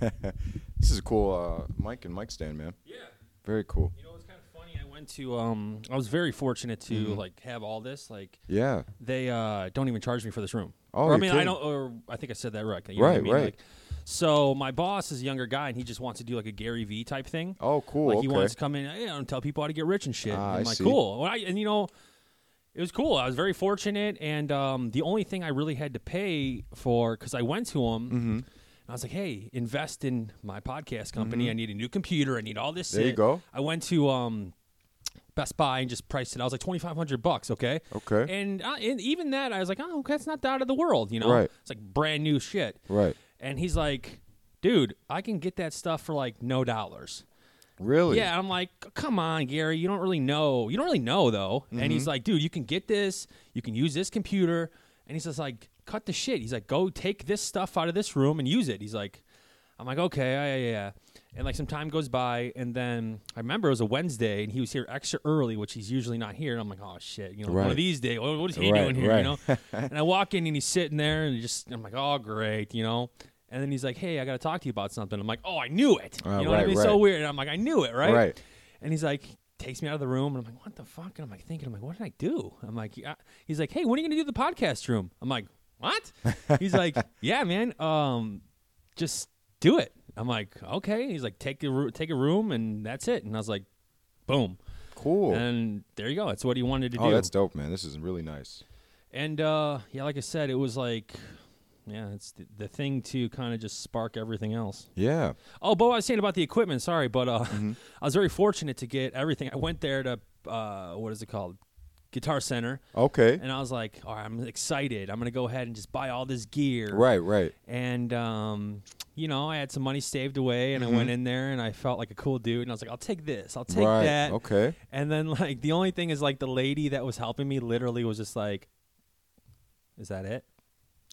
this is a cool uh, mic and mic stand, man. Yeah. Very cool. You know, it's kind of funny. I went to. Um, I was very fortunate to Mm-hmm. like have all this. Like Yeah. they uh don't even charge me for this room. Oh, or, I mean, I don't. Or I think I said that right. You know what I Right, mean? right. Like, so my boss is a younger guy, and he just wants to do like a Gary V type thing. Oh, cool. Like okay. he wants to come in know, and tell people how to get rich and shit. Ah, I'm I like, see. cool. Well, I, and you know, it was cool. I was very fortunate, and um, the only thing I really had to pay for because I went to him. Mm-hmm. And I was like, "Hey, invest in my podcast company. I need a new computer. I need all this." Mm-hmm. There you go. I went to um, Best Buy and just priced it. I was like twenty five hundred bucks. Okay. Okay. And, uh, and even that, I was like, "Oh, okay, that's not out of the world." You know, Right. it's like brand new shit. Right. And he's like, "Dude, I can get that stuff for like no dollars." Really? Yeah, I'm like, come on, Gary, you don't really know. You don't really know though. And Mm-hmm. he's like, dude, you can get this. You can use this computer. And he's just like, cut the shit. He's like, go take this stuff out of this room and use it. He's like, I'm like, okay, yeah, yeah, yeah. And like some time goes by, and then I remember it was a Wednesday, and he was here extra early, which he's usually not here. And I'm like, oh shit, you know, one of these days, what, what is he Right, doing here? right. You know? and I walk in, and he's sitting there, and just I'm like, oh great, you know. And then he's like, hey, I got to talk to you about something. I'm like, oh, I knew it. Uh, you know what I right, mean? So weird. And I'm like, I knew it, right? Right. And he's like, takes me out of the room, and I'm like, what the fuck? And I'm like thinking, I'm like, what did I do? I'm like, yeah. he's like, hey, when are you gonna do the podcast room? I'm like, what? he's like, yeah, man, um, just do it. I'm like, okay. He's like, take a ro- take a room, and that's it. And I was like, boom. Cool. And there you go. That's what he wanted to oh, do. that's dope, man. This is really nice. And uh, yeah, like I said, it was like, yeah, it's the, the thing to kind of just spark everything else. Yeah. Oh, but what I was saying about the equipment, sorry, but uh, Mm-hmm. I was very fortunate to get everything. I went there to uh, what is it called, Guitar Center, Okay. and I was like, all right, I'm excited. I'm gonna go ahead and just buy all this gear. Right. Right. And um, you know, I had some money saved away, and I went in there, and I felt like a cool dude, and I was like, I'll take this, I'll take Mm-hmm. right. that. Okay. And then like the only thing is like the lady that was helping me literally was just like, is that it?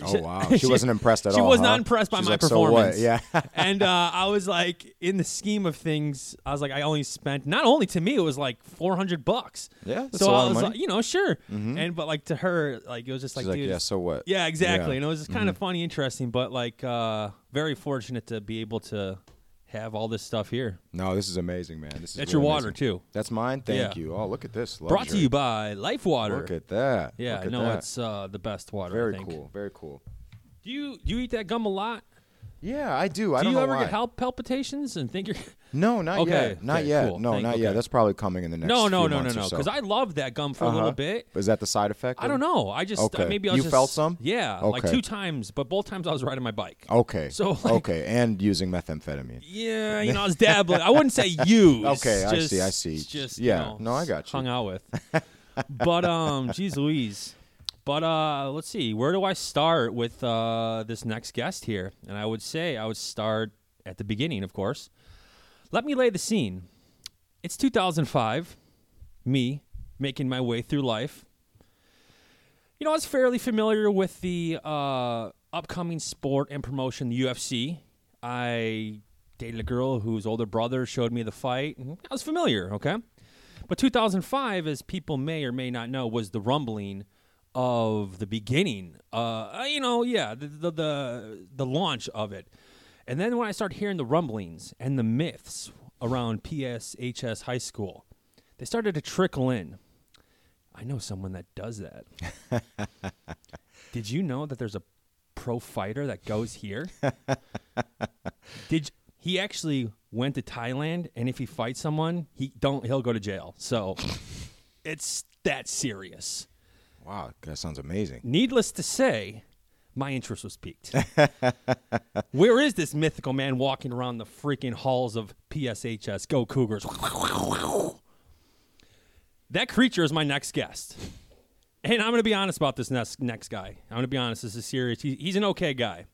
Oh wow. She wasn't impressed at she all. She was huh? not impressed by She's my like, "So what?" performance. Yeah. and uh, I was like, in the scheme of things, I was like, I only spent not only to me, it was like four hundred bucks. Yeah, so I was like, you know, sure. Mhm. And but like to her, like it was just like, like, yeah. So what? yeah, exactly. Yeah. Mm-hmm. And it was just kind of funny, interesting, but like uh, very fortunate to be able to have all this stuff here. No, this is amazing, man. This is That's really your water amazing. tue. That's mine. Thank Yeah. you. Oh, look at this. Brought to luxury. you by Life Water. Look at that. yeah, Look at no, that. it's uh, the best water. I very think. cool. Very cool. Do you do you eat that gum a lot? Yeah, I do. I do you ever why. get health palpitations and think you're No, not Okay, yet. Not okay, yet. cool. No, Thank- not okay. yet. That's probably coming in the next. no, no, no, no, no? so. Because I loved that gum for a little Uh-huh. bit. Is that the side effect? I don't know. I just uh, Okay. maybe I was You just, felt some? Yeah, like two times, but both times I was riding my bike. Okay. So, like- okay, and using methamphetamine. Yeah, you know, I was dabbling. I wouldn't say use. Okay, I see, I see. Just Yeah, you know, no, I got you. Hung out with, but um, geez, Louise. But uh, let's see. Where do I start with uh this next guest here? And I would say I would start at the beginning, of course. Let me lay the scene. It's 2005. Me making my way through life. You know, I was fairly familiar with the uh, upcoming sport and promotion, the UFC. I dated a girl whose older brother showed me the fight. I was familiar, okay? But 2005, as people may or may not know, was the rumbling of the beginning. Uh, you know, yeah, the, the the the launch of it. And then when I start hearing the rumblings and the myths around PSHS High School, they started to trickle in. I know someone that does that. Did you know that there's a pro fighter that goes here? Did he actually went to Thailand and if he fights someone, he don't he'll go to jail. So it's that serious. Wow, that sounds amazing. Needless to say, my interest was piqued. Where is this mythical man walking around the freaking halls of PSHS? Go Cougars. That creature is my next guest. And I'm going to be honest about this next, next guy. I'm going to be honest. This is serious. He, he's an okay guy.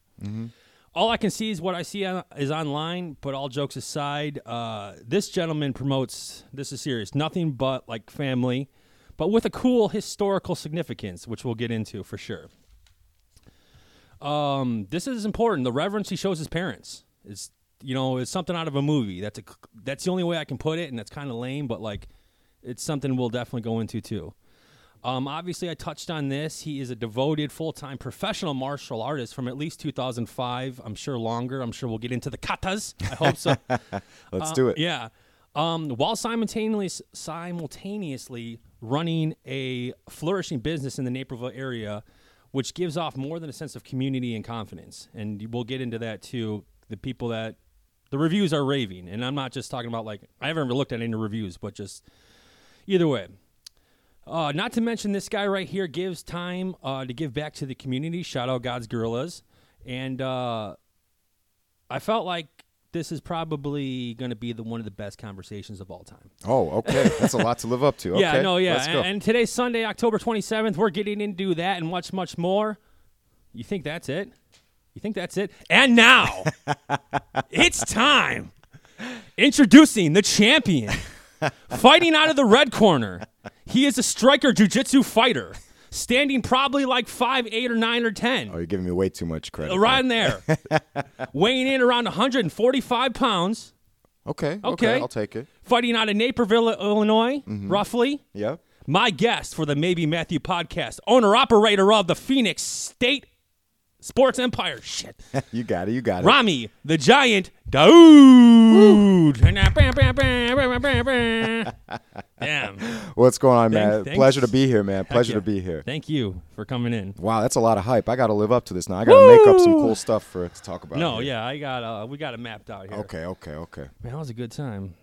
All I can see is what I see on, is online, but all jokes aside, uh, this gentleman promotes, this is serious, nothing but like family, but with a cool historical significance, which we'll get into for sure. Um, this is important. The reverence he shows his parents is, you know, is something out of a movie. That's a, that's the only way I can put it, and that's kind of lame, but like, it's something we'll definitely go into too. Um, obviously, I touched on this. He is a devoted, full-time professional martial artist from at least 2005. I'm sure longer. I'm sure we'll get into the katas. I hope so. Let's Uh, do it. Yeah. Um, while simultaneously simultaneously running a flourishing business in the Naperville area, which gives off more than a sense of community and confidence. And we'll get into that too. The people that the reviews are raving, and I'm not just talking about like I haven't ever looked at any reviews, but just either way. Uh, not to mention this guy right here gives time uh, to give back to the community. Shout out God's Gorillas, and uh, I felt like this is probably going to be the one of the best conversations of all time. Oh, okay. That's a lot to live up to. Okay. yeah, no, yeah. Let's go. And, and today's Sunday, October 27th. We're getting into that and much, much more. You think that's it? You think that's it? And now it's time. Introducing the champion, fighting out of the red corner. He is a striker jiu-jitsu fighter, standing probably like five, eight, or nine, or ten. oh, you're giving me way too much credit. Right in there, weighing in around 145 pounds, Okay. Okay. Okay. I'll take it. fighting out of Naperville, Illinois, Mm-hmm. roughly. Yep. My guest for the Maybe Matthew podcast, owner operator of the Phoenix State Sports Empire. Shit. You got it. You got it. Rami, the giant Daoud. Damn. What's going on, man? thanks. Pleasure to be here, man. Pleasure yeah. to be here. Thank you for coming in. Wow, that's a lot of hype. I got to live up to this now. I got to make up some cool stuff for it to talk about. No, here. yeah, I got uh we got it mapped out here. Okay. Okay. Okay. Man, that was a good time.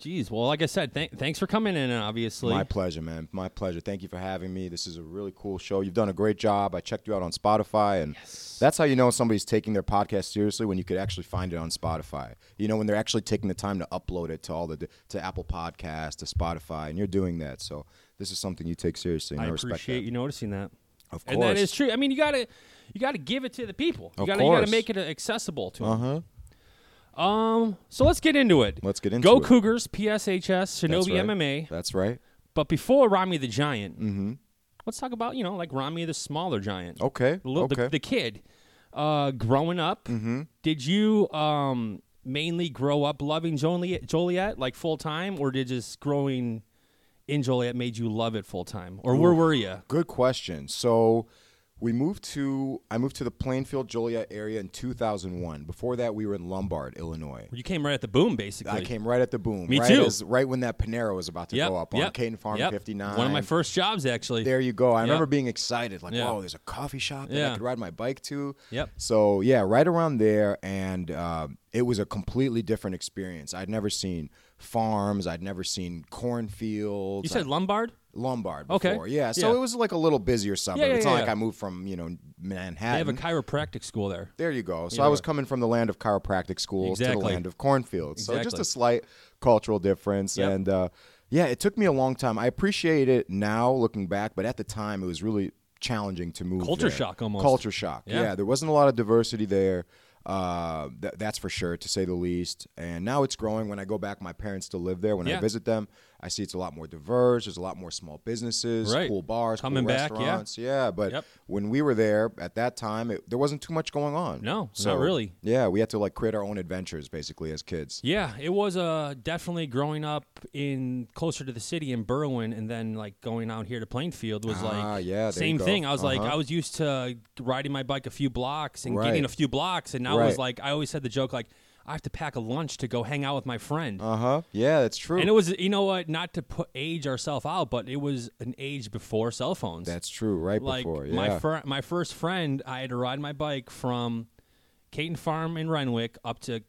Jeez. Well, like I said, th- thanks for coming in obviously. My pleasure, man. My pleasure. Thank you for having me. This is a really cool show. You've done a great job. I checked you out on Spotify, and that's how you know somebody's taking their podcast seriously when you could actually find it on Spotify. You know when they're actually taking the time to upload it to all the to Apple Podcasts, to Spotify, and you're doing that. So this is something you take seriously. And I, I appreciate you noticing that. Of course. And that is true. I mean, you got to you got to give it to the people. You Of got to you got to make it accessible to them. Uh huh. Um, so let's get into it. Let's get into it. Go it. Cougars, PSHS, Shinobi right. MMA. That's right. But before Rami the Giant, Mm-hmm. let's talk about you know like Rami the smaller giant, Okay. the, little- the- okay. the, kid. Uh, growing up, mm-hmm. did you um mainly grow up loving Joliet, Joliet like full time, or did just growing in Joliet made you love it full time, or where were you? Good question. So we moved to I moved to the Plainfield Joliet area in 2001. Before that, we were in Lombard, Illinois. You came right at the boom, basically. I came right at the boom. Me right too. As, right when that Panera was about to Yep, go up on yep, Caton Farm yep. 59. One of my first jobs, actually. There you go. I Yep. remember being excited, like, Yeah. whoa, there's a coffee shop that Yeah. I could ride my bike to. Yep. So yeah, right around there, and um, it was a completely different experience. I'd never seen farms. I'd never seen cornfields. You said Lombard? Lombard Okay. Yeah. So Yeah. it was like a little busier suburb. yeah, it's not yeah, like yeah. I moved from, you know, Manhattan. They have a chiropractic school there. there you go. So Yeah. I was coming from the land of chiropractic schools to the land of cornfields. So just a slight cultural difference. Yep. And uh, yeah, it took me a long time. I appreciate it now looking back, but at the time it was really challenging to move. Culture there. shock almost. Culture shock. Yeah. Yeah. there wasn't a lot of diversity there. Uh, th- that's for sure, to say the least. And now it's growing. When I go back, my parents still live there. When Yeah. I visit them, I see it's a lot more diverse. There's a lot more small businesses, Right. cool bars, Coming cool back, yeah. restaurants. Yeah, but Yep. when we were there at that time, it, there wasn't too much going on. No, so, not really. Yeah, we had to like create our own adventures basically as kids. Yeah, it was uh, definitely growing up in closer to the city in Berwyn, and then like going out here to Plainfield was Ah, like yeah, same thing. I was like, Uh-huh. I was used to riding my bike a few blocks and getting a few blocks, and now it was like I always said the joke like I have to pack a lunch to go hang out with my friend. Uh huh. Yeah, that's true. and it was, you know what, not to put age ourselves out, but it was an age before cell phones. that's true. Right like before. Yeah. my fir- my first friend, I had to ride my bike from Caton Farm in Renwick up to.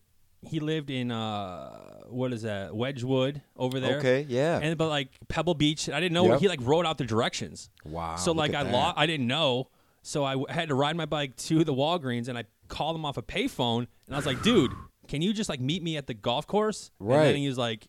He lived in uh, what is that Wedgewood over there. Okay. Yeah. And but like Pebble Beach, I didn't know Yep. he like wrote out the directions. wow. so like I at that. lo- I didn't know, so I w- had to ride my bike to the Walgreens and I called him off a payphone and I was like, dude, can you just like meet me at the golf course? And Right. then he was like,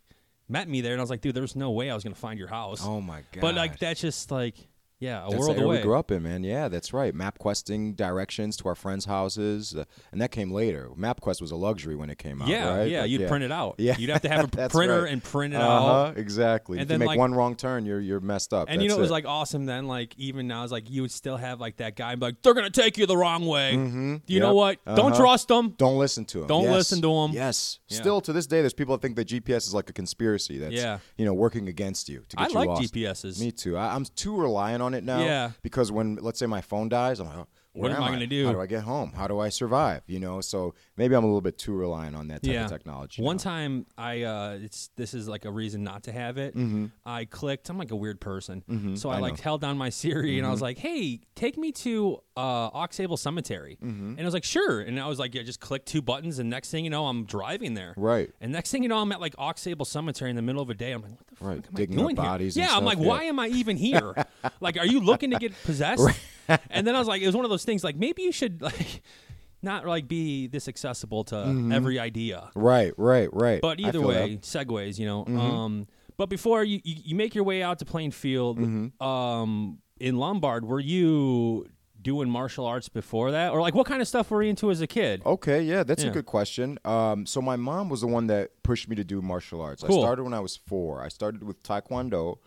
met me there and I was like, dude, there's no way I was gonna find your house. Oh my god. But like that's just like Yeah, a That's world the away. we grew up in, man. Yeah, that's right. Map questing directions to our friends' houses, uh, and that came later. MapQuest was a luxury when it came out. Yeah, right? yeah, Like, you'd print it out. Yeah. you'd have to have a printer right. and print it Uh-huh, out. exactly. And if then, you make like- one wrong turn, you're you're messed up. And you know, it was like awesome then. Like even now, it's like you would still have like that guy, be like they're gonna take you the wrong way. Mm-hmm. You know Yep. what? Don't Uh-huh. trust them. Don't listen to them. Don't Yes. listen them. Yes. Yeah. Still to this day, there's people that think that GPS is like a conspiracy. That's Yeah. you know working against you to get I you like lost. GPSs. Me too. I, I'm too reliant on it now. Yeah. Because when let's say my phone dies, I'm like, oh, What where am I I gonna do? How do I get home? How do I survive? You know. So maybe I'm a little bit too reliant on that type yeah. of technology. One now. time, I uh, it's this is like a reason not to have it. I clicked. I'm like a weird person, so I, Mm-hmm. I like know. Mm-hmm. held down my Siri and I was like, "Hey, take me to uh, Oxable Cemetery," Mm-hmm. and I was like, "Sure," and I was like, "Yeah, just click two buttons," and next thing you know, I'm driving there. Right. And next thing you know, I'm at like Oxable Cemetery in the middle of a day. I'm like, what the fuck Right, am digging I doing here? bodies and Yeah, I'm stuff, like, yeah. why am I even here? like, are you looking to get possessed? and then I was like, it was one of those things. Like, maybe you should like not like be this accessible to every idea. Right. Right. Right. But Mm-hmm. Either way, that. segues, you know. Um, but before you, you you make your way out to Plainfield, Mm-hmm. um, in Lombard, were you doing martial arts before that, or like what kind of stuff were you into as a kid? Okay, yeah, that's Yeah. a good question. Um, so my mom was the one that pushed me to do martial arts. Cool. I started when I was four. I started with Taekwondo,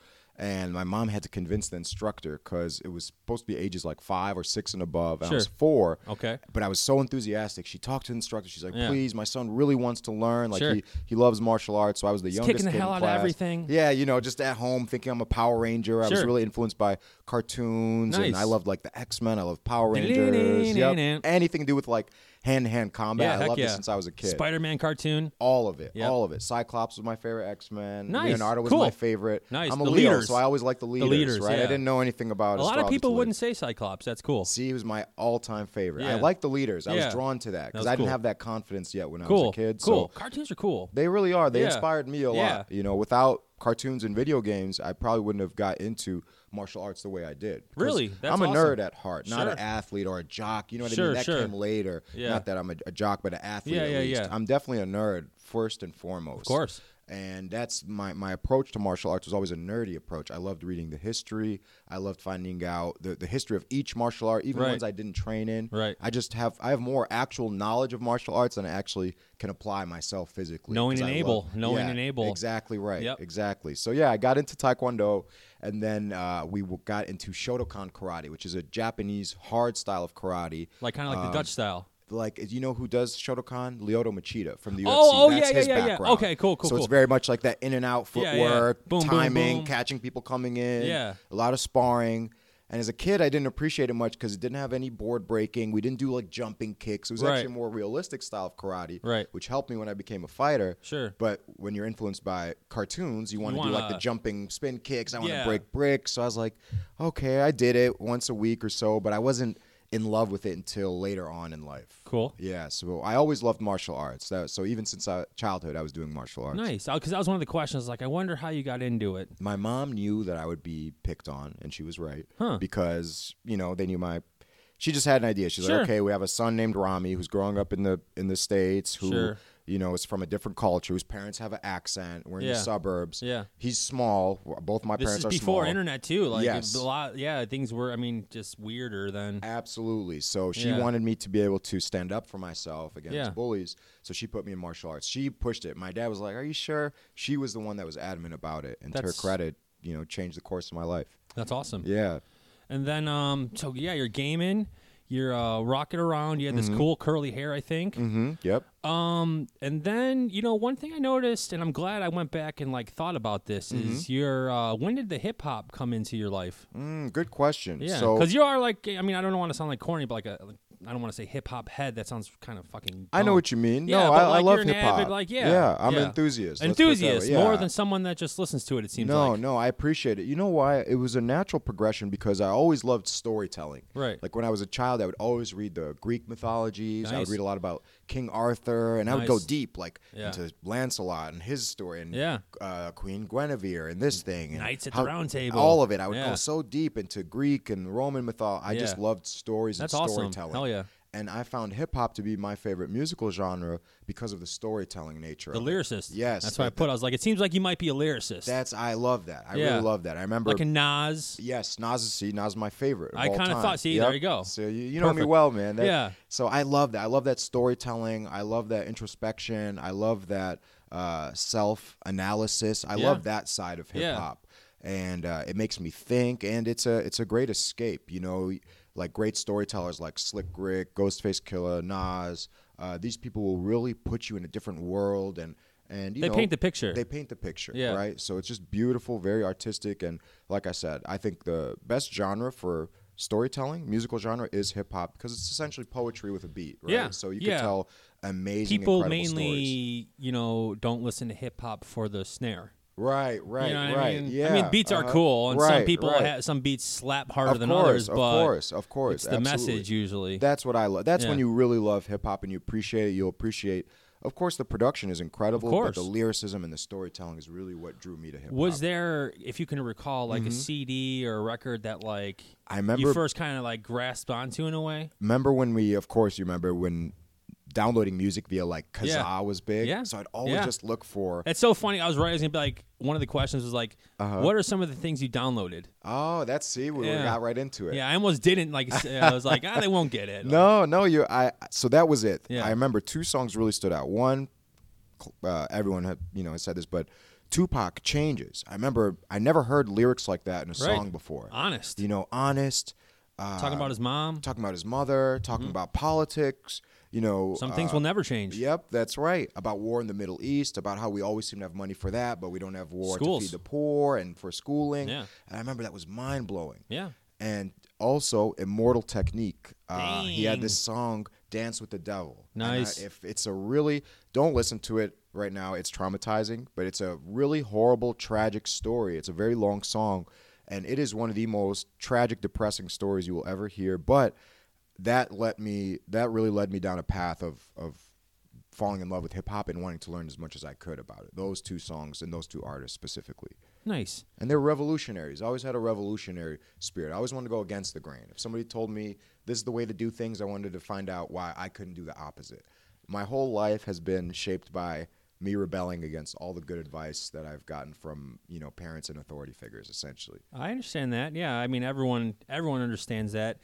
and my mom had to convince the instructor because it was supposed to be ages like five or six and above. And I was four. Okay. But I was so enthusiastic. She talked to the instructor. She's like, Yeah. "Please, my son really wants to learn. Like Sure. he, he loves martial arts." So I was the He's youngest kicking the kid in hell out of everything. Yeah, you know, just at home thinking I'm a Power Ranger. I was really influenced by cartoons, nice. and I loved like the X Men. I loved Power Rangers. Yep. Anything to do with like hand to hand combat. Yeah, I loved yeah. it since I was a kid. Spider-Man cartoon. all of it, Yep. all of it. Cyclops was my favorite X Men. Nice. Leonardo was Cool. my favorite. Nice. I'm a The Leo, leaders. so I always liked the leaders. The leaders, right? yeah. I didn't know anything about A lot of people wouldn't say Cyclops. That's cool. See, he was my all-time favorite. I Yeah. like the leaders. I was drawn to that because I didn't cool. have that confidence yet when I was a kid. cool. So Cartoons are cool. they really are. They inspired me a lot. You know, without cartoons and video games, I probably wouldn't have got into martial arts the way I did. Really? That's I'm a awesome. nerd at heart, not Sure. an athlete or a jock. You know what I Sure, mean? That sure. came later. Yeah. Not that I'm a, a jock, but an athlete Yeah, at yeah, least. yeah. I'm definitely a nerd first and foremost. Of course. And that's my, my approach to martial arts was always a nerdy approach. I loved reading the history. I loved finding out the, the history of each martial art, even Right. ones I didn't train in. Right. I just have I have more actual knowledge of martial arts than I actually can apply myself physically. Knowing 'cause and I able. Knowing and able. Exactly right. Yep. Exactly. So yeah, I got into Taekwondo, and then uh, we w- got into Shotokan karate, which is a Japanese hard style of karate. Like kind of like Um, the Dutch style. Like you know who does Shotokan? Lyoto Machida from the UFC. Oh, oh, That's yeah, his yeah, yeah, yeah. Okay, cool, cool, So cool. it's very much like that in and out Yeah, yeah. footwork, Boom, boom, timing, boom. catching people coming in. Yeah. A lot of sparring. And as a kid, I didn't appreciate it much because it didn't have any board breaking. We didn't do like jumping kicks. It was Right. actually a more realistic style of karate, Right. which helped me when I became a fighter. Sure. But when you're influenced by cartoons, you want to do like the jumping spin kicks. I want to Yeah. break bricks. So I was like, okay, I did it once a week or so, but I wasn't in love with it until later on in life. Cool. Yeah, so I always loved martial arts. That, so even since uh, childhood, I was doing martial arts. Nice. Because that was one of the questions. Like, I wonder how you got into it. My mom knew that I would be picked on, and she was right. Huh. Because you know they knew my. She just had an idea. She's Sure. like, okay, we have a son named Rami who's growing up in the in the states, who Sure. You know is from a different culture, whose parents have an accent. We're in Yeah. the suburbs. Yeah. He's small. Both my This parents is are before small. internet too. Like Yes. a lot. Yeah, things were. I mean, just weirder than. Absolutely. So she Yeah. wanted me to be able to stand up for myself against Yeah. bullies. So she put me in martial arts. She pushed it. My dad was like, "Are you sure?" She was the one that was adamant about it, and to her credit, you know, changed the course of my life. That's awesome. Yeah. And then, um, so yeah, you're gaming. You're uh, rocking around. You had this cool curly hair, I think. Mm-hmm. Yep. Um, and then you know one thing I noticed, and I'm glad I went back and like thought about this is your uh, when did the hip hop come into your life? Mm, good question. Yeah, So because you are like I mean I don't want to sound like corny, but like a like, I don't want to say hip hop head. That sounds kind of fucking. I know what you mean. Yeah, no, but, I, like, I love hip hop. like, yeah, yeah, I'm yeah. an enthusiast. Let's put it that way. Enthusiast more than someone that just listens to it. It seems No, like no, I appreciate it. You know why? It was a natural progression because I always loved storytelling. Right. Like when I was a child, I would always read the Greek mythologies. I would read a lot about King Arthur, and I would go Nice. deep, like Yeah. into Lancelot and his story, and Yeah. uh, Queen Guinevere and this thing, and Knights at the Round Table. All of it. I would Yeah. go so deep into Greek and Roman mythology. I just Yeah. loved stories that's and awesome. storytelling. Hell yeah. And I found hip hop to be my favorite musical genre because of the storytelling nature. The of it. lyricist. Yes, That's why I that- put. I was like, it seems like you might be a lyricist. That's I love that. I Yeah. really love that. I remember like a Nas. Yes, Nas is see Nas is my favorite. of I kinda thought- see, Yep. there you go. So you, you know me well, man. That- Yeah. So I love that. I love that storytelling. I love that introspection. I love that uh, self analysis. I Yeah. love that side of hip Yeah. And uh, it makes me think. And it's a it's a great escape. You know, like great storytellers like Slick Rick, Ghostface Killah, Nas. Uh, these people will really put you in a different world and. And you They know, paint the picture. They paint the picture, Yeah. right? So it's just beautiful, very artistic, and like I said, I think the best genre for storytelling, musical genre, is hip hop because it's essentially poetry with a beat, right? Yeah, So you yeah. can tell amazing, People incredible mainly, stories. you know, don't listen to hip hop for the snare. Right, right, you know what right. I mean? Yeah. I mean, beats are uh-huh. cool, and some people right. ha- some beats slap harder of than course, others, of but course, of course, it's the absolutely. message usually. That's what I love. That's when you really love hip hop and you appreciate it. You'll appreciate. Of course, the production is incredible, but course. the lyricism and the storytelling is really what drew me to hip hop. Was there, if you can recall, like a CD or a record that like I Mm-hmm. remember you first kind of like grasped onto in a way? remember when we of course you remember when downloading music via like Kazaa Yeah. was big Yeah. so i'd always Yeah. just look for It's so funny. I was right. I was gonna be like, one of the questions was like, Uh-huh. what are some of the things you downloaded? oh that's see we Yeah. got right into it Yeah, I almost didn't like. I was like, ah, they won't get it. no no you i so that was it Yeah. i remember two songs really stood out one uh, everyone had you know has said this but tupac changes i remember i never heard lyrics like that in a Right. song before honest. you know honest uh, Talking about his mom. talking about his mother talking about politics you know. Some things uh, will never change. Yep, that's right. About war in the Middle East, about how we always seem to have money for that, but we don't have war Schools. to feed the poor and for schooling. Yeah. And I remember that was mind blowing. Yeah. And also, Immortal Technique. Uh, he had this song, Dance with the Devil. And I- Nice. if it's a really, don't listen to it right now, it's traumatizing, but it's a really horrible, tragic story. It's a very long song, and it is one of the most tragic, depressing stories you will ever hear. But that let me, that really led me down a path of, of falling in love with hip hop and wanting to learn as much as I could about it. Those two songs and those two artists specifically. Nice. And they're revolutionaries. I always had a revolutionary spirit. I always wanted to go against the grain. If somebody told me this is the way to do things, I wanted to find out why I couldn't do the opposite. My whole life has been shaped by me rebelling against all the good advice that I've gotten from, you know, parents and authority figures essentially. I understand that. Yeah, I mean everyone everyone understands that.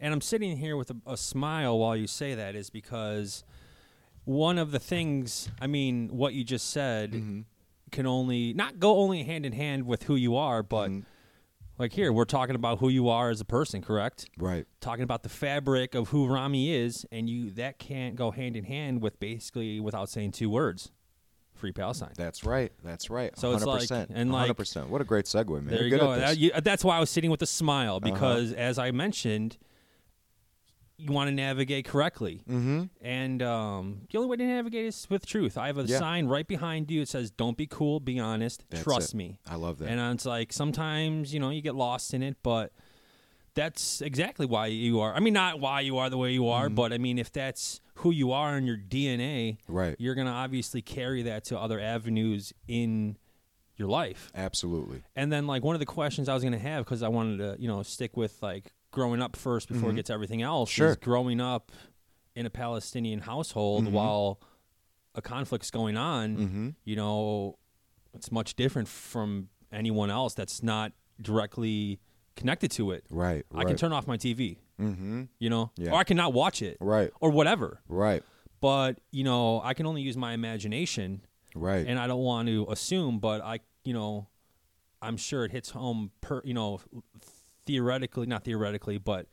And I'm sitting here with a, a smile while you say that is because one of the things, I mean, what you just said Mm-hmm. can only not go only hand in hand with who you are, but Mm-hmm. like here, we're talking about who you are as a person, correct? Right. Talking about the fabric of who Rami is, and you that can't go hand in hand with basically without saying two words. Free Palestine. That's right. That's right. So it's like- 100%. and like- 100%. What a great segue, man. There good go. That- you- that's why I was sitting with a smile Uh-huh. because, as I mentioned, you want to navigate correctly, mm-hmm. and um, the only way to navigate is with truth. I have a Yeah. sign right behind you. It says, "Don't be cool. Be honest. That's Trust it. me." I love that. And it's like sometimes you know you get lost in it, but that's exactly why you are. I mean, not why you are the way you are, Mm-hmm. but I mean, if that's who you are in your DNA, right. you're gonna obviously carry that to other avenues in your life. Absolutely. And then like one of the questions I was gonna have because I wanted to you know stick with like growing up first before Mhm. it gets to everything else. Sure. Growing up in a Palestinian household Mhm. while a conflict's going on, Mm-hmm. you know, it's much different from anyone else that's not directly connected to it. Right. I can turn off my TV, Mm-hmm. you know, Yeah. or I cannot watch it Right. or whatever. Right. But you know, I can only use my imagination Right. and I don't want to assume, but I, you know, I'm sure it hits home per, you know, theoretically, not theoretically, but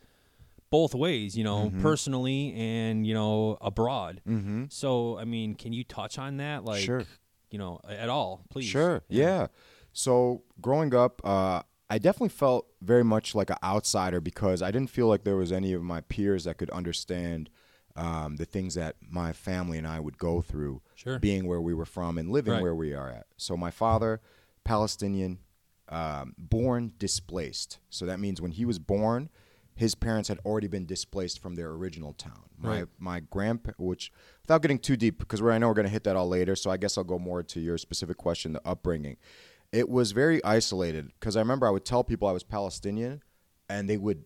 both ways, you know, Mhm. personally and you know abroad. mm-hmm. So, I mean, can you touch on that, like, Sure. you know, at all, please? Sure. Yeah. So growing up, uh, I definitely felt very much like an outsider because I didn't feel like there was any of my peers that could understand um, the things that my family and I would go through, Sure. being where we were from and living Right. where we are at. So my father, Palestinian, um, born displaced. So that means when he was born, his parents had already been displaced from their original town. My Right. my grandpa, which without getting too deep, because I know we're going to hit that all later. So I guess I'll go more to your specific question, the upbringing. It was very isolated because I remember I would tell people I was Palestinian, and they would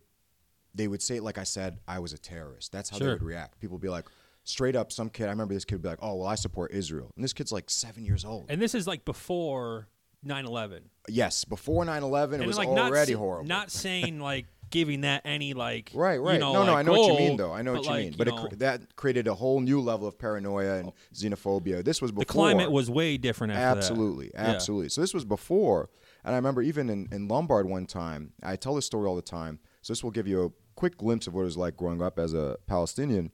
they would say, like I said, I was a terrorist. That's how Sure. they would react. People would be like, straight up, some kid. I remember this kid would be like, "Oh, well, I support Israel," and this kid's like seven years old. And this is like before 9/11. yes, before 9/11, it and was like already not, horrible. Not saying like giving that any like Right, right. You know, no, no, like, I know what you oh, mean, though. I know what you like, mean. But it, know, that created a whole new level of paranoia and oh. xenophobia. This was before. the climate was way different after that. absolutely, absolutely. So this was before, and I remember even in, in Lombard one time. I tell this story all the time. So this will give you a quick glimpse of what it was like growing up as a Palestinian.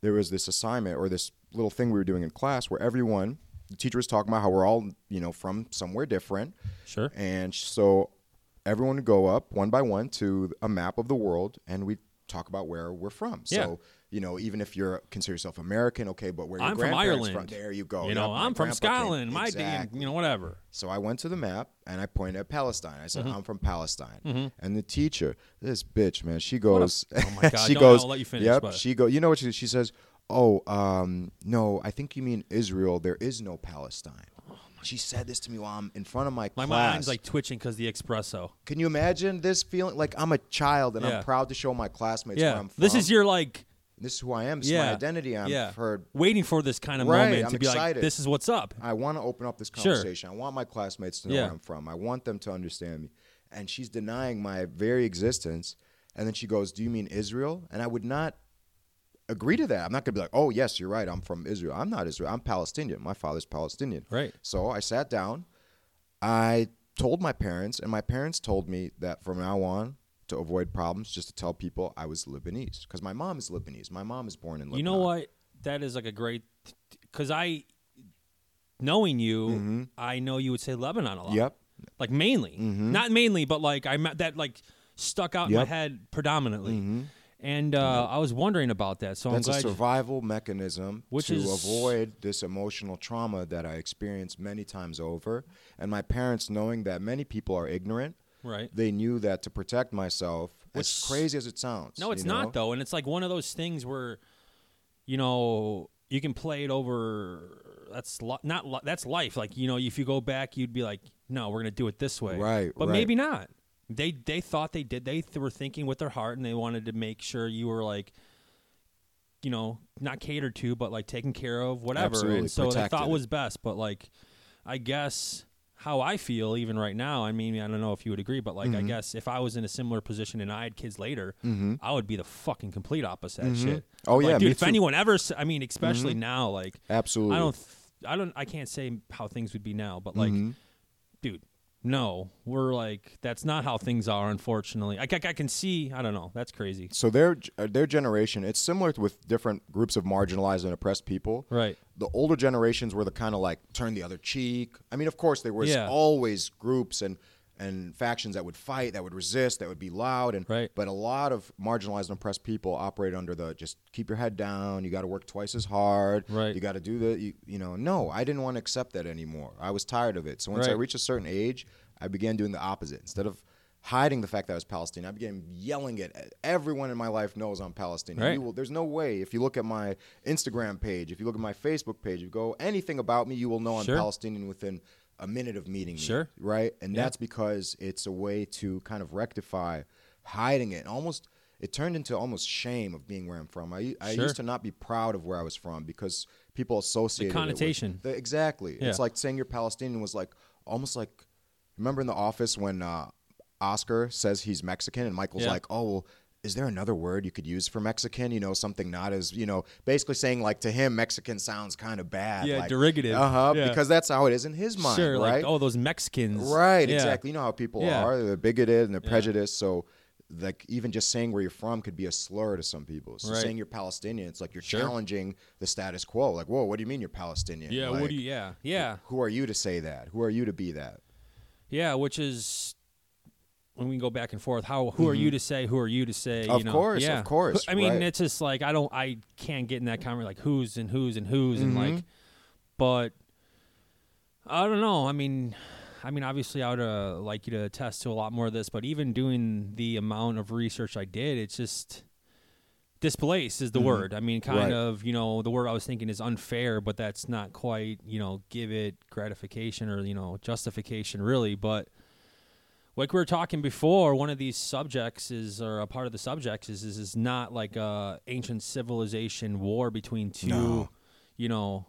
There was this assignment or this little thing we were doing in class where everyone, the teacher was talking about how we're all, you know, from somewhere different. Sure. And so everyone would go up one by one to a map of the world and we talk about where we're from. So, Yeah. you know, even if you're consider yourself American, okay, but where your I'm from Ireland. There you go. You Yep, know, I'm from grandpa came- Scotland. My Exactly. you know whatever. So I went to the map and I pointed at Palestine. I said, Mm-hmm. "I'm from Palestine." And the teacher, this bitch, man, she goes, oh my God, she don't- goes, I'll let you finish, Yep, but- she go. You know what she, she says? Oh, um, no, I think you mean Israel. There is no Palestine. she said this to me while I'm in front of my, My class. mind's like twitching because the espresso. Can you imagine this feeling? Like I'm a child and Yeah. I'm proud to show my classmates where I'm from. this is your like this is who I am. This yeah is my identity. I'm yeah heard. waiting for this kind of Right, moment I'm to be like excited. this is what's up. I want to open up this Sure. conversation. I want my classmates to know Yeah. where I'm from. I want them to understand me. And she's denying my very existence. And then she goes, "Do you mean Israel?" And I would not agree to that. I'm not going to be like, "Oh, yes, you're right. I'm from Israel." I'm not Israel. I'm Palestinian. My father's Palestinian. Right. So I sat down. I told my parents, and my parents told me that from now on, to avoid problems, just to tell people I was Lebanese because my mom is Lebanese. My mom is born in Lebanon. You know what? That is like a great because I knowing you, I know you would say Lebanon a lot. Mm-hmm. Yep. Like mainly, not mainly, but like I that like stuck out in my head predominantly. And uh, I was wondering about that, so That's I'm a glad. you- survival mechanism Which to is- avoid this emotional trauma that I experienced many times over. And my parents, knowing that many people are ignorant, right. they knew that to protect myself, as crazy as it sounds. No, it's you know? not though, and it's like one of those things where, you know, you can play it over. That's li- not li- that's life. Like you know, if you go back, you'd be like, no, we're gonna do it this way. Right, But right. maybe not. They they thought they did. They th- were thinking with their heart, and they wanted to make sure you were like, you know, not catered to, but like taken care of, whatever. Absolutely, and so they thought was best. But like, I guess how I feel even right now. I mean, I don't know if you would agree, but like, I Mm-hmm. guess if I was in a similar position and I had kids later, I would be the fucking complete opposite that shit. Oh, Like, yeah, dude. if too. anyone ever, I mean, especially now, like, Absolutely. I don't, th- I don't, I can't say how things would be now, but like, Mm-hmm. dude. No, we're like that's not how things are. Unfortunately, I, I, I can see. I don't know. That's crazy. So their uh, their generation, it's similar with different groups of marginalized and oppressed people. Right. The older generations were the kind of like turn the other cheek. I mean, of course, there was Yeah. always groups and and factions that would fight, that would resist, that would be loud, and Right. but a lot of marginalized and oppressed people operate under the just keep your head down. You got to work twice as hard. Right. You got to do the you, you know. No, I didn't want to accept that anymore. I was tired of it. So once I Right. reached a certain age, I began doing the opposite. Instead of hiding the fact that I was Palestinian, I began yelling it. Everyone in my life knows I'm Palestinian. Right. You will, there's no way. If you look at my Instagram page, if you look at my Facebook page, if you go anything about me, you will know I'm Sure. Palestinian within a minute of meeting me. Sure. Right? And Yeah. that's because it's a way to kind of rectify hiding it. Almost it turned into almost shame of being where I'm from. I, I Sure. used to not be proud of where I was from because people associated it with- connotation. the- exactly. Yeah. It's like saying you're Palestinian was like almost like remember in the office when uh, Oscar says he's Mexican and Michael's Yeah. like, "Oh, well, is there another word you could use for Mexican? You know, something not as, you know, basically saying like to him Mexican sounds kind of bad. Yeah, like, derivative. Uh-huh, Yeah. because that's how it is in his mind, sure, right? like oh, those Mexicans. Right, Yeah. exactly. You know how people Yeah. are. They're bigoted and they're prejudiced. So, like, even just saying where you're from could be a slur to some people. So, Right. saying you're Palestinian, it's like you're Sure. challenging the status quo. Like, whoa, what do you mean you're Palestinian? Yeah. Like, what do you? Yeah. Yeah. Who are you to say that? Who are you to be that? Yeah. Which is when we go back and forth. How? Who are you to say? Who are you to say? Mm-hmm. Of you know? course, Yeah. of course, I mean, right. it's just like I don't. I can't get in that conversation like who's and who's and who's and Mm-hmm. like. But I don't know. I mean. I mean, obviously, I would uh, like you to attest to a lot more of this, but even doing the amount of research I did, it's just displaced is the word. I mean, kind Mm-hmm. Right. of, you know, the word I was thinking is unfair, but that's not quite, you know, give it gratification or, you know, justification really. But like we were talking before, one of these subjects is, or a part of the subjects is, is, is not like a ancient civilization war between two, No. you know,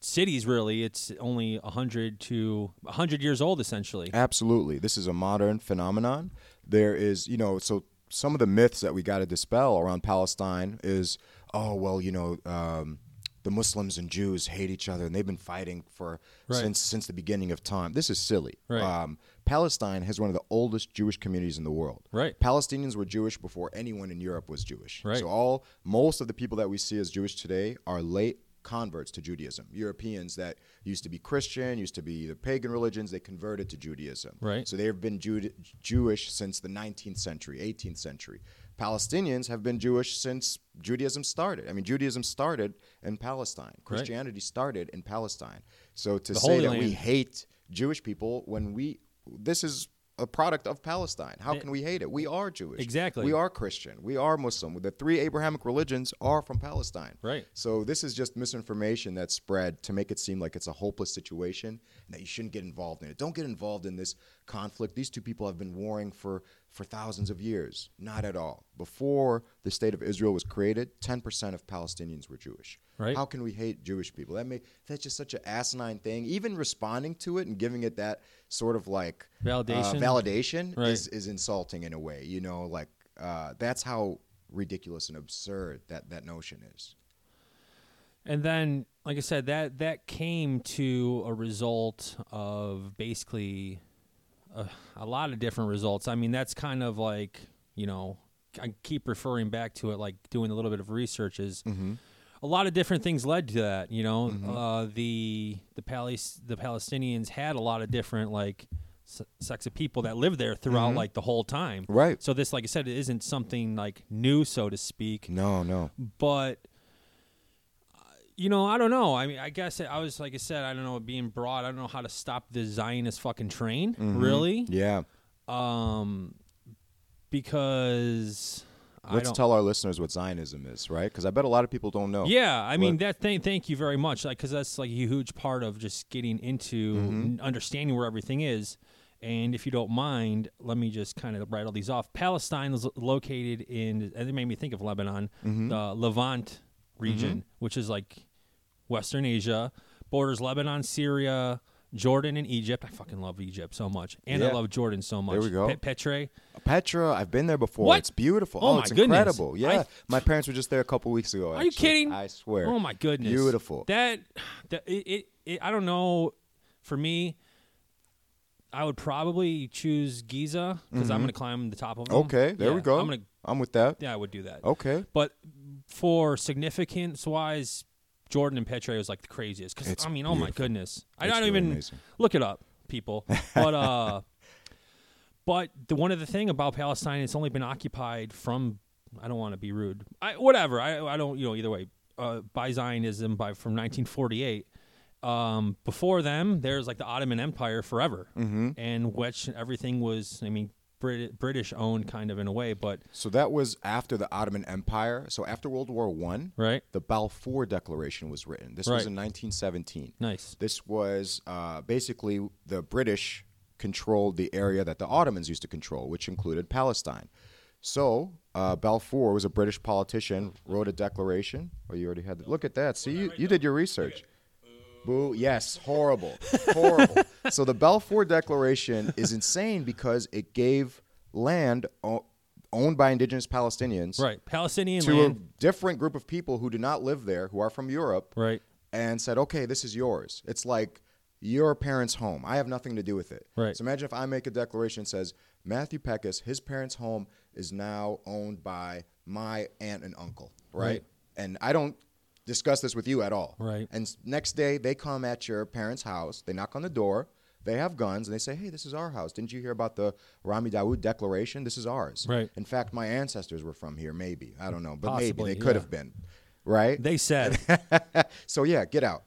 cities. Really, it's only a hundred to a hundred years old, essentially. Absolutely. This is a modern phenomenon. There is, you know, so some of the myths that we got to dispel around Palestine is, oh, well, you know, um, the Muslims and Jews hate each other and they've been fighting for Right. since since the beginning of time. This is silly. Right. Um, Palestine has one of the oldest Jewish communities in the world. Right. Palestinians were Jewish before anyone in Europe was Jewish. Right. So all most of the people that we see as Jewish today are late converts to Judaism. Europeans that used to be Christian, used to be the pagan religions, they converted to Judaism. Right. So they've been Jude- Jewish since the 19th century, 18th century. Palestinians have been Jewish since Judaism started. I mean, Judaism started in Palestine. Christianity started in Palestine. So to The say that we hate Jewish people when we this is a product of Palestine. How eh, can we hate it? We are Jewish. Exactly. We are Christian. We are Muslim. The three Abrahamic religions are from Palestine. Right. So this is just misinformation that's spread to make it seem like it's a hopeless situation and that you shouldn't get involved in it. Don't get involved in this conflict. These two people have been warring for for thousands of years. Not at all. Before the state of Israel was created, 10% of Palestinians were Jewish. Right. How can we hate Jewish people? That may that's just such an asinine thing. Even responding to it and giving it that sort of like uh, Validation? validation Right. is is insulting in a way. You know, like uh, that's how ridiculous and absurd that that notion is. And then, like I said, that that came to a result of basically a, a lot of different results. I mean, that's kind of like you know, I keep referring back to it, like doing a little bit of research is. Mm-hmm. A lot of different things led to that, you know. Mm-hmm. Uh, the the Palis- the Palestinians had a lot of different like s- sects of people that lived there throughout mm-hmm. like the whole time. Right. So this, like I said, it isn't something like new, so to speak No, no. but you know, I don't know. I mean, I guess I was like I said, I don't know, being broad. I don't know how to stop the Zionist fucking train, really. Yeah. Um, because Let's tell our listeners what Zionism is, right? Because I bet a lot of people don't know. Yeah, I mean that. Thing, thank you very much, like because that's like a huge part of just getting into Mm-hmm. n- understanding where everything is. And if you don't mind, let me just kind of rattle these off. Palestine is located in, and it made me think of Lebanon, Mm-hmm. the Levant region, which is like Western Asia, borders Lebanon, Syria, Jordan, and Egypt. I fucking love Egypt so much, and I Yeah. love Jordan so much. There we go. Pe- Petre, Petra, I've been there before. What? It's beautiful. Oh, my it's goodness. incredible. Yeah. I- my parents were just there a couple weeks ago. Are you actually. kidding? I swear. Oh my goodness, Beautiful. That that it, it, it I don't know. For me, I would probably choose Giza because I'm going to climb the top of. Mm-hmm. Okay, there we go. I'm gonna I'm with that. yeah, I would do that. Okay. But for significance wise, Jordan and Petre was like the craziest. Because I mean, oh my beautiful. goodness, I It's don't really even amazing. look it up, people. But uh, but the one other thing about Palestine, it's only been occupied from. I don't want to be rude. I, whatever. I I don't you know either way. Uh, by Zionism by from 1948. Um, before them, there's like the Ottoman Empire forever, mm-hmm. and which everything was. I mean, Brit- British owned kind of in a way, but So that was after the Ottoman Empire. So after World War One, right, the Balfour Declaration was written. This Right. was in 1917. nice. This was uh, basically the British controlled the area that the Ottomans used to control, which included Palestine. So uh, Balfour was a British politician, wrote a declaration. Oh, you already had. The, look at that. See, you, you did your research. Boo. Yes, horrible, horrible. so the Balfour Declaration is insane because it gave land o- owned by indigenous Palestinians Right, Palestinian to land. a different group of people who do not live there, who are from Europe, Right. and said, "Okay, this is yours." It's like your parents' home. I have nothing to do with it. Right. So imagine if I make a declaration that says Matthew Peckus, his parents' home is now owned by my aunt and uncle, right? Right. And I don't discuss this with you at all. Right. And next day they come at your parents' house, they knock on the door, they have guns, and they say, "Hey, this is our house. Didn't you hear about the Rami Dawood Declaration? This is ours." Right. In fact, my ancestors were from here. Maybe I don't know, but Possibly, maybe they could yeah. have been, right? They said, so yeah, get out.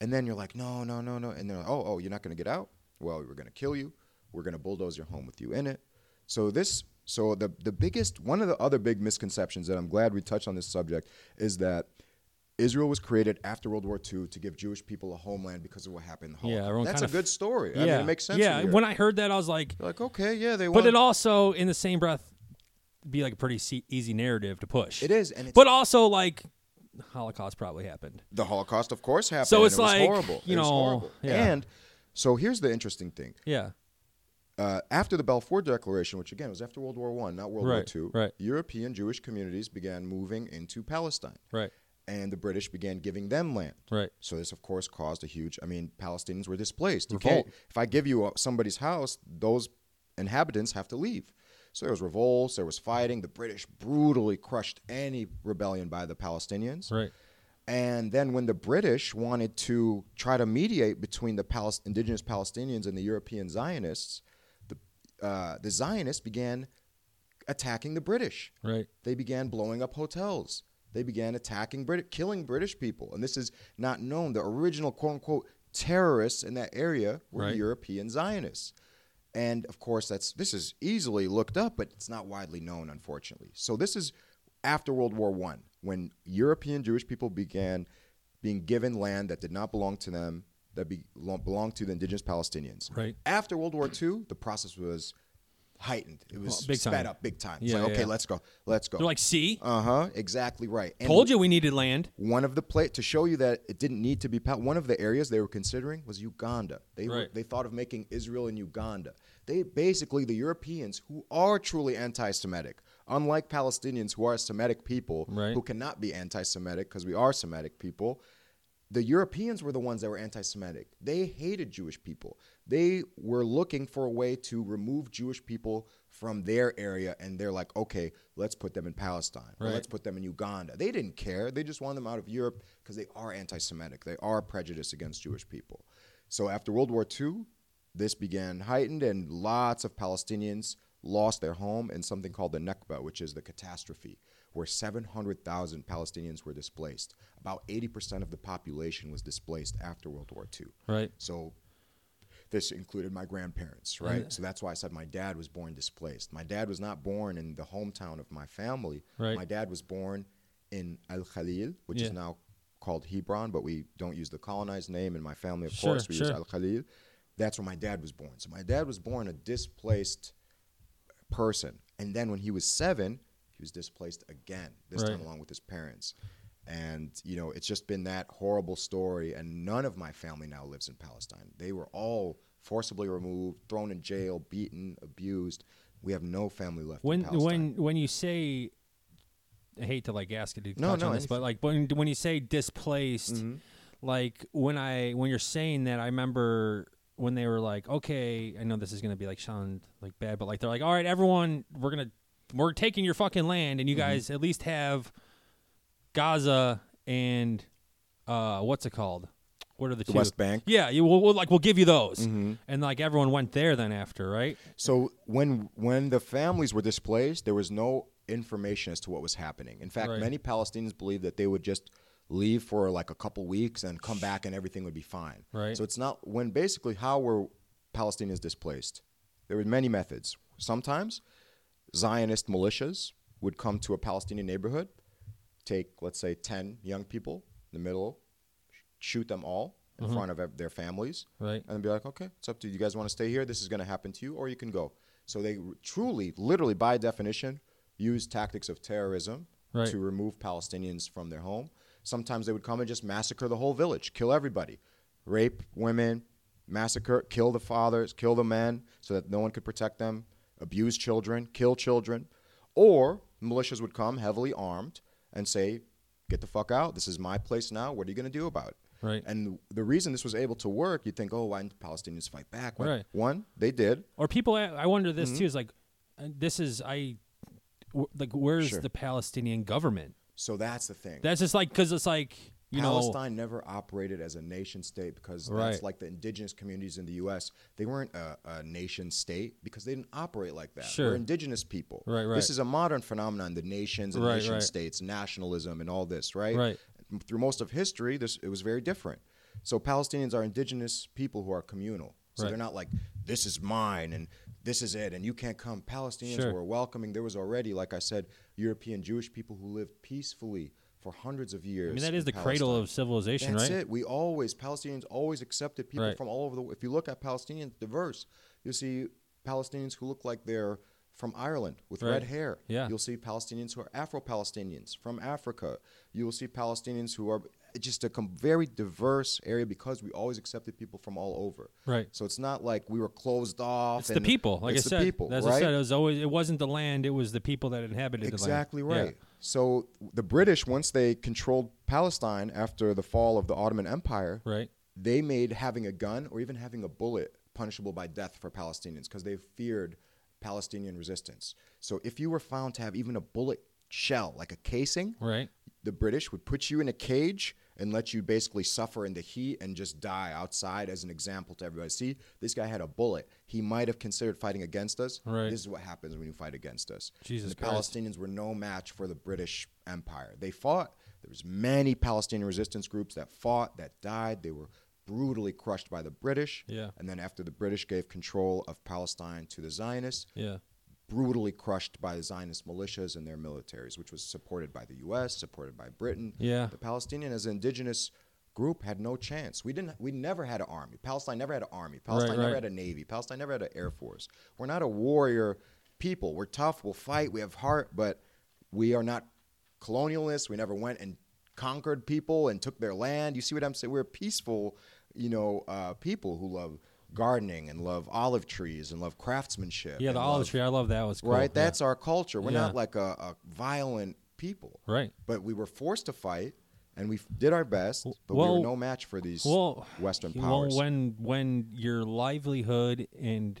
And then you're like, no, no, no, no. And they're like, oh, oh, you're not going to get out? Well, we're going to kill you. We're going to bulldoze your home with you in it. So this, so the the biggest, one of the other big misconceptions that I'm glad we touched on this subject is that Israel was created after World War II to give Jewish people a homeland because of what happened in the Holocaust. Yeah, everyone That's a good story. I yeah, mean, it makes sense. Yeah, when I heard that, I was like, You're like, okay, yeah, they but want. it also, in the same breath, be like a pretty se- easy narrative to push. it is, and it's, but also like Holocaust probably happened. the Holocaust, of course, happened. So and it's it was like, horrible. you It was know, horrible. yeah. And so here's the interesting thing. Yeah, uh, after the Balfour Declaration, which again was after World War One, not World War Right, Two, right. European Jewish communities began moving into Palestine, right, and the British began giving them land. right, So this, of course, caused a huge. I mean, Palestinians were displaced. You can't. If I give you uh, somebody's house, those inhabitants have to leave. So there was revolts. There was fighting. The British brutally crushed any rebellion by the Palestinians. right, And then when the British wanted to try to mediate between the Palis- indigenous Palestinians and the European Zionists, the, uh, the Zionists began attacking the British. right, They began blowing up hotels. They began attacking Brit, killing British people. And this is not known. The original quote unquote terrorists in that area were Right. European Zionists. And of course, that's this is easily looked up, but it's not widely known, unfortunately. So this is after World War One, when European Jewish people began being given land that did not belong to them, that be, belonged to the indigenous Palestinians. Right. After World War II, the process was heightened. It was Well, big sped time. up big time. It's Yeah, like, yeah, okay, yeah. let's go, let's go. They're like, see, Uh huh. Exactly right. And told you we needed land. One of the pla to show you that it didn't need to be. One of the areas they were considering was Uganda. They were, Right. they thought of making Israel and Uganda. They basically the Europeans who are truly anti-Semitic, unlike Palestinians who are Semitic people Right. who cannot be anti-Semitic because we are Semitic people. The Europeans were the ones that were anti Semitic. They hated Jewish people. They were looking for a way to remove Jewish people from their area, and they're like, okay, let's put them in Palestine, or Right. let's put them in Uganda. They didn't care. They just wanted them out of Europe because they are anti Semitic. They are prejudiced against Jewish people. So after World War II, this began heightened, and lots of Palestinians lost their home in something called the Nakba, which is the catastrophe, where 700,000 Palestinians were displaced. About 80% of the population was displaced after World War II. Right. So this included my grandparents, right? So that's why I said my dad was born displaced. My dad was not born in the hometown of my family. Right. My dad was born in Al Khalil, which Yeah. is now called Hebron, but we don't use the colonized name in my family, of Sure, course. We use. Al Khalil. That's where my dad was born. So my dad was born a displaced person. And then when he was seven, he was displaced again, this Right. time along with his parents. And, you know, it's just been that horrible story. And none of my family now lives in Palestine. They were all forcibly removed, thrown in jail, beaten, abused. We have no family left When in Palestine. when when you say, I hate to like ask you to No, touch no, on this, but like when when you say displaced, Mm-hmm. like when I when you're saying that, I remember when they were like, okay, I know this is gonna be like sound like bad, but like they're like, all right, everyone, we're gonna we're taking your fucking land, and you Mm-hmm. guys at least have Gaza and uh, what's it called? What are the, the two? West Bank. Yeah, you will we'll, like we'll give you those, Mm-hmm. and like everyone went there then after, right? So when when the families were displaced, there was no information as to what was happening. In fact, Right. many Palestinians believed that they would just leave for like a couple weeks and come back and everything would be fine. Right. So it's not when basically how were Palestinians displaced? There were many methods. Sometimes Zionist militias would come to a Palestinian neighborhood, take let's say 10 young people in the middle, sh- shoot them all in mm-hmm. front of ev- their families Right. and be like, okay, it's up to you. You guys want to stay here? This is going to happen to you, or you can go. So they r- truly, literally, by definition, use tactics of terrorism Right. to remove Palestinians from their home. Sometimes they would come and just massacre the whole village, kill everybody, rape women, massacre, kill the fathers, kill the men, so that no one could protect them, abuse children, kill children. Or militias would come heavily armed and say, get the fuck out. This is my place now. What are you going to do about it? Right. And the reason this was able to work, you'd think, oh, why didn't Palestinians fight back? Right. One, they did. Or people, I wonder this Mm-hmm. too is like, uh, this is I, w- like, where's Sure. the Palestinian government? So that's the thing. That's just like because it's like you know, Palestine never operated as a nation state because Right. that's like the indigenous communities in the U.S. They weren't a, a nation state because they didn't operate like that. Sure. We're indigenous people. Right, right. This is a modern phenomenon, the nations and Right, nation right. states, nationalism and all this, right? Right. Through most of history, this it was very different. So Palestinians are indigenous people who are communal. So they're not like this is mine and this is it and you can't come. Palestinians Sure. were welcoming. There was already, like I said, European Jewish people who lived peacefully for hundreds of years. I mean, that is the cradle of civilization, That's right? it. We always Palestinians always accepted people Right. from all over the. World. If you look at Palestinians, diverse. You see Palestinians who look like they're from Ireland with Right. red hair. Yeah. You'll see Palestinians who are Afro-Palestinians from Africa. You will see Palestinians who are just a com- very diverse area because we always accepted people from all over. Right. So it's not like we were closed off. It's the people, like it's I the said. people, As right? I said, it was always it wasn't the land; it was the people that inhabited Exactly the land. Exactly right. So the British, once they controlled Palestine after the fall of the Ottoman Empire, Right. they made having a gun or even having a bullet punishable by death for Palestinians because they feared Palestinian resistance. So if you were found to have even a bullet shell, like a casing, Right. the British would put you in a cage and let you basically suffer in the heat and just die outside as an example to everybody. See, this guy had a bullet. He might have considered fighting against us. Right. This is what happens when you fight against us. Jesus And the Christ. Palestinians were no match for the British Empire. They fought. There was many Palestinian resistance groups that fought, that died. They were brutally crushed by the British. Yeah. And then after the British gave control of Palestine to the Zionists, Yeah. Brutally crushed by the Zionist militias and their militaries, which was supported by the U.S., supported by Britain. Yeah. The Palestinian as an indigenous group had no chance. We didn't. We never had an army. Palestine never had an army. Palestine never right. had a navy. Palestine never had an air force. We're not a warrior people. We're tough. We'll fight. We have heart, but we are not colonialists. We never went and conquered people and took their land. You see what I'm saying? We're peaceful, you know, uh, people who love gardening and love olive trees and love craftsmanship. Yeah. The olive love- tree. I love that. Was cool. Right? Yeah. That's our culture. We're Yeah. not like a, a violent people. right. But we were forced to fight, and we did our best. But we were no match for these Well, Western well, powers. when when your livelihood and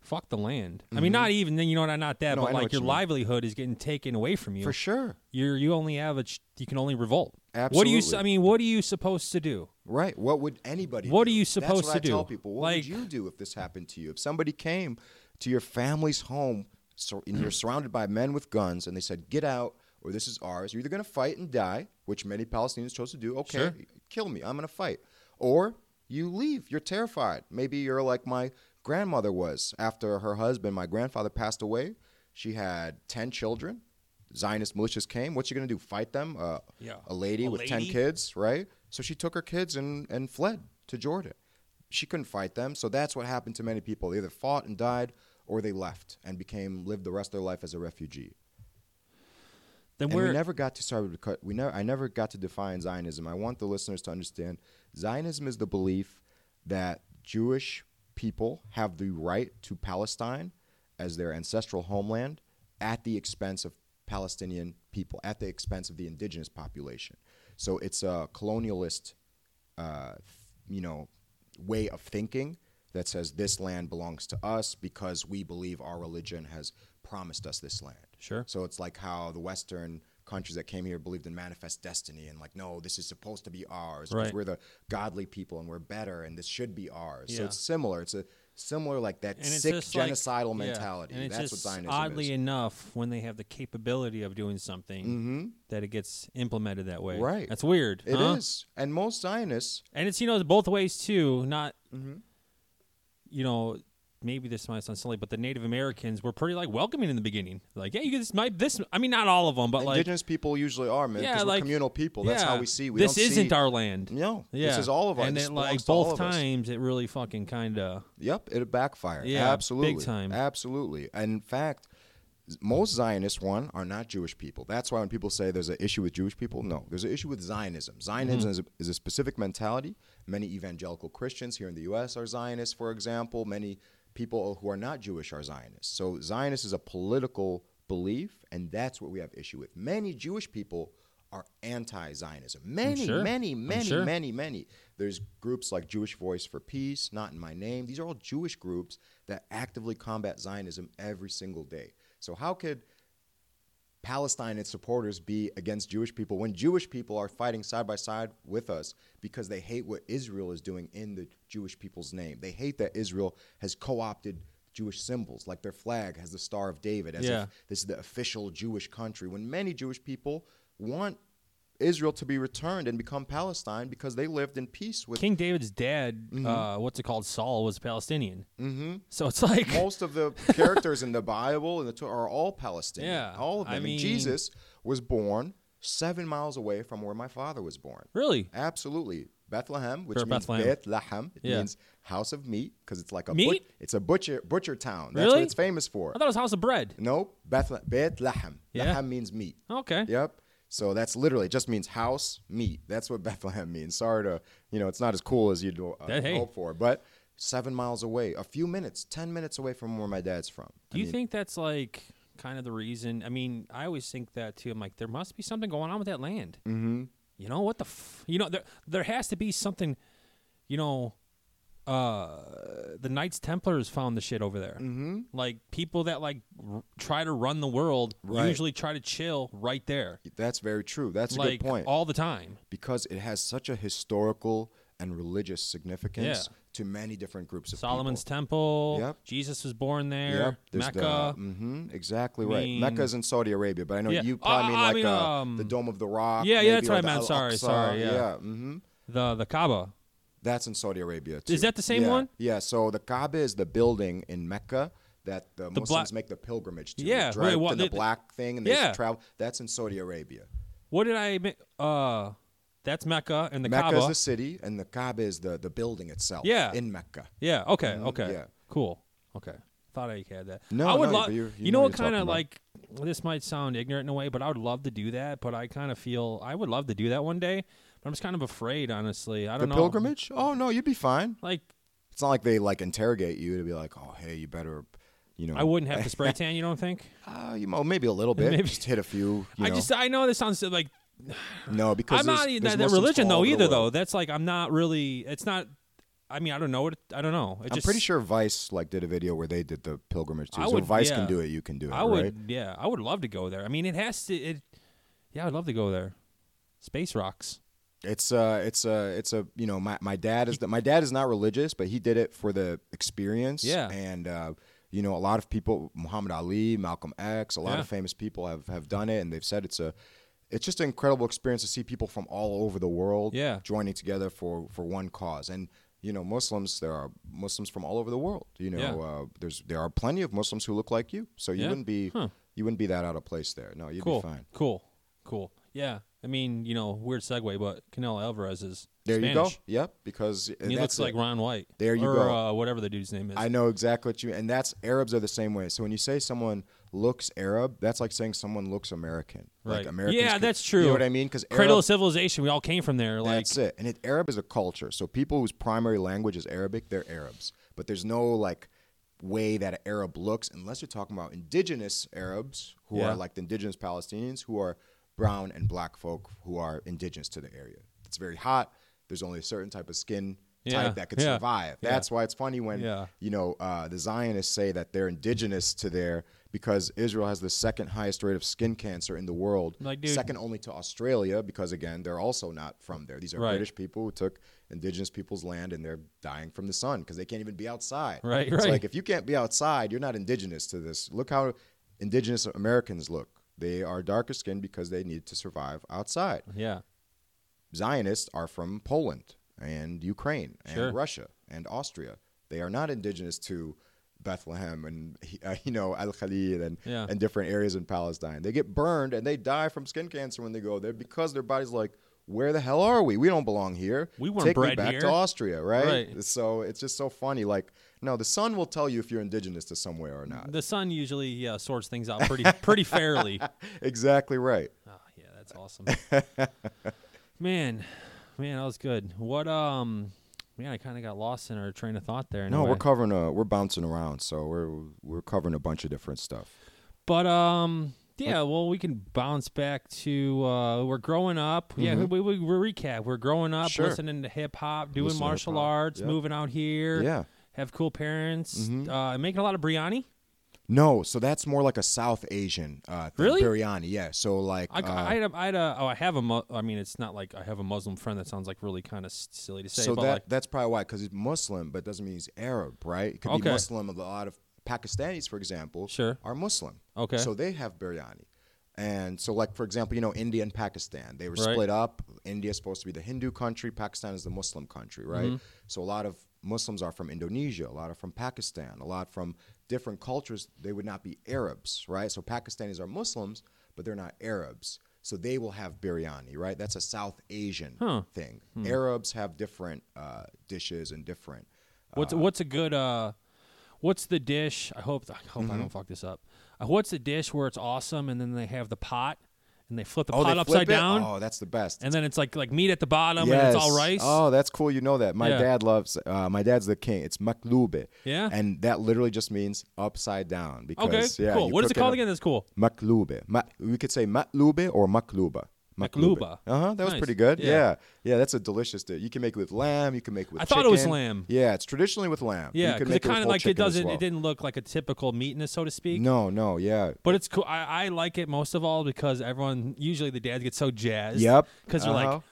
fuck the land. I mean, not even then you know not not that, Mm-hmm. No, but like your you mean. livelihood is getting taken away from you. for sure. You're you only have a you can only revolt. Absolutely. What do you? I mean, what are you supposed to do? Right. What would anybody What do? are you supposed That's what to I tell do? people. What Like- would you do if this happened to you? If somebody came to your family's home so, and you're surrounded by men with guns and they said, get out or this is ours, you're either going to fight and die, which many Palestinians chose to do. Okay, Sure. kill me. I'm going to fight. Or you leave. You're terrified. Maybe you're like my grandmother was after her husband, my grandfather, passed away. She had 10 children. Zionist militias came. What's she going to do? Fight them? Uh, Yeah. A lady A with 10 kids, right? So she took her kids and, and fled to Jordan. She couldn't fight them. So that's what happened to many people. They either fought and died or they left and became lived the rest of their life as a refugee. Then we never got to start with cut- we never I never got to define Zionism. I want the listeners to understand Zionism is the belief that Jewish people have the right to Palestine as their ancestral homeland at the expense of Palestinian people, at the expense of the indigenous population. So it's a colonialist uh, you know, way of thinking that says this land belongs to us because we believe our religion has promised us this land. Sure. So it's like how the Western countries that came here believed in manifest destiny and like, no, this is supposed to be ours because Right. we're the godly people and we're better and this should be ours. yeah. So it's similar. It's a similar like that sick like- genocidal yeah, mentality. It's That's just what Zionism oddly is. enough when they have the capability of doing something hmm that it gets implemented that way. Right. That's weird. It is, huh? And most Zionists, And it's you know both ways too. Not Mhm. you know maybe this might sound silly, but the Native Americans were pretty like welcoming in the beginning. Like, yeah, you this might this. I mean, not all of them, but like indigenous people usually are, man, Yeah, like- communal people. That's yeah, how we see. We this isn't see, our land. No, Yeah, this is all of us. And then like both times, it really fucking kind of Yep, it backfired. Yeah, absolutely, big time. absolutely. And in fact, most Zionists, one, are not Jewish people. That's why when people say there's an issue with Jewish people, no, there's an issue with Zionism. Zionism Mm-hmm. is, a, is a specific mentality. Many evangelical Christians here in the U.S. are Zionists, for example. Many people who are not Jewish are Zionists. So Zionist is a political belief, and that's what we have issue with. Many Jewish people are anti-Zionism. Many, sure. many, many, sure. many, many. There's groups like Jewish Voice for Peace, Not in My Name. These are all Jewish groups that actively combat Zionism every single day. So how could Palestine and its supporters be against Jewish people when Jewish people are fighting side by side with us because they hate what Israel is doing in the Jewish people's name? They hate that Israel has co-opted Jewish symbols, like their flag has the Star of David, as Yeah. if this is the official Jewish country. When many Jewish people want Israel to be returned and become Palestine because they lived in peace with King David's dad. Uh, what's it called? Saul was Palestinian. hmm So it's like most of the characters in the Bible and the Torah are all Palestinian. Yeah, all of I them. mean- and Jesus was born seven miles away from where my father was born. Really? Absolutely. Bethlehem, which For means Bethlehem. Bethlehem. It Yeah. means house of meat because it's like a Meat? it's a butcher butcher town. That's Really? what it's famous for. I thought it was House of Bread. Nope. Bethle- Bethlehem. Yeah. Bethlehem means meat. Okay. Yep. So that's literally it just means house meat. That's what Bethlehem means. Sorry to you know it's not as cool as you'd uh, That- hey. hope for, but seven miles away, a few minutes, ten minutes away from where my dad's from. Do you think that's like kind of the reason? I mean, I always think that too. I'm like, there must be something going on with that land. Mm-hmm. You know what the? F- you know there there has to be something. You know, uh, the Knights Templars found the shit over there. Mm-hmm. Like people that like r- try to run the world Right. usually try to chill right there, That's very true. That's a like good point. all the time. because it has such a historical and religious significance Yeah. to many different groups of Solomon's people. Temple. Yep. Jesus was born there. Yep, Mecca. The, hmm exactly I right. mean- is in Saudi Arabia, but I know Yeah. you probably Uh, mean I like mean, uh, um, the Dome of the Rock. yeah, yeah, that's what I meant. Sorry, sorry, yeah. yeah. hmm the the Kaaba. That's in Saudi Arabia too. Is that the same Yeah, one? Yeah. So the Kaaba is the building in Mecca that the, The Muslims black- make the pilgrimage to. Yeah, the wait, draped what- in the black thing and they Yeah. travel. That's in Saudi Arabia. What did I? Uh, that's Mecca and the Mecca Kaaba. is the city, and the Kaaba is the the building itself. Yeah. In Mecca. Yeah. Okay. Mhm, Okay. yeah. Cool. Okay. Thought I had that. No, I would no, love. You, you're- know what kind of like this might sound ignorant in a way, but I would love to do that. But I kind of feel I would love to do that one day. But I'm just kind of afraid, honestly. I don't know. pilgrimage? Oh no, you'd be fine. Like It's not like they like interrogate you to be like, oh hey, you better, you know. I wouldn't have to spray tan. You don't think? Uh, you know, maybe a little bit. Maybe. Just hit a few. You I know. just I know this sounds like no because I'm there's- not there's that, that Muslims religion all though over the either though. world. That's like I'm not really. It's not. I mean I don't know what I don't know. It I'm just, pretty sure Vice like did a video where they did the pilgrimage too. I so would- if Vice yeah. can do it, you can do it. I would. right? Yeah, I would love to go there. I mean, it has to. It. Yeah, I'd love to go there. Space rocks. It's uh it's uh it's a you know my, my dad is the, my dad is not religious but he did it for the experience Yeah. and uh you know a lot of people Muhammad Ali Malcolm X a lot Yeah. of famous people have have done it and they've said it's a it's just an incredible experience to see people from all over the world Yeah. joining together for for one cause and you know Muslims there are Muslims from all over the world you know Yeah. uh, there's there are plenty of Muslims who look like you so you Yeah? wouldn't be Huh. you wouldn't be that out of place there no you'd cool. be fine Cool. Cool. Yeah. I mean, you know, weird segue, but Canelo Alvarez is there Spanish. you go yep because And he that's looks like. Ron White. There you or, go. Uh, whatever the dude's name is. I know exactly what you mean. and that's Arabs are the same way. So when you say someone looks Arab, that's like saying someone looks American. Like Right. Americans Yeah, could- that's You true. know what I mean? Because Cradle of civilization. We all came from there. Like, that's it. And it, Arab is a culture. So people whose primary language is Arabic, they're Arabs. But there's no like way that an Arab looks unless you're talking about indigenous Arabs who Yeah. are like the indigenous Palestinians who are brown and black folk who are indigenous to the area. It's very hot. There's only a certain type of skin Yeah, type that could yeah, survive. yeah. That's why it's funny when Yeah. you know uh, the Zionists say that they're indigenous to there because Israel has the second highest rate of skin cancer in the world, Like, dude- second only to Australia because again they're also not from there. These are Right. British people who took indigenous people's land and they're dying from the sun because they can't even be outside. Right, It's right. like if you can't be outside, you're not indigenous to this. Look how indigenous Americans look. They are darker skinned because they need to survive outside. yeah. Zionists are from Poland and Ukraine Sure. and Russia and Austria. They are not indigenous to Bethlehem and uh, you know Al Khalil and Yeah. and different areas in Palestine. They get burned and they die from skin cancer when they go there because their body's like, where the hell are we? We don't belong here. We weren't Take me back here." to Austria, right? Right. So it's just so funny. Like, no, the sun will tell you if you're indigenous to somewhere or not. The sun usually yeah, sorts things out pretty pretty fairly. exactly right. Oh yeah, that's awesome. man, man, that was good. What um, man, I kind of got lost in our train of thought there. No, we're covering a we're bouncing around, so we're we're covering a bunch of different stuff. But um, yeah. Well, we can bounce back to uh, we're growing up. Yeah, Mhm. we, we, we recap. We're growing up, Sure. listening to hip hop, doing Listen martial hip-hop, arts, yep. moving out here. Yeah. Have cool parents. Mhm. Uh, making a lot of biryani. No, so that's more like a South Asian uh, thing. Really? Biryani, yeah. So like, I, uh, I, had a, I had a, oh, I have a, mu- I mean, it's not like I have a Muslim friend that sounds like really kind of silly to say, so but that like, that's probably why, because he's Muslim, but doesn't mean he's Arab, right? It could Okay. be Muslim. A lot of Pakistanis, for example, Sure. are Muslim. Okay. So they have biryani. And so, like for example, you know, India and Pakistan, they were Right. split up. India is supposed to be the Hindu country. Pakistan is the Muslim country, right? Mm-hmm. So a lot of Muslims are from Indonesia. A lot are from Pakistan. A lot from different cultures. They would not be Arabs, right? So Pakistanis are Muslims, but they're not Arabs. So they will have biryani, right? That's a South Asian Huh. thing. Arabs have different uh, dishes and different. What's what's a good uh what's the dish? I hope I hope Mm-hmm. I don't fuck this up. Uh, what's the dish where it's awesome and then they have the pot and they flip the oh, pot upside it? down Oh, that's the best. and then it's like like meat at the bottom yes. and it's all rice. Oh, that's cool. You know that. My Yeah. dad loves. Uh, my dad's the king. It's maklube. Yeah? And that literally just means upside down. Because okay, yeah, cool. What is it called up- again? That's cool. Maklube. Ma- we could say maklube or makluba. Makluba. Uh huh. That was Nice. pretty good. Yeah. Yeah. yeah. that's a delicious dish. You can make it with lamb. You can make it with. I thought it was lamb. Yeah, it's traditionally with lamb. Yeah, because it kind of like it doesn't. well. It didn't look like a typical meatness, so to speak. No, no, yeah. But it's cool. I, I like it most of all because everyone usually the dads get so jazzed. Yep. Because they're Uh-huh. like,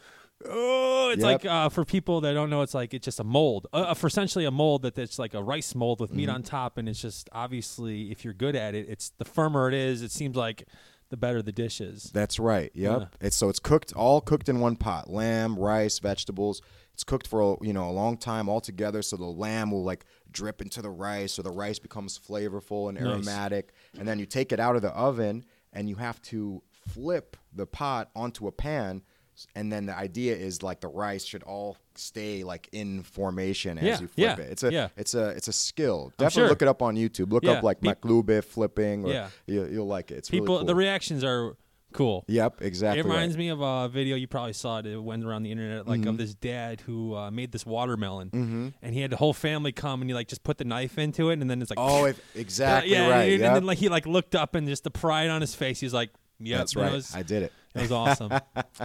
oh, it's Yep. like uh, for people that don't know, it's like it's just a mold. Uh, for essentially a mold that it's like a rice mold with Mm-hmm. meat on top, and it's just obviously if you're good at it, it's the firmer it is. It seems like the better the dish is. That's right. Yep. Yeah. It's so it's cooked all cooked in one pot. Lamb, rice, vegetables. It's cooked for you know a long time all together. So the lamb will like drip into the rice, so the rice becomes flavorful and Nice. aromatic. And then you take it out of the oven, and you have to flip the pot onto a pan. And then the idea is like the rice should all stay like in formation as Yeah, you flip yeah, it. It's a yeah. it's a it's a skill. Definitely sure. look it up on YouTube. Look Yeah, up like maklube flipping, or Yeah. you, you'll like it. It's People, really cool. the reactions are cool. Yep, exactly. It reminds right. me of a video you probably saw it. It went around the internet, like Mm-hmm. of this dad who uh, made this watermelon, and he had the whole family come and he like just put the knife into it, and then it's like, Oh, if, exactly yeah, right. And yep. then like he like looked up and just the pride on his face, he's like, "Yep, That's right. Was, I did it. It was awesome.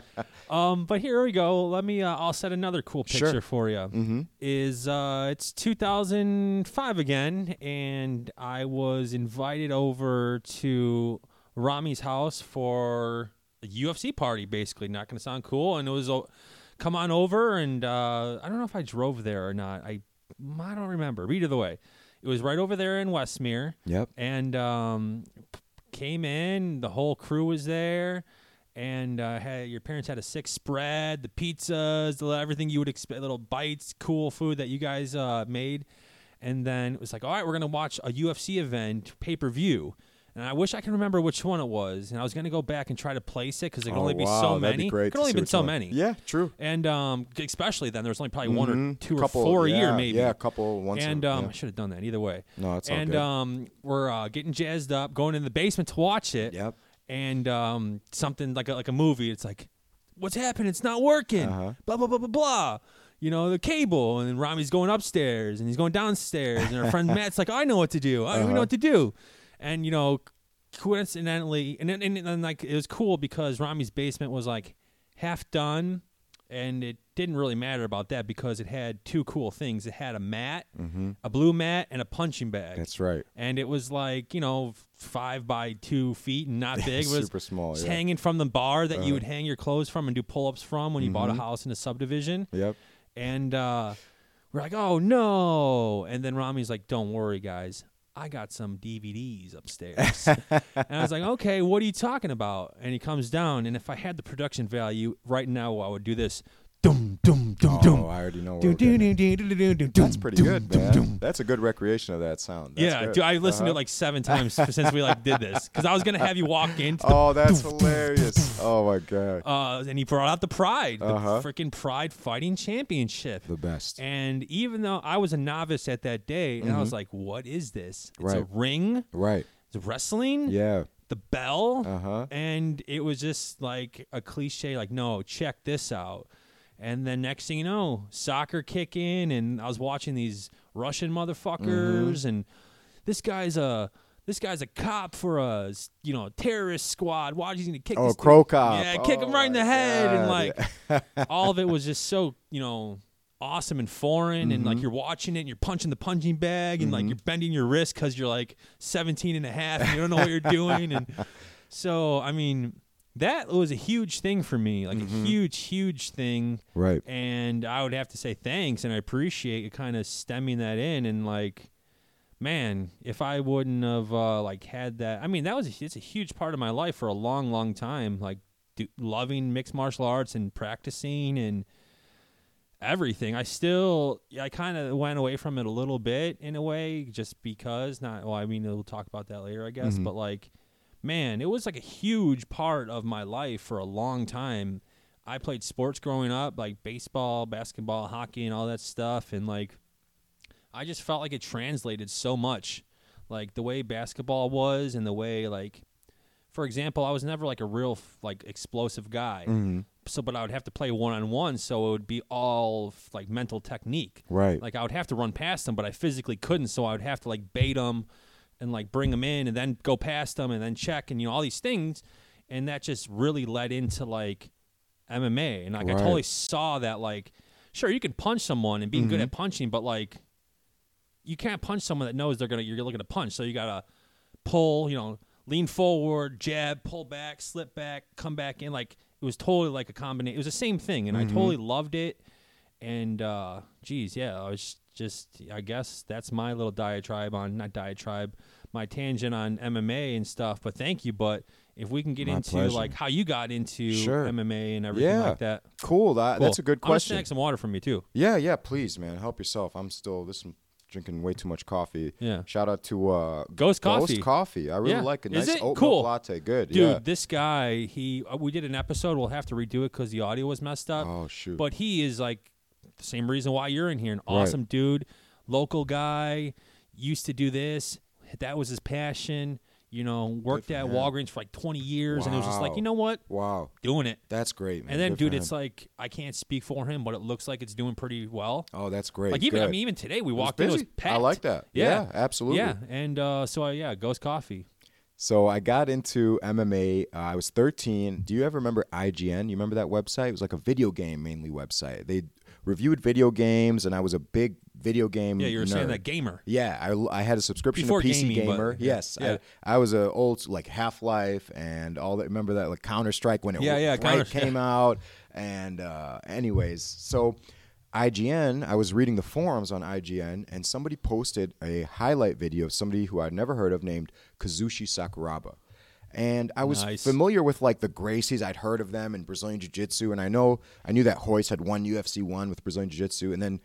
um, but here we go. Let me. Uh, I'll set another cool Sure. picture for you. Mm-hmm. Is uh, it's 2005 again, and I was invited over to Rami's house for a UFC party. Basically, not going to sound cool, and it was. Uh, Come on over, and uh, I don't know if I drove there or not. I I don't remember. Either the way, it was right over there in Westmere Yep. and um, came in. The whole crew was there, and uh, had, your parents had a sick spread, the pizzas, the, everything you would expect, little bites, cool food that you guys uh, made. And then it was like, all right, we're gonna watch a UFC event pay per view. And I wish I can remember which one it was. And I was gonna go back and try to place it because there could Oh, only be so many. Be great Could to only been so one. many. Yeah, true. And um, especially then, there was only probably one or Mhm. two couple, or four a year, maybe. Yeah, a couple once. And a, um, yeah. I should have done that either way. No, it's all and um, we're uh, getting jazzed up, going in the basement to watch it. Yep. And um, something like a, like a movie. It's like, what's happening? It's not working. Uh-huh. Blah blah blah blah blah. You know the cable, and then Rami's going upstairs, and he's going downstairs, and our friend Matt's like, I know what to do. I don't even know Uh-huh. what to do. And you know, coincidentally, and then, and then like it was cool because Rami's basement was like half done, and it didn't really matter about that because it had two cool things. It had a mat, a blue mat, and a punching bag. Mm-hmm. That's right. and it was like you know five by two feet and not big. It was Super small. just Yeah. hanging from the bar that you Uh-huh. would hang your clothes from and do pull ups from when you bought a Mm-hmm. house in a subdivision. Yep. And uh, we're like, oh no! And then Rami's like, don't worry, guys. I got some DVDs upstairs. and I was like, okay, what are you talking about? And he comes down, and if I had the production value right now, I would do this. Dum dum dum Oh, dum. I already know. Dum, dum, dum, dum, dum, dum, That's pretty good, man. That's a good recreation of that sound. That's yeah, good. dude, I listened to Uh-huh. it like seven times since we like did this because I was gonna have you walk into the Oh, that's hilarious. Oh my god. uh, and he brought out the Pride, the Uh-huh. freaking Pride Fighting Championship. The best. And even though I was a novice at that day, and I was like, "What is this? It's a Mm-hmm. Ring, Right. it's wrestling, Yeah. the bell." Uh huh. And it was just like a cliche, like, "No, check this out." And then next thing you know, soccer kick in, and I was watching these Russian motherfuckers, Mm-hmm. and this guy's a this guy's a cop for a you know terrorist squad. Why is he gonna kick? Oh, this crow dude? cop. Yeah, kick him Oh right in the head, and God. like all of it was just so you know awesome and foreign and Mm-hmm. like you're watching it and you're punching the punching bag and like you're bending your wrist because you're like 17 and a half and you don't know what you're doing and so i mean that was a huge thing for me like Mm-hmm. a huge huge thing Right. and i would have to say thanks and i appreciate you kind of stemming that in and like man if i wouldn't have uh like had that i mean that was a, it's a huge part of my life for a long long time like do, loving mixed martial arts and practicing and everything i still i kind of went away from it a little bit in a way just because not well i mean we'll talk about that later i guess Mhm. but like man, it was like a huge part of my life for a long time. I played sports growing up, like baseball, basketball, hockey, and all that stuff, and like I just felt like it translated so much, like the way basketball was and the way like, for example, I was never like a real like explosive guy. Mhm. So, but I would have to play one on one, so it would be all like mental technique. Right. Like I would have to run past them, but I physically couldn't, so I would have to like bait them and like bring them in, and then go past them, and then check, and you know all these things, and that just really led into like MMA, and like I totally saw that like, sure you can punch someone and being good Mhm. at punching, but like you can't punch someone that knows they're gonna you're looking to punch, so you gotta pull, you know, lean forward, jab, pull back, slip back, come back in. Like it was totally like a combination. It was the same thing, and I totally loved it. And uh, geez, yeah, I was just I guess that's my little diatribe on not diatribe, my tangent on MMA and stuff. But thank you. But if we can get My into pleasure. like how you got into Sure. MMA and everything Yeah. like that. Cool. That, That's a Cool. good I'm question. some water from you too. Yeah, yeah, please, man. Help yourself. I'm still this I'm drinking way too much coffee. Yeah. Shout out to uh Ghost Coffee. Ghost Coffee. I really Yeah. like it. Is Nice it? oat Cool. milk latte. Good. Dude, yeah. this guy, he uh, we did an episode. We'll have to redo it because the audio was messed up. Oh shoot. But he is like the same reason why you're in here. An Right. awesome dude, local guy, used to do this. That was his passion. You know, worked at him. Walgreens for like 20 years, and it was just like, you know what, wow. doing it. That's great, man. And then, Good dude, it's like I can't speak for him, but it looks like it's doing pretty well. Oh, that's great. Like even, I mean, even today we walked in, it was packed. I like that. Yeah. absolutely. Yeah, and uh, so uh, yeah, Ghost Coffee. So I got into MMA. Uh, I was 13. Do you ever remember IGN? You remember that website? It was like a video game mainly website. They reviewed video games, and I was a big video game. Yeah, you were saying that gamer. Yeah, I, I had a subscription Before to PC gaming, but- Gamer. yeah, yes, yeah. I, I was a old like Half Life and all that. Remember that like Counter Strike when it Yeah, yeah, right came out. And uh, anyways, so IGN, I was reading the forums on IGN, and somebody posted a highlight video of somebody who I'd never heard of named Kazushi Sakuraba. And I was Nice. familiar with like the Gracies. I'd heard of them in Brazilian Jiu Jitsu, and I know I knew that Royce had won UFC one with Brazilian Jiu Jitsu, and then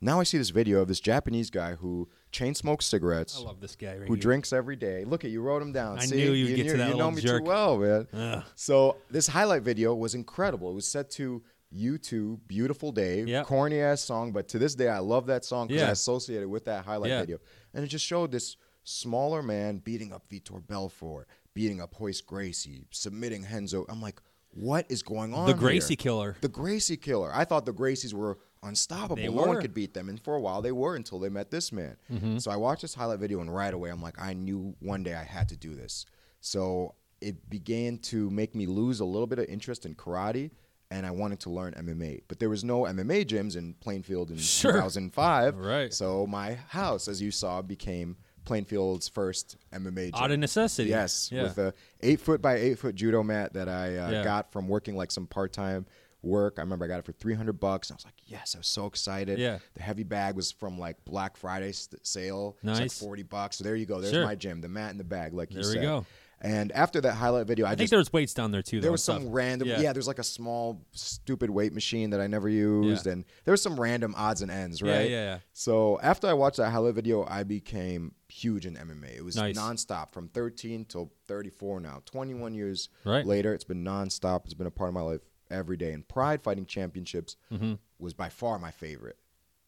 now I see this video of this Japanese guy who chain smokes cigarettes, I love this guy right who here. drinks every day. Look at you, wrote him down. I See? knew you'd you get to that You know me jerk. too well, man. Ugh. So this highlight video was incredible. It was set to U2, "Beautiful Day," Yep. corny ass song, but to this day I love that song because Yeah. I associate it with that highlight Yeah. video. And it just showed this smaller man beating up Vitor Belfort, beating up Royce Gracie, submitting Renzo. I'm like, what is going on? the here? Gracie killer. The Gracie killer. I thought the Gracies were unstoppable. They no one could beat them. And for a while they were until they met this man. Mm-hmm. So I watched this highlight video and right away I'm like, I knew one day I had to do this. So it began to make me lose a little bit of interest in karate and I wanted to learn MMA. But there was no MMA gyms in Plainfield in Sure. 2005. Right. So my house, as you saw, became Plainfield's first MMA gym. Out of necessity. Yes, Yeah. with a eight foot by eight foot judo mat that I uh, Yeah. got from working like some part time work. I remember I got it for three hundred bucks. I was like, yes, I was so excited. Yeah. the heavy bag was from like Black Friday st- sale. Was like Nice. forty bucks. So there you go. There's Sure. my gym, the mat and the bag, like you There we said. go. And after that highlight video, I, I think just there's weights down there too. there was some stuff. random yeah. Yeah. there's like a small stupid weight machine that I never used Yeah. and there was some random odds and ends Yeah, right yeah, yeah. so after I watched that highlight video I became huge in MMA it was Nice. nonstop from 13 till 34 now 21 years Right. later it's been nonstop it's been a part of my life every day and Pride Fighting Championships Mm-hmm. was by far my favorite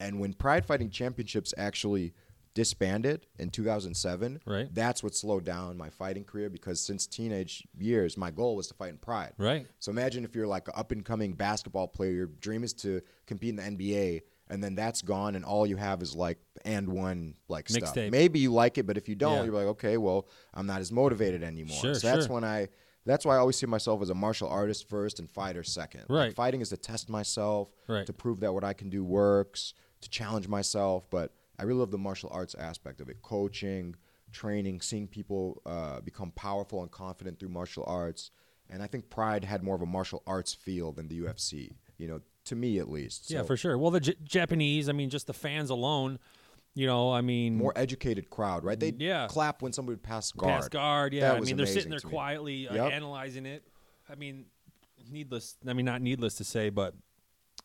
and when Pride Fighting Championships actually disbanded in 2007 Right. that's what slowed down my fighting career because since teenage years my goal was to fight in Pride Right. so imagine if you're like an up and coming basketball player, your dream is to compete in the NBA, and then that's gone, and all you have is like and one like stuff. Mixtape. Maybe you like it, but if you don't, Yeah. you're like, okay, well, I'm not as motivated anymore. Sure, so that's sure. when I. That's why I always see myself as a martial artist first and fighter second. Like, Right. fighting is to test myself, Right. to prove that what I can do works, to challenge myself. But I really love the martial arts aspect of it coaching, training, seeing people uh, become powerful and confident through martial arts. And I think Pride had more of a martial arts feel than the UFC, you know, to me at least. Yeah, for sure. Well, the J- Japanese, I mean, just the fans alone, you know, I mean, More educated crowd, right? They Yeah. clap when somebody would pass guard. pass guard. Yeah, That I mean, they're sitting there quietly uh, Yep. analyzing it. I mean, needless. I mean, not needless to say, but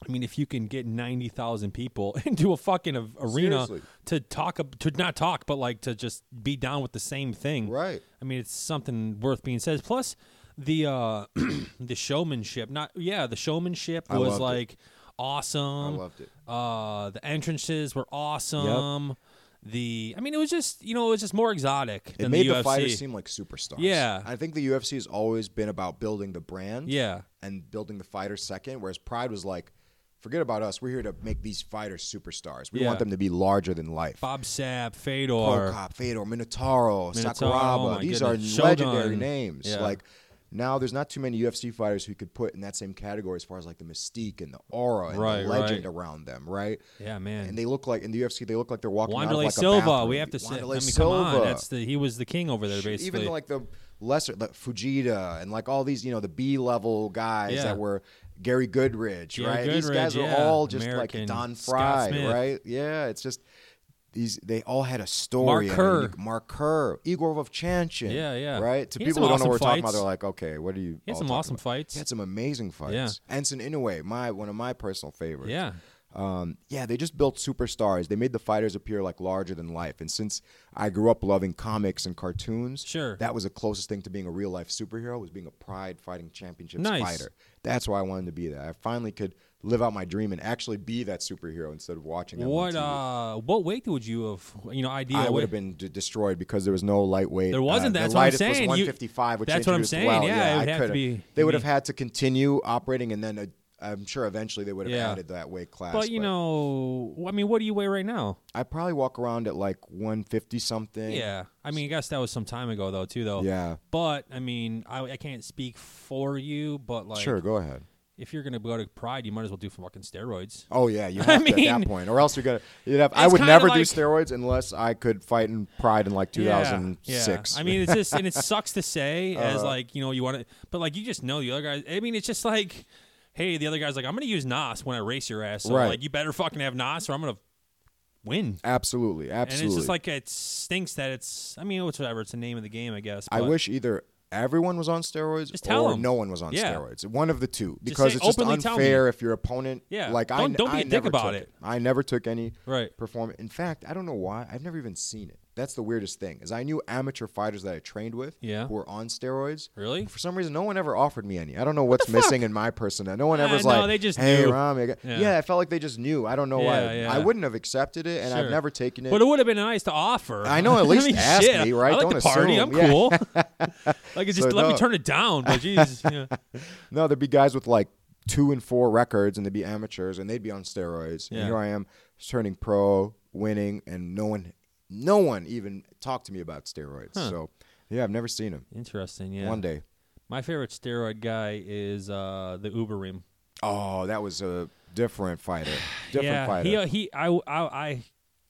I mean, if you can get ninety thousand people into a fucking arena Seriously. to talk to not talk, but like to just be down with the same thing, Right. I mean, it's something worth being said. Plus, the uh the showmanship, not yeah, the showmanship I was loved it. like awesome. I loved it. Uh, the entrances were awesome. The, I mean, it was just you know, it was just more exotic. It made the, the, fighters seem like superstars. Yeah. I think the UFC has always been about building the brand. Yeah, and building the fighters second, whereas Pride was like, forget about us. We're here to make these fighters superstars. We Yeah. want them to be larger than life. Bob Sapp, Fedor. Cro Cop, Fedor, Minotauro, Minotauro, Sakuraba. Oh these goodness. are legendary Shogun. names. Yeah. Like now, there's not too many UFC fighters who could put in that same category as far as like the mystique and the aura and Right, the legend right. around them, right? Yeah, man. And they look like in the UFC, they look like they're walking Wanderlei like Silva. We have to say. I mean, Silva. come on. That's the he was the king over there, basically. Even like the lesser, like Fujita and like all these, you know, the B level guys Yeah. that were Gary Goodridge, Gary right? these guys Goodridge, are yeah. all just American. like Don Frye, right? Yeah, it's just these. They all had a story. Mark I mean, Kerr. you- Mark Kerr, Igor Vovchanchin. Yeah, yeah. Right. To people who don't know what we're talking about, they're like, okay, what are you? he had some awesome about? fights. He had some amazing fights. Yeah. Enson Inoue, my one of my personal favorites. yeah. Um, yeah, they just built superstars. They made the fighters appear like larger than life. And since I grew up loving comics and cartoons, Sure. that was the closest thing to being a real life superhero was being a Pride Fighting Championships Nice. fighter. That's why I wanted to be that. I finally could live out my dream and actually be that superhero instead of watching them. What uh, what weight would you have? You know, ideal I would have been d- destroyed because there was no lightweight. There wasn't, Uh, that's the what I'm saying. Was 155, which that's what I'm saying. Well. Yeah, it would I have to coulda- be- They would have had to continue operating, and then uh, I'm sure eventually they would have Yeah. added that weight class. But you know, I mean, what do you weigh right now? I probably walk around at like 150 something. Yeah, I mean, I guess that was some time ago though, too, though. Yeah. But I mean, I, I can't speak for you, but like, sure, go ahead. if you're gonna go to Pride, you might as well do fucking steroids. Oh yeah, you I have to at mean, that point, or else you're gonna. You'd have, I it's would kinda never do like- steroids unless I could fight in Pride in like Yeah, 2006. Yeah. I mean, it's just and it sucks to say as Uh, like you know you want to, but like you just know the other guys. I mean, it's just like, hey, the other guy's like, I'm gonna use NOS when I race your ass. So Right. like, you better fucking have NOS, or I'm gonna win. absolutely, absolutely. And it's just like it stinks that it's. I mean, whatever. It's the name of the game, I guess. I wish either everyone was on steroids Just or 'em. no one was on Yeah. steroids. One of the two, because say- it's just openly tell me. unfair if your opponent. Yeah, like I, don't- don't be I a dick about took it. I never took any Right. performance. In fact, I don't know why. I've never even seen it. That's the weirdest thing. Is I knew amateur fighters that I trained with Yeah. who were on steroids. Really? For some reason, no one ever offered me any. I don't know what's missing in my personality. No one Uh, ever's no, like, they just "Hey, knew." Rami." Yeah. Yeah. I felt like they just knew. I don't know Yeah, why. yeah. I wouldn't have accepted it, and Sure. I've never taken it. But it would have been nice to offer. I know, at least mean, ask shit, me, right? I like Don't to party. assume. I'm Yeah. cool. like, it's just So let me turn it down. But yeah. No, there'd be guys with like two and four records, and they'd be amateurs, and they'd be on steroids. Yeah. And here I am, turning pro, winning, and no one, no one even talked to me about steroids. Huh. So, yeah, I've never seen him. interesting. Yeah. One day. My favorite steroid guy is uh, the Overeem. Oh, that was a different fighter. Different yeah, fighter. he uh, he I, I I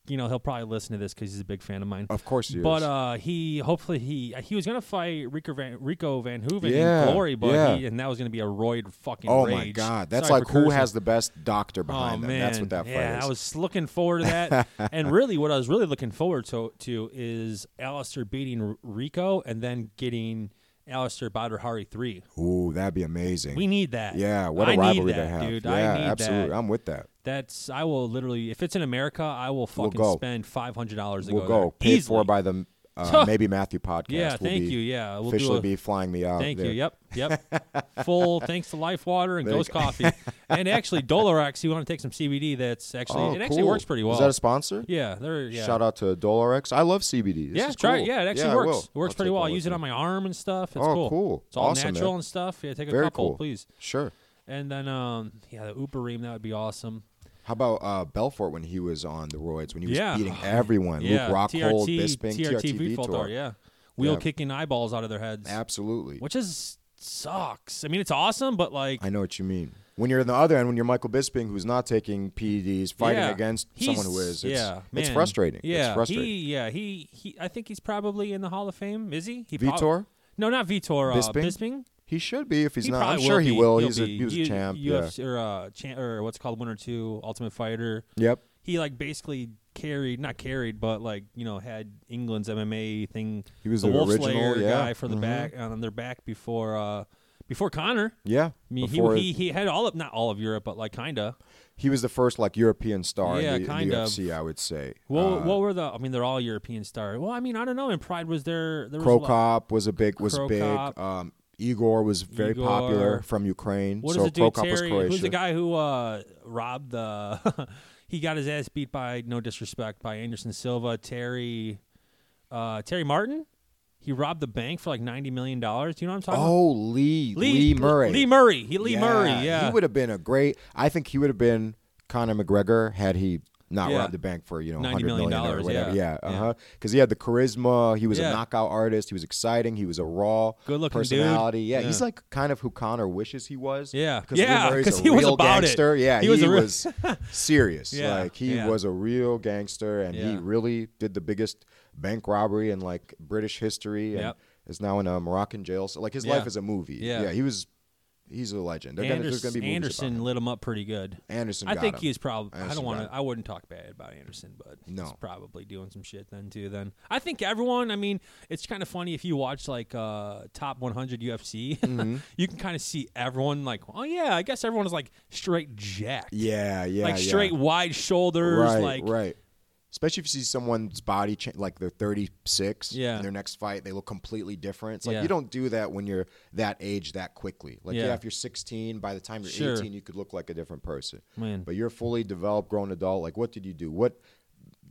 you know he'll probably listen to this because he's a big fan of mine. of course he But is. uh, he hopefully he he was gonna fight Rico Van Rico Verhoeven Yeah, in Glory, but yeah. he, and that was gonna be a roid fucking. oh rage. my God, that's Sorry like who has the best doctor Oh behind them. man, That's what that fight is. yeah, is. I was looking forward to that, and really, what I was really looking forward to to is Alistair beating Rico and then getting Alistair Badr Hari three. Ooh, that'd be amazing. We need that. yeah, what a I need rivalry that, they have. dude. Yeah, I need absolutely. that. I'm with that. That's I will literally if it's in America, I will We'll fucking go. spend five hundred dollars to We'll go. go. Paid for by the uh, maybe Matthew podcast. Yeah, thank be you. Yeah, we'll officially a, be flying me out. Thank there. you. Yep, yep. Full thanks to Life Water and There Ghost. Coffee, and actually Dolorex. You want to take some CBD? That's actually Oh, it. Actually cool. works pretty well. Is that a sponsor? yeah, they're yeah. Shout out to Dolorex. I love CBD. This yeah, is try cool. it. Yeah, it actually I works. It works I'll pretty well. I use it on my arm and stuff. It's Oh, cool. cool. It's all Awesome, natural man. and stuff. Yeah, take a Very couple, cool. please. Sure. And then um, yeah, the Overeem that would be awesome. How about uh, Belfort when he was on the roids when he was Yeah. beating everyone? yeah, Luke Rockhold, TRT, Bisping, TRT, TRT Vitor, Vitor. Yeah, wheel Yeah. kicking eyeballs out of their heads, Absolutely. which is sucks. I mean, it's awesome, but like I know what you mean. When you're on the other end, when you're Michael Bisping, who's not taking PEDs, fighting Yeah. against someone who He's- is, it's, yeah, it's man. frustrating. Yeah, it's frustrating. he, yeah, he, he. I think he's probably in the Hall of Fame. Is he? he prob- Vitor, no, not Vitor. Uh, Bisping? He should be if he's he not. I'm sure he will. He'll He's a, be. he was a U- champ. UFC, or uh, or what's called Winner Two, Ultimate Fighter. Yep. He like basically carried, not carried, but like you know had England's MMA thing. He was the the Wolf original Slayer yeah. guy for the Mhm. back on their back before uh, before Conor. Yeah, I mean, he, he he had all of not all of Europe, but like kinda. he was the first like European star Yeah, in, the, in kind the of. UFC, I would say. What Uh, what were the? I mean, they're all European stars. Well, I mean, I don't know. And Pride was there. There was Cro Cop was a big was Crow big. Um, Igor was very Igor. popular from Ukraine. What so is the Crow dude Cop was Terry? Croatia. Who's the guy who uh, robbed the? he got his ass beat by no disrespect by Anderson Silva. Terry, uh, Terry Martin. He robbed the bank for like ninety million dollars. Do you know what I'm talking about? Oh, Lee Lee, Murray. Lee Murray. He Lee Murray. Yeah. he would have been a great. I think he would have been Conor McGregor had he not Yeah. robbed the bank for you know $90 hundred million million or whatever. yeah. Yeah, uh huh. Because he had the charisma. He was a knockout artist. He was exciting. He was a raw Good-looking personality. Yeah, he's like kind of who Conor wishes he was. Yeah. because Yeah, Lee Murray's 'cause a he was real about it. gangster. Yeah, He he, was a real- was serious. Yeah, Like he was a real gangster, and he really did the biggest bank robbery in like British history, and Yep. is now in a Moroccan jail. So like his life is a movie. Yeah. yeah, he was. He's a legend. They're gonna, there's Anderson, going to be movies Anderson about him. lit him up pretty good. Anderson. I got think him. he's probably. I Anderson don't want got to. I wouldn't talk bad about Anderson, but he's No. probably doing some shit then too. Then I think everyone. I mean, it's kind of funny if you watch like uh top 100 UFC, Mm-hmm. you can kind of see everyone like, oh yeah, I guess everyone is like straight jacked, Yeah, yeah, like yeah. straight wide shoulders, right, like right. Especially if you see someone's body change, like they're 36, Yeah. in their next fight they look completely different. It's like Yeah. you don't do that when you're that age that quickly. Like yeah, Yeah. if you're 16, by the time you're Sure. 18, you could look like a different person. Man. But you're a fully developed, grown adult. Like, what did you do? What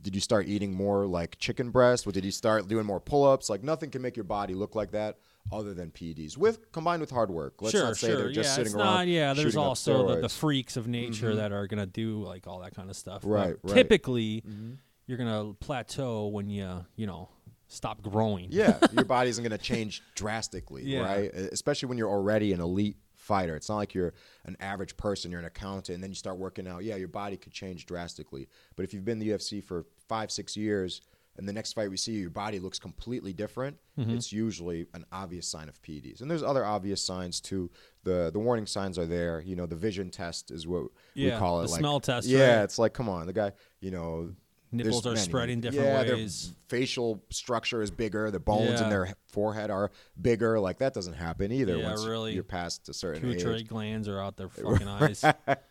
did you start eating more like chicken breast? What did you start doing more pull-ups? Like nothing can make your body look like that other than PEDs, with combined with hard work. Let's sure, not say sure, they're just yeah, sitting around. not. Yeah, there's also the, the freaks of nature mm-hmm. that are gonna do like all that kind of stuff. Right, right. Typically, mm-hmm. You're gonna plateau when you you know stop growing. Yeah, your body isn't going to change drastically, Yeah. right? Especially when you're already an elite fighter. It's not like you're an average person, you're an accountant, and then you start working out. Yeah, your body could change drastically. But if you've been in the UFC for five, six years, and the next fight we see you, your body looks completely different, Mm-hmm. it's usually an obvious sign of PEDs. And there's other obvious signs too. The the warning signs are there. You know, the vision test is what Yeah, we call it. the like, smell test, Yeah, right? it's like, come on, the guy, you know, Nipples there's are many. spreading different yeah, their facial structure is bigger. The bones Yeah. in their forehead are bigger. Like that doesn't happen either. Yeah, once really. You're past a certain Pituitary age. glands are out their fucking eyes.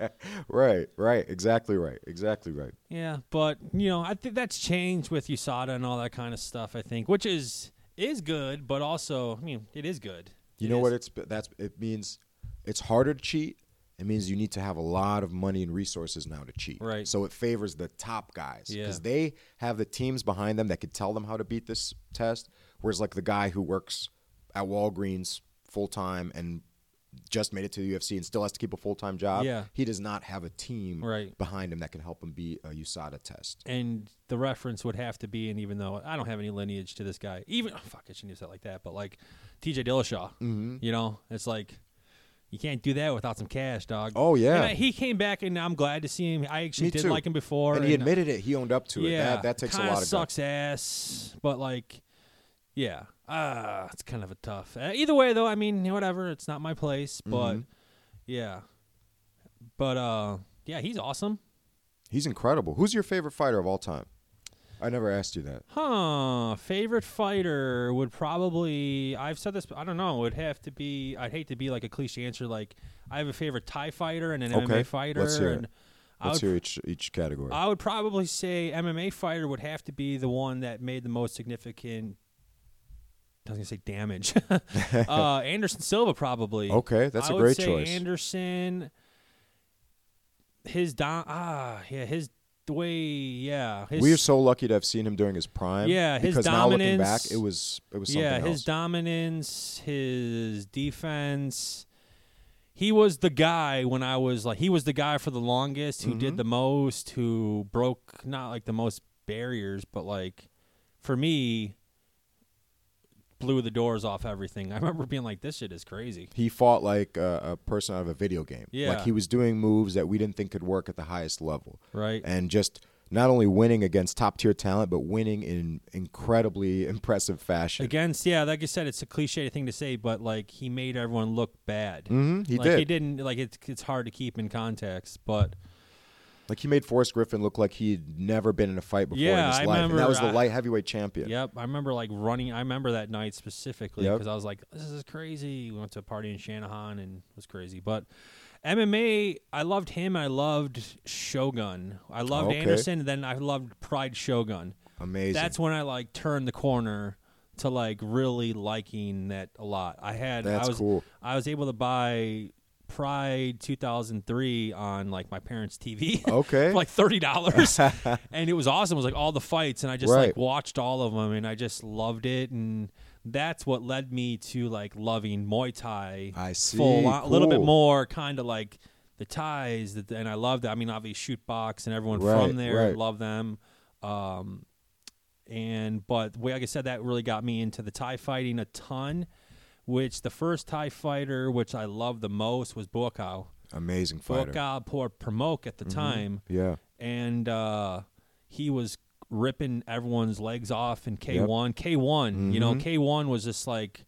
right, right, exactly right, exactly right. Yeah, but you know, I think that's changed with USADA and all that kind of stuff. I think, which is is good, but also, I mean, it is good. You It know is. what? It's that's it means. It's harder to cheat. It means you need to have a lot of money and resources now to cheat. Right. So it favors the top guys because Yeah. they have the teams behind them that could tell them how to beat this test. Whereas like the guy who works at Walgreens full time and just made it to the UFC and still has to keep a full time job. Yeah. He does not have a team Right. behind him that can help him beat a USADA test. And the reference would have to be, and even though I don't have any lineage to this guy, even oh, fuck, I shouldn't use that like that, but like T.J. Dillashaw, mm-hmm. you know, it's like you can't do that without some cash, dog. Oh, yeah. And he came back, and I'm glad to see him. I actually Me did too. like him before, and he admitted it. He owned up to it. yeah, That, that takes a lot of guts. sucks ass, but like, yeah, ah, it's kind of a tough. Uh, either way, though, I mean, whatever. It's not my place, but Mhm. yeah, but uh, yeah, he's awesome. He's incredible. Who's your favorite fighter of all time? I never asked you that. Huh. Favorite fighter would probably I've said this I don't know, it would have to be I'd hate to be like a cliche answer like I have a favorite Thai fighter and an Okay, MMA fighter let's hear it. and I Let's would, hear each each category. I would probably say MMA fighter would have to be the one that made the most significant I was gonna say damage. uh, Anderson Silva probably. Okay, that's a great choice. Anderson his dom ah yeah his the way yeah his we are so lucky to have seen him during his prime. Yeah, his because now looking back, it was it was something yeah, else. his dominance, his defense. He was the guy when I was like, he was the guy for the longest who Mm-hmm. did the most, who broke not like the most barriers, but like for me, blew the doors off everything. I remember being like, this shit is crazy. he fought like a, a person out of a video game. Yeah. like he was doing moves that we didn't think could work at the highest level, Right. and just not only winning against top tier talent, but winning in incredibly impressive fashion. Against, yeah, like I said, it's a cliche thing to say, but like he made everyone look bad. Mhm, he like did. He didn't like it's it's hard to keep in context, but Like he made Forrest Griffin look like he'd never been in a fight before Yeah, in his I life, and that was the light heavyweight champion. Yep, I remember like running. I remember that night specifically Yep. because I was like, "This is crazy." We went to a party in Shanahan and it was crazy. But MMA, I loved him. I loved Shogun. I loved Okay. Anderson. And then I loved Pride Shogun. Amazing. That's when I like turned the corner to like really liking that a lot. I had That's I was cool. I was able to buy Pride 2003 on like my parents' TV. Okay. for like thirty dollars, and it was awesome. It was like all the fights, and I just Right. like watched all of them, and I just loved it, and that's what led me to like loving Muay Thai. I see. full on, a little bit Cool. more, kind of like the ties, that, and I loved it. I mean, obviously shoot box and everyone Right, from there, right. love them. Um, and but way like I said, that really got me into the Thai fighting a ton. Which the first Thai fighter, which I loved the most, was Buakaw. Amazing fighter. Buakaw Por Pramuk at the Mhm. time Yeah. and uh, he was ripping everyone's legs off in K1. K1, you know, Mhm. K1 was just like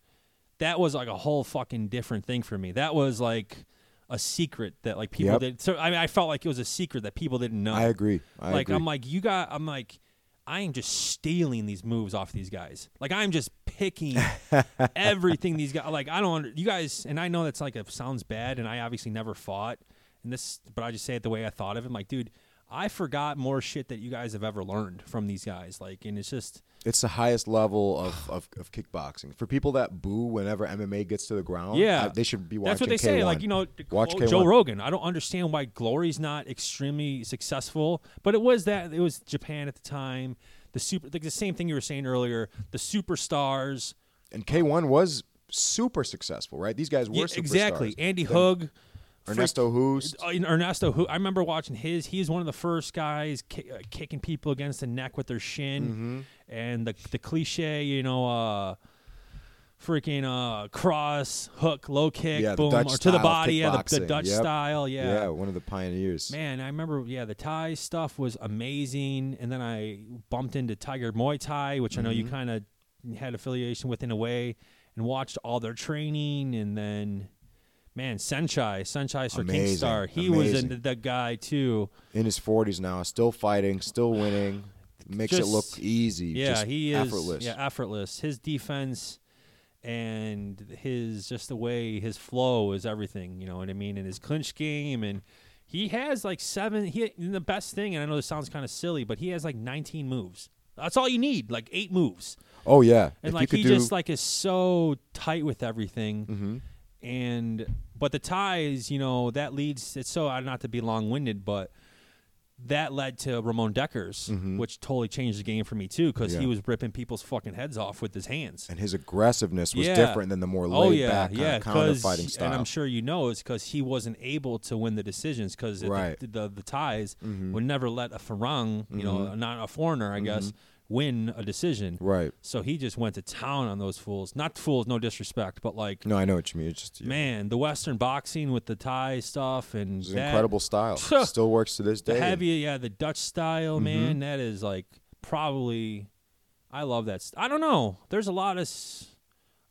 that was like a whole fucking different thing for me. That was like a secret that like people Yep. did. So I mean, I felt like it was a secret that people didn't know. I agree. I like agree. I'm like you got. I'm like. I am just stealing these moves off these guys. Like I'm just picking everything these guys. Like I don't. Under, you guys, and I know that's like it sounds bad, and I obviously never fought, and this, but I just say it the way I thought of it. I'm like, dude, I forgot more shit that you guys have ever learned from these guys. Like, and it's just It's the highest level of, of, of kickboxing. For people that boo whenever MMA gets to the ground, Yeah. I- they should be watching that's what they say. K1. Like you know, Watch Joe K1. Rogan. I don't understand why Glory's not extremely successful, but it was that it was Japan at the time. The super, like the same thing you were saying earlier. The superstars. And K1 was super successful, right? These guys were Yeah, exactly. Andy Hug. Ernesto Hoost. Uh, Ernesto, who I remember watching his, he's one of the first guys ki- uh, kicking people against the neck with their shin, Mm-hmm. and the the cliche, you know, uh, freaking uh, cross hook, low kick, Yeah, boom, or to the body, yeah, the, the. Dutch Yep. style, Yeah. yeah. one of the pioneers. Man, I remember, yeah, the Thai stuff was amazing, and then I bumped into Tiger Muay Thai, which I know you Mhm. kind of had affiliation with in a way, and watched all their training, and then, man, Saenchai, Saenchai Sir Amazing, Kingstar, he was amazing. into the guy too. In his 40s now, still fighting, still winning. Makes it look easy. Yeah, just he is effortless. Yeah, effortless. His defense and his just the way his flow is everything. You know what I mean? And his clinch game, and he has like seven. He and the best thing, and I know this sounds kind of silly, but he has like 19 moves. That's all you need, like eight moves. Oh yeah, And if like he do, just like is so tight with everything. Mhm. And but the ties, you know, that leads. It's so not to be long winded, but that led to Ramon Dekkers, Mhm. which totally changed the game for me too, because Yeah. he was ripping people's fucking heads off with his hands. and his aggressiveness was Yeah. different than the more laid Oh yeah, back kind yeah, of counter fighting style. and I'm sure you know it's because he wasn't able to win the decisions because Right. the, the the ties Mhm. would never let a Farang, you know, Mhm. not a foreigner, I guess, win a decision. Right. So he just went to town on those fools. Not fools, no disrespect, but like No, I know what you mean. It's just man, the Western boxing with the Thai stuff and an that, incredible style. Still works to this the day. heavy, yeah, the Dutch style, Mhm. man. That is like probably. I love that. St- I don't know. There's a lot of. S-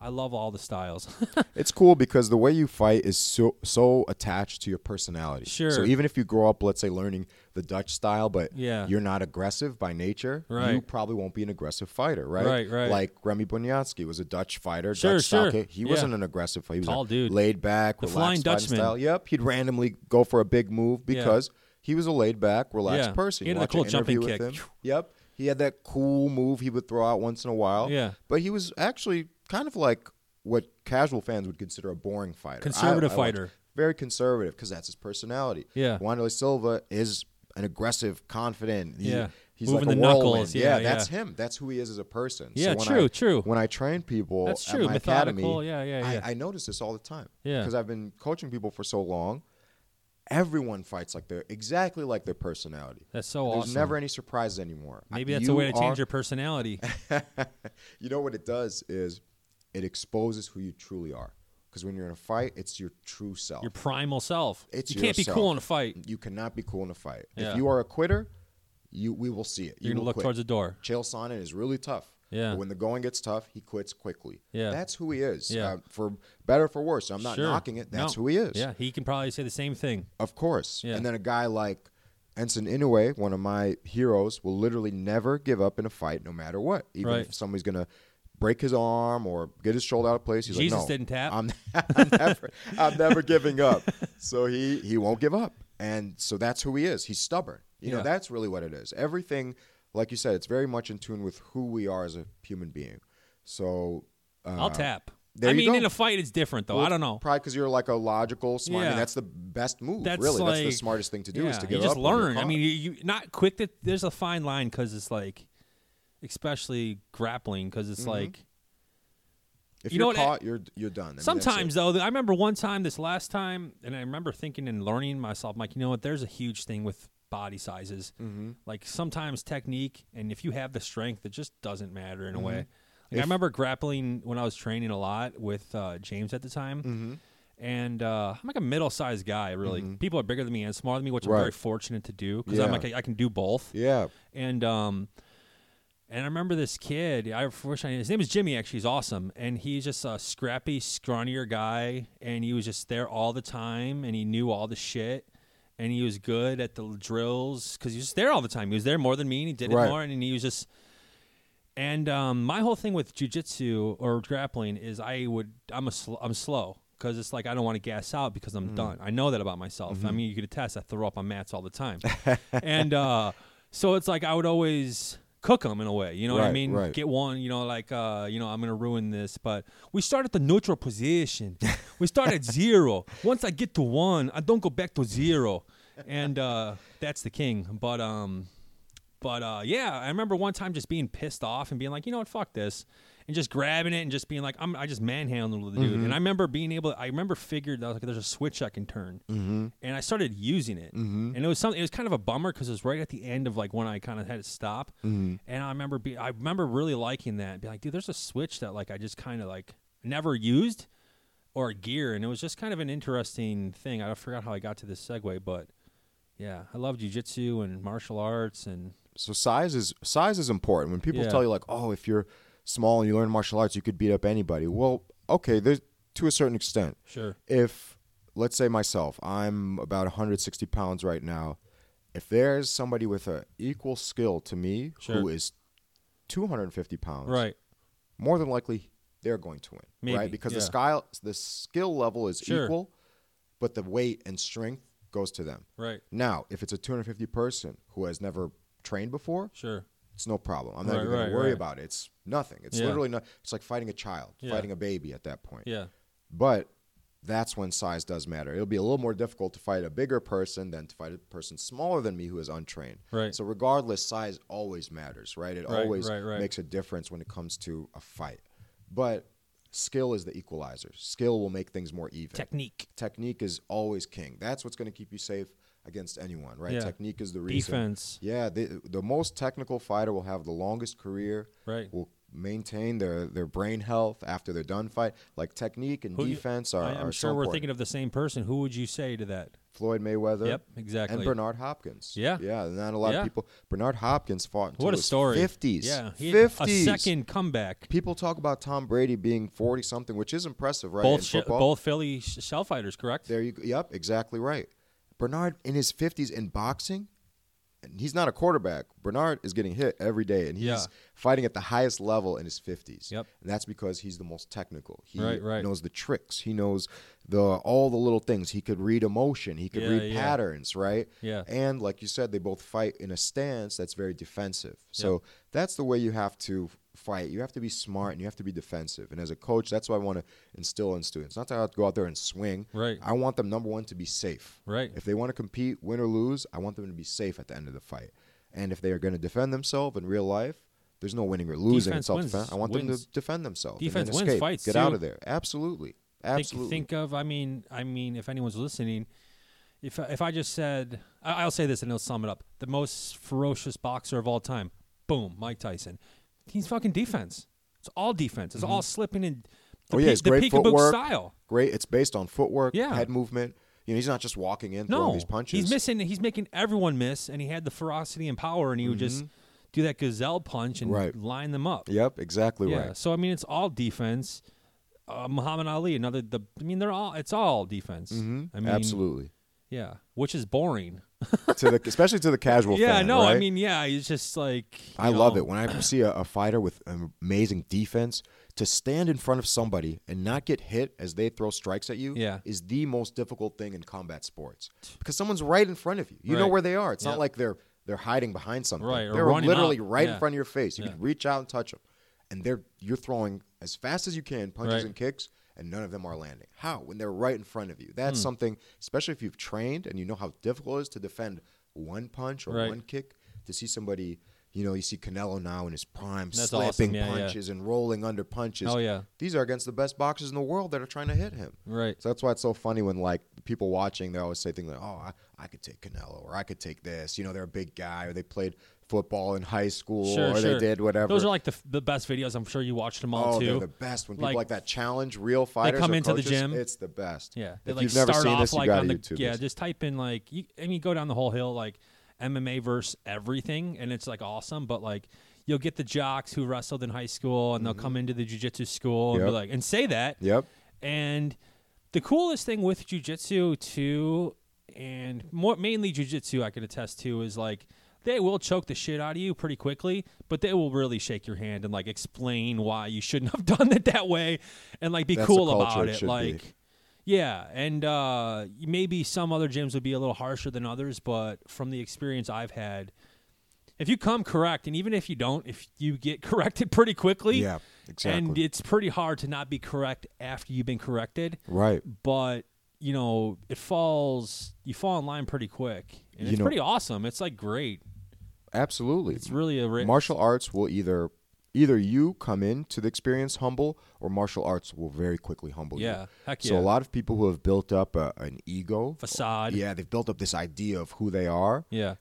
I love all the styles. It's cool because the way you fight is so so attached to your personality. Sure. So even if you grow up, let's say, learning the Dutch style, but Yeah. you're not aggressive by nature, right. you probably won't be an aggressive fighter, right? Right, right. Like Remy Bonjasky was a Dutch fighter, Sure, Dutch style sure. kick. He Yeah. wasn't an aggressive fighter. He was Tall a dude. laid back, The relaxed Flying Dutchman. style. Yep, he'd randomly go for a big move Yeah. because he was a laid back, relaxed Yeah. person. He had watch cool jumping kick. him. Yep, he had that cool move he would throw out once in a while. Yeah. but he was actually kind of like what casual fans would consider a boring fighter. Conservative I- I fighter. very conservative because that's his personality. Yeah. Wanderlei Silva is an aggressive, confident. He- Yeah. he's Moving like a knuckles. Yeah, Yeah, that's yeah. him. That's who he is as a person. Yeah, so when true, I, true. When I train people That's at true. my Methodical. academy, Yeah, yeah, yeah. I, I notice this all the time. Yeah. because I've been coaching people for so long. Everyone fights like they're exactly like their personality. That's so There's awesome. never any surprises anymore. Maybe that's a way to change your personality. you know what it does is it exposes who you truly are. Because when you're in a fight, it's your true self. your primal self. It's you can't be cool in a fight. you cannot be cool in a fight. Yeah. If you are a quitter, you we will see it. You You're gonna look quit. towards the door. Chael Sonnen is really tough. Yeah. But when the going gets tough, he quits quickly. Yeah. That's who he is. Yeah. Uh, for better or for worse. I'm not Sure. knocking it. That's No. who he is. Yeah, he can probably say the same thing. Of course. Yeah. And then a guy like Enson Inoue, one of my heroes, will literally never give up in a fight, no matter what. Even Right. if somebody's gonna break his arm or get his shoulder out of place, he's Jesus like, "No, didn't tap. I'm, I'm never, I'm never giving up." So he he won't give up, and so that's who he is. He's stubborn. You know, that's really what it is. Everything, like you said, it's very much in tune with who we are as a human being. So uh, I'll tap. there I you mean, go. in a fight, it's different though. well, I don't know. Probably because you're like a logical, smart. I mean, that's the best move. That's really, that's the smartest thing to do yeah, is to give you just up. when you're learn. I mean, you, you not quick. To, there's a fine line because it's like, especially grappling, because it's Mm-hmm. like if you you're know what, caught, you're you're done. I mean. Sometimes though, I remember one time this last time, and I remember thinking and learning myself, I'm like, you know what? There's a huge thing with body sizes. Mm-hmm. Like sometimes technique, and if you have the strength, it just doesn't matter in a way. Like Mm-hmm. If- I remember grappling when I was training a lot with uh, James at the time. Mm-hmm. And uh, I'm like a middle-sized guy, really. People are bigger than me and smaller than me, which I'm very fortunate to do because I'm like I, I can do both. Yeah. And um, and I remember this kid. I wish I his name is Jimmy. Actually, he's awesome, and he's just a scrappy, scrawnier guy, and he was just there all the time, and he knew all the shit, and he was good at the drills because he was there all the time. He was there more than me, and he did Right. it more, and he was just. And um, my whole thing with jujitsu or grappling is I would I'm a sl- I'm slow because it's like I don't want to gas out because Mm. I'm done. I know that about myself. Mm-hmm. I mean, you could attest I throw up on mats all the time, and uh, so it's like I would always cook them in a way. You know what I mean? right. Get one. You know, like uh, you know, I'm gonna ruin this, but we start at the neutral position. we start at zero. Once I get to one, I don't go back to zero, and uh, that's the king. But um, but uh, yeah, I remember one time just being pissed off and being like, you know what, fuck this, and just grabbing it and just being like, I'm, I just manhandled the dude. Mm-hmm. And I remember being able, I remember figured that I was like, there's a switch I can turn, mm-hmm. and I started using it, Mm-hmm. and it was something. It was kind of a bummer because it was right at the end of like when I kind of had to stop, Mm-hmm. and I remember be, I remember really liking that, be like, dude, there's a switch that like I just kind of like never used, or gear, and it was just kind of an interesting thing. I forgot how I got to this segue, but. Yeah, I love jujitsu and martial arts and So size is size is important. When people Yeah. tell you like, "Oh, if you're small and you learn martial arts, you could beat up anybody." Well, okay, there's to a certain extent. sure. If let's say myself, I'm about 160 pounds right now. If there's somebody with a equal skill to me Sure. who is 250 pounds, Right. more than likely they're going to win, Maybe, right? Because the skill the skill level is Sure. equal, but the weight and strength goes to them. Right. Now, if it's a 250 person who has never trained before, Sure. it's no problem. I'm not Right, even going right, to worry right. about it. It's nothing. It's Yeah. literally not. It's like fighting a child, Yeah. fighting a baby at that point. Yeah. But that's when size does matter. It'll be a little more difficult to fight a bigger person than to fight a person smaller than me who is untrained. Right. So regardless, size always matters, right? It Right, always right, right. makes a difference when it comes to a fight. But skill is the equalizer. Skill will make things more even Technique. technique is always king. That's what's going to keep you safe against anyone, right? Yeah. Technique is the reason. Defense. Yeah, the, the most technical fighter will have the longest career. Right. Will maintain their, their brain health after they're done fight. Like technique and Who you- defense are, I, are am so sure we're important. thinking of the same person. Who would you say to that? Floyd Mayweather. Yep, exactly. And Bernard Hopkins. Yeah. Yeah, not a lot Yeah. of people. Bernard Hopkins fought until What a his story. 50s. Yeah. He had 50s. a second comeback. People talk about Tom Brady being 40 something, which is impressive, right? both in sh- football. both Philly sh- shell fighters, correct? There you go. Yep, exactly right. Bernard in his 50s in boxing, he's not a quarterback. Bernard is getting hit every day, and he's Yeah. fighting at the highest level in his 50s. Yep. And that's because he's the most technical. He Right, right. knows the tricks. He knows the all the little things. He could read emotion. He could Yeah, read yeah. patterns, right? Yeah. And like you said, they both fight in a stance that's very defensive. So that's the way you have to fight. You have to be smart and you have to be defensive. And as a coach, that's what I want to instill in students. Not to have to go out there and swing. Right. I want them number one to be safe. Right. If they want to compete, win or lose, I want them to be safe at the end of the fight. And if they are going to defend themselves in real life, there's no winning or losing Defense in self defense. wins- I want them to defend themselves. Defense and wins escape. fights, Get out of there. Absolutely. Absolutely. think of. I mean, I mean, if anyone's listening, if if I just said, I- I'll say this and it'll sum it up: the most ferocious boxer of all time. Boom, Mike Tyson. He's fucking defense. It's all defense. It's all slipping in. The, Oh, yeah, it's the great footwork. style. Great. It's based on footwork, Yeah. head movement. You know, he's not just walking in, No, throwing these punches. he's missing. He's making everyone miss, and he had the ferocity and power, and he would just do that gazelle punch and Mm-hmm. Right. line them up. Yep, exactly Yeah. right. So I mean, it's all defense. Uh, Muhammad Ali, another. The I mean, they're all. It's all defense. hmm I mean, Absolutely. Yeah, which is boring. to the especially to the casual yeah, fan. no, I mean, yeah, it's just like I love it when I see a, a fighter with amazing defense to stand in front of somebody and not get hit as they throw strikes at you. Yeah. is the most difficult thing in combat sports because someone's right in front of you. You know where they are. It's Yeah. not like they're they're hiding behind something. Right, they're literally up. right Yeah. in front of your face. You Yeah. can reach out and touch them, and they're you're throwing as fast as you can punches Right. and kicks. And none of them are landing. How? When they're right in front of you. That's Hmm. something, especially if you've trained and you know how difficult it is to defend one punch or Right. one kick. To see somebody, you know, you see Canelo now in his prime, That's slipping awesome. Yeah, yeah. punches and rolling under punches. Oh yeah, These are against the best boxers in the world that are trying to hit him. right. So that's why it's so funny when like people watching, they always say things like, "Oh, I, I could take Canelo, or I could take this." You know, they're a big guy, or they played football in high school, Sure, or sure. they did whatever. Those are like the the best videos. I'm sure you watched them all oh, too. they're the best when people Like- like, that challenge real fighters. They come or into the gym. It's the best. Yeah, they If like you've never start seen off this, you like gotta on the YouTube yeah. this. Just type in like you, I mean, go down the whole hill like MMA versus everything, and it's like awesome. But like you'll get the jocks who wrestled in high school, and they'll come into the jujitsu school and be Mm-hmm. Like and say that. Yep. And the coolest thing with jujitsu too, and more mainly jujitsu, I can attest to, is like they will choke the shit out of you pretty quickly, but they will really shake your hand and like explain why you shouldn't have done it that way, and like be That's cool about it it. should be. Like, yeah, and uh, maybe some other gyms would be a little harsher than others, but from the experience I've had. If you come correct, and even if you don't, if you get corrected pretty quickly, Yeah. Exactly. and it's pretty hard to not be correct after you've been corrected right. but you know it falls you fall in line pretty quick and You it's know- pretty awesome it's like great Absolutely. it's really a ri- martial arts will either either you come into the experience humble or martial arts will very quickly humble you. yeah So a lot of people who have built up a, an ego, facade yeah, they've built up this idea of who they are. yeah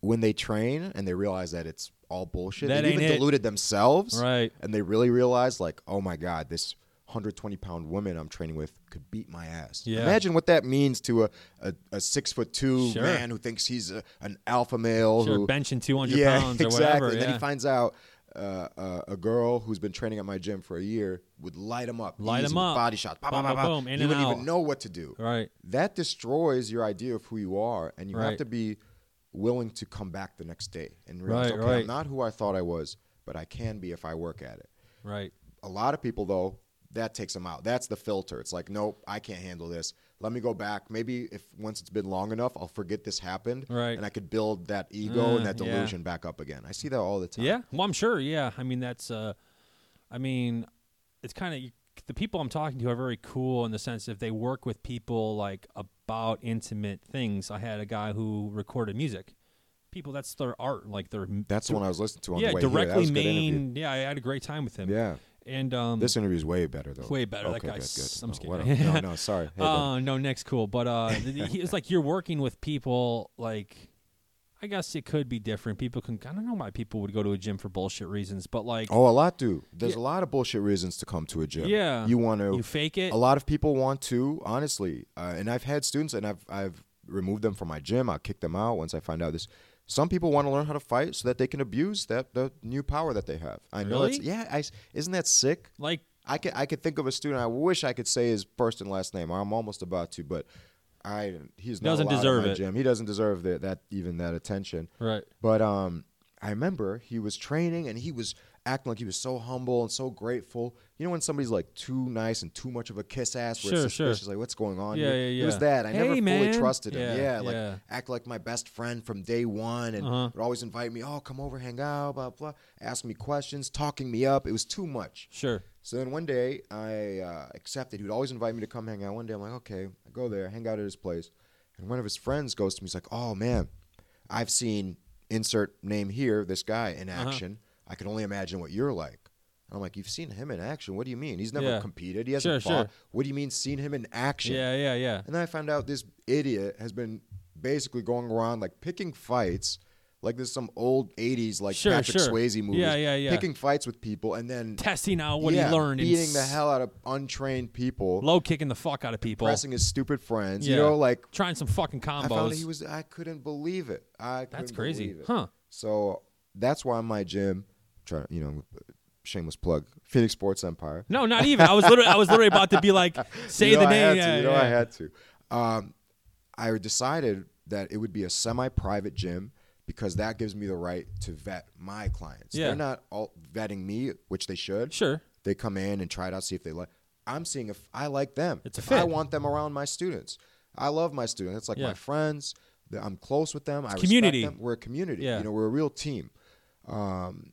When they train and they realize that it's all bullshit, That they've ain't even it. deluded themselves, right and they really realize like, oh my god, this 120 pound woman I'm training with could beat my ass. Yeah. Imagine what that means to a, a, a six foot two Sure. man who thinks he's a, an alpha male sure who benching 200 yeah, pounds or exactly. whatever And then he finds out uh, uh, a girl who's been training at my gym for a year would light him up, Light him up. body shots, bah, Boom, bah, boom, bah. boom, in you wouldn't out. even know what to do. right That destroys your idea of who you are, and you Right. have to be willing to come back the next day and realize, Right, okay, right. I'm not who I thought I was, but I can be if I work at it. right A lot of people, though, that takes them out. That's the filter. It's like, nope, I can't handle this. Let me go back. Maybe if once it's been long enough, I'll forget this happened, Right. and I could build that ego Uh, and that yeah. delusion back up again. I see that all the time. yeah well i'm sure yeah i mean that's uh i mean it's kind of the people i'm talking to are very cool in the sense if they work with people like about intimate things i had a guy who recorded music people that's their art like their That's the one I was listening to on yeah the way here. That directly good main yeah i had a great time with him Yeah, and um this interview is way better though. way better. That Okay, guy's- good, good. I'm just Oh, kidding. no, no, sorry. Hey, uh, no, Nick's cool, but uh, it's like you're working with people. Like, I guess it could be different. People can. I don't know why people would go to a gym for bullshit reasons, but like, oh, a lot do. There's Yeah. a lot of bullshit reasons to come to a gym. Yeah. you want to. you fake it. A lot of people want to, honestly. Uh, and I've had students, and I've I've removed them from my gym. I'll kick them out once I find out this. Some people want to learn how to fight so that they can abuse that the new power that they have. I know it's Really? yeah. I, isn't that sick? Like, I could I could think of a student. I wish I could say his first and last name. I'm almost about to, but I he's not Doesn't deserve it. Gym. He doesn't deserve that that even that attention. right? But um, I remember he was training and he was acting like he was so humble and so grateful. You know when somebody's like too nice and too much of a kiss ass, where Sure, it's sure. like what's going on? Yeah, here? yeah, It was that. I never Hey, fully trusted him. Yeah, Yeah, like yeah. act like my best friend from day one, and Uh-huh. would always invite me. Oh, come over, hang out, blah blah. Ask me questions, talking me up. It was too much. Sure. So then one day I uh, accepted. He would always invite me to come hang out. One day I'm like, okay, I go there, hang out at his place, and one of his friends goes to me. He's like, oh man, I've seen insert name here this guy in Uh-huh. I can only imagine what you're like. And I'm like, you've seen him in action. What do you mean? He's never Yeah. competed. He hasn't Sure, fought. sure. What do you mean seen him in action? Yeah, yeah, yeah. And then I found out this idiot has been basically going around like picking fights. Like there's some old '80s like Sure, Patrick sure. Swayze movies. Yeah, yeah, yeah. Picking fights with people and then Testing out what yeah, he learned, beating and the s- hell out of untrained people, low kicking the fuck out of people, pressing his stupid friends. Yeah. You know, like trying some fucking combos. I found he was. I couldn't believe it. I That's couldn't crazy, believe it. huh? So that's why my gym, try you know, shameless plug, Phoenix Sports Empire. No, not even. I was literally, I was literally about to be like, say You know the name. yeah, you know yeah. I had to. Um, I decided that it would be a semi-private gym because that gives me the right to vet my clients. Yeah. They're not all vetting me, which they should. Sure. They come in and try it out, see if they like. I'm seeing if I like them. It's a If I want them around my students. I love my students. It's like Yeah. my friends. I'm close with them. I community. them. We're a community. Yeah. You know, we're a real team. Um,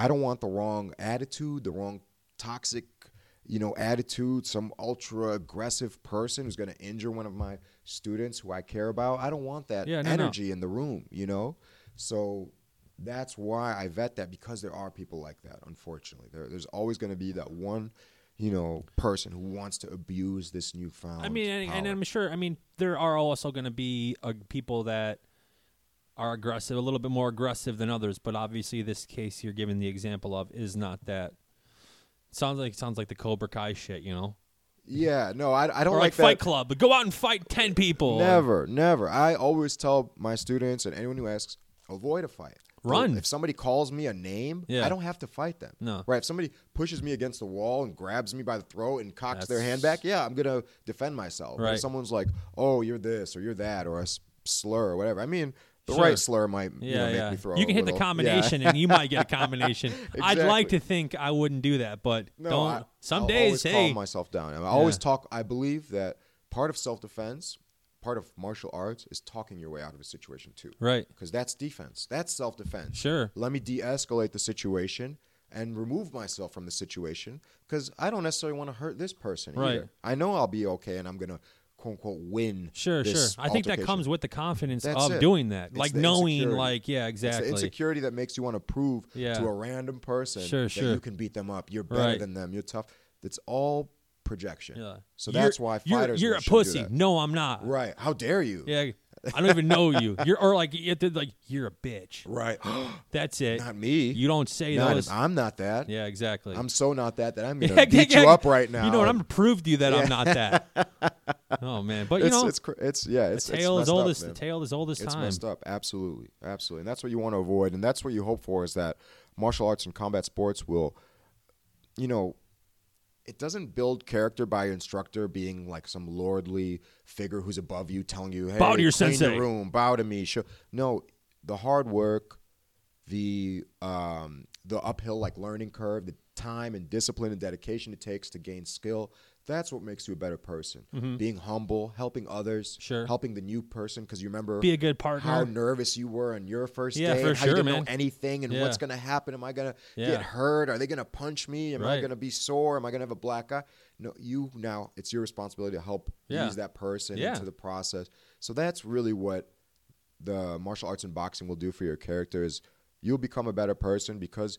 I don't want the wrong attitude, the wrong toxic, you know, attitude. Some ultra aggressive person who's going to injure one of my students who I care about. I don't want that Yeah, no, no. energy in the room. You know, so that's why I vet that because there are people like that. Unfortunately, there, there's always going to be that one, you know, person who wants to abuse this newfound. I mean, and, and. I'm sure. I mean, there are also going to be uh, people that are aggressive, a little bit more aggressive than others. But obviously, this case you're giving the example of is not that. Sounds like sounds like the Cobra Kai shit, you know, yeah, no, I, I don't or like, like that. Fight Club. But go out and fight ten people. Never, never. I always tell my students and anyone who asks, avoid a fight. Run. If somebody calls me a name, Yeah. I don't have to fight them. No. Right. If somebody pushes me against the wall and grabs me by the throat and cocks their hand back, yeah, I'm gonna defend myself. Right. if someone's like, "Oh, you're this or you're that," or a slur or whatever, I mean, the Sure. right slur might you Yeah, make yeah. me throw. you can hit the little. Yeah. combination, and you might get a combination. I'd like to think I wouldn't do that, but No, don't. I, some I'll days, always hey, calm myself down. I always Yeah. talk. I believe that part of self-defense, part of martial arts, is talking your way out of a situation too. right, because that's defense. That's self defense. Sure. Let me de escalate the situation and remove myself from the situation because I don't necessarily want to hurt this person Right. either. I know I'll be okay and I'm going to quote unquote win. sure, sure. I think that comes with the confidence That's of it. doing that, It's like knowing, insecurity. like, yeah, It's the exactly. insecurity that makes you want to prove Yeah. to a random person Sure, that sure. you can beat them up. You're better Right. than them. You're tough. It's all projection. Yeah. So You're- that's why you're, fighters you're a should do pussy. No, I'm not. Right. How dare you? Yeah, I don't even know you. You're or like you have to, like you're a bitch. Right. That's it. not me. You don't say Not- those. I'm not that. yeah, exactly. I'm so not that that I'm to beat you up right now. You know what? I'm gonna prove to you that I'm not that. oh man, but you it's, know, it's cr- it's yeah, it's the it's tale is up, oldest. man. the tale is oldest It's time. messed up. Absolutely, absolutely, and that's what you want to avoid, and that's what you hope for is that martial arts and combat sports will, you know, it doesn't build character by your instructor being like some lordly figure who's above you, telling you, "Hey, Bow to your clean sensei." your room, bow to me." Show. No, the hard work, the um, the uphill like learning curve, the time and discipline and dedication it takes to gain skill. That's what makes you a better person. Being humble, helping others, Mm-hmm. Sure. helping the new person because you remember Be a good partner. how nervous you were on your first Yeah, day, for how sure, you didn't man. know anything, and Yeah. what's going to happen. Am I going to Yeah. get hurt? Are they going to punch me? Am I going to be sore? Am I going to have a black eye? No, you now it's your responsibility to help ease that person into the process. So that's really what the martial arts and boxing will do for your character is you'll become a better person because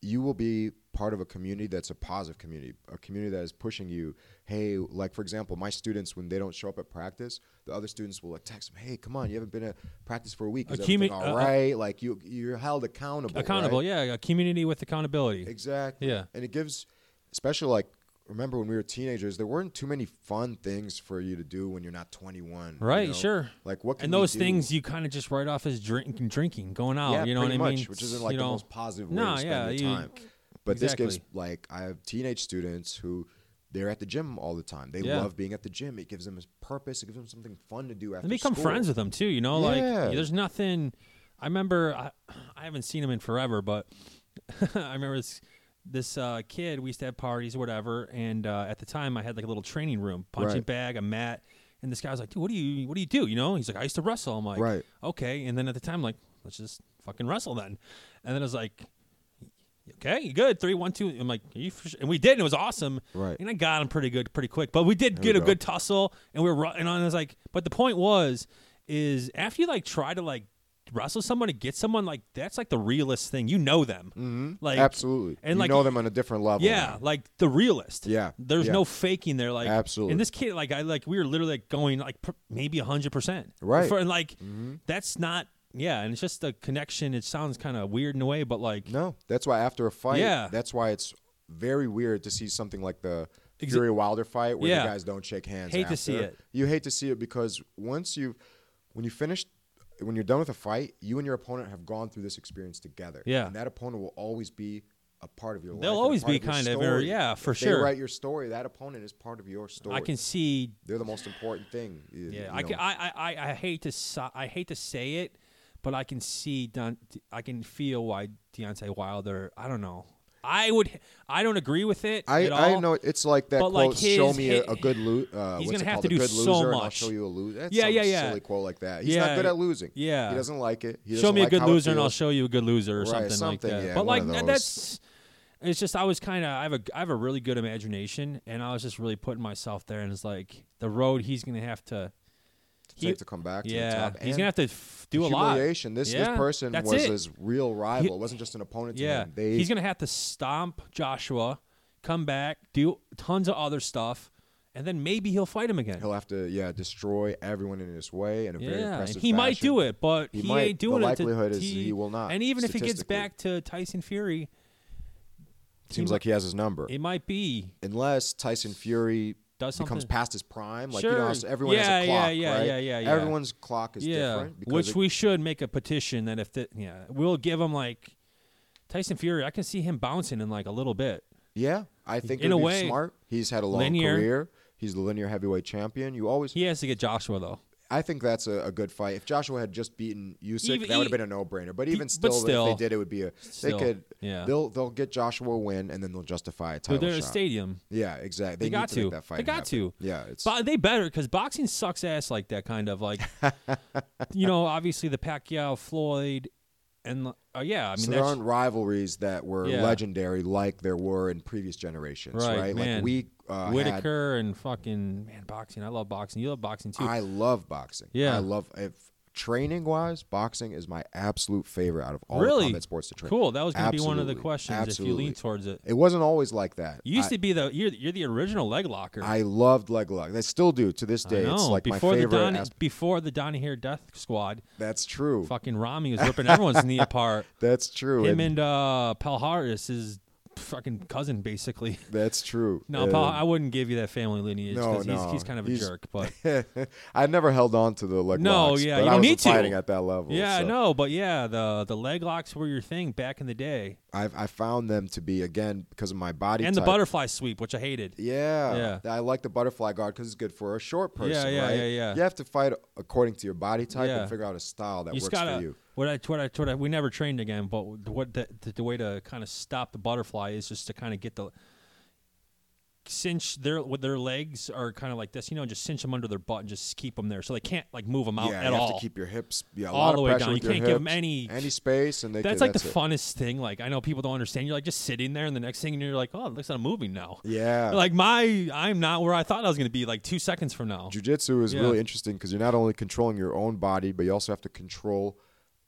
you will be part of a community that's a positive community, a community that is pushing you. Hey, like for example, my students when they don't show up at practice, the other students will like text them, "Hey, come on, you haven't been at practice for a week. Is A everything commu- all uh, uh, like you, you're held accountable. accountable. right? Yeah, a community with accountability. Exactly. Yeah. And it gives, especially like, remember when we were teenagers, there weren't too many fun things for you to do when you're not 21. you Right, know? sure. Like what can and those things you kind of just write off as drink, drinking, going out. yeah, you know what I pretty mean? much, which isn't like you the know, most positive way No, to spend yeah, your you- time. But this gives like I have teenage students who they're at the gym all the time. They Yeah. love being at the gym. It gives them a purpose. It gives them something fun to do after and become school. friends with them too. You know, like Yeah. there's nothing. I remember I, I haven't seen him in forever, but I remember this this uh, kid. We used to have parties or whatever, and uh, at the time I had like a little training room, punching Right. bag, a mat, and this guy was like, "Dude, what do you what do you do?" You know, he's like, "I used to wrestle." I'm like, Right. okay. And then at the time, like, let's just fucking wrestle then. And then I was like. Okay, you good. Three, one, two. I'm like, Are you for sure? and we did, and it was awesome. Right. And I got him pretty good, pretty quick. But we did There get we a go. good tussle, and we were running on. I was like, but the point was, is after you like try to like wrestle someone to get someone like that's like the realest thing. You know them, mm-hmm. like Absolutely. and you like know them on a different level. yeah, now. like the realist. Yeah, there's yeah. no faking there. Like Absolutely. And this kid, like I like we were literally like going like pr- maybe hundred percent. Right. Mm-hmm. For, and like that's not. Yeah, and it's just a connection. It sounds kind of weird in a way, but like No, that's why after a fight, Yeah. that's why it's very weird to see something like the Exa- Fury Wilder fight where Yeah. the guys don't shake hands. Hate to see it. You hate to see it because once you, when you finish, when you're done with a fight, you and your opponent have gone through this experience together. Yeah. and that opponent will always be a part of your life. They'll always be kind of very- yeah, for If sure. They write your story. That opponent is part of your story. I can see They're the most important thing. Yeah, I, know. ca- I, I, I, I hate to I hate to say it, but I can see Don, I can feel why Deontay Wilder. I don't know. I would. I don't agree with it. I, I know it's like that But, quote. like, show his me a, a good loot. uh, he's gonna have called? to a do good so loser, and I'll show you a loser. That's Yeah, yeah, yeah. Silly quote like that. He's Yeah. not good at losing. Yeah. he doesn't like it. He Show doesn't me a good loser, and I'll show you a good loser or Right, something, like that. yeah, but like that's. It's just I was kind of I have a I have a really good imagination, and I was just really putting myself there, and it's like the road he's gonna have to. Take to come back to the yeah, top. he's gonna have to f- do a lot. humiliation. This Yeah, this person was it. his real rival. it wasn't just an opponent to Yeah, him. They he's gonna have to stomp Joshua, come back, do tons of other stuff, and then maybe he'll fight him again. he'll have to yeah destroy everyone in his way in a yeah, and impressive he might do it, but He he, might. ain't doing The it. to- likelihood is he will not, And even if he gets back to Tyson Fury, Seems he like he has his number. it might be Unless Tyson Fury does becomes something. past his prime, like you know, Sure. how s- everyone Yeah, has a clock, yeah, yeah, right? yeah, yeah, yeah. Everyone's clock is yeah, different. Because which it- we should make a petition that if the, yeah, we'll give him like Tyson Fury. I can see him bouncing in like a little bit. yeah, I think in a be way, smart. He's had a long linear. career. He's the linear heavyweight champion. You always, He has to get Joshua though. I think that's a, a good fight. If Joshua had just beaten Usyk, Even- that would have been a no-brainer. But even but still, still- if they did, it would be a. Still, they could. yeah. They'll they'll get Joshua a win, and then they'll justify a But title they're in a stadium. Yeah, exactly. They They, got need to. to. make that fight They got happen. to. Yeah, it's But they better because boxing sucks ass like that kind of like, you know, obviously the Pacquiao Floyd, and uh, yeah, I mean so there aren't rivalries that were Yeah. legendary like there were in previous generations, Right, right? Like we uh, had Whitaker and fucking man boxing. I love boxing. You love boxing too. I love boxing. Yeah. I love if training wise, boxing is my absolute favorite out of all Really? the combat sports to train. cool. That was going to be one of the Absolutely. questions if you lean towards it. It wasn't always like that. You used I, to be the you're, you're the original leg locker. I loved leg lock. I still do to this day. It's like before my the favorite. Don, as- before the Danaher Death Squad, that's true. fucking Rami was ripping everyone's knee apart. That's true. Him and and uh, his fucking cousin, basically. that's true. No, And Pal, I wouldn't give you that family lineage No, 'cause he's, no. he's kind of a He's- jerk. But I never held on to the leg No, locks, yeah, you I need to. fighting at that level. yeah, I so know. But yeah, the the leg locks were your thing back in the day, I've I found them to be again because of my body and the butterfly sweep, which I hated. Yeah, Yeah. I like the butterfly guard because it's good for a short person. yeah, right? yeah, yeah. You have to fight according to your body type Yeah. and figure out a style that you works gotta for you. what I what I what I we never trained again, but what the, the, the way to kind of stop the butterfly is just to kind of get the cinch their with their legs are kind of like this, you know, just cinch them under their butt and just keep them there, so they can't like move them out yeah, at you have all. to keep your hips yeah, a All lot the way down. You can't give hips, any- any space, and they that's can, like the that's it. funnest thing. Like I know people don't understand. You're like just sitting there, and the next thing you're like, oh, it looks like I'm moving now. Yeah, Like my, I'm not where I thought I was going to be. Like two seconds from now. Jiu-jitsu is Yeah. really interesting because you're not only controlling your own body, but you also have to control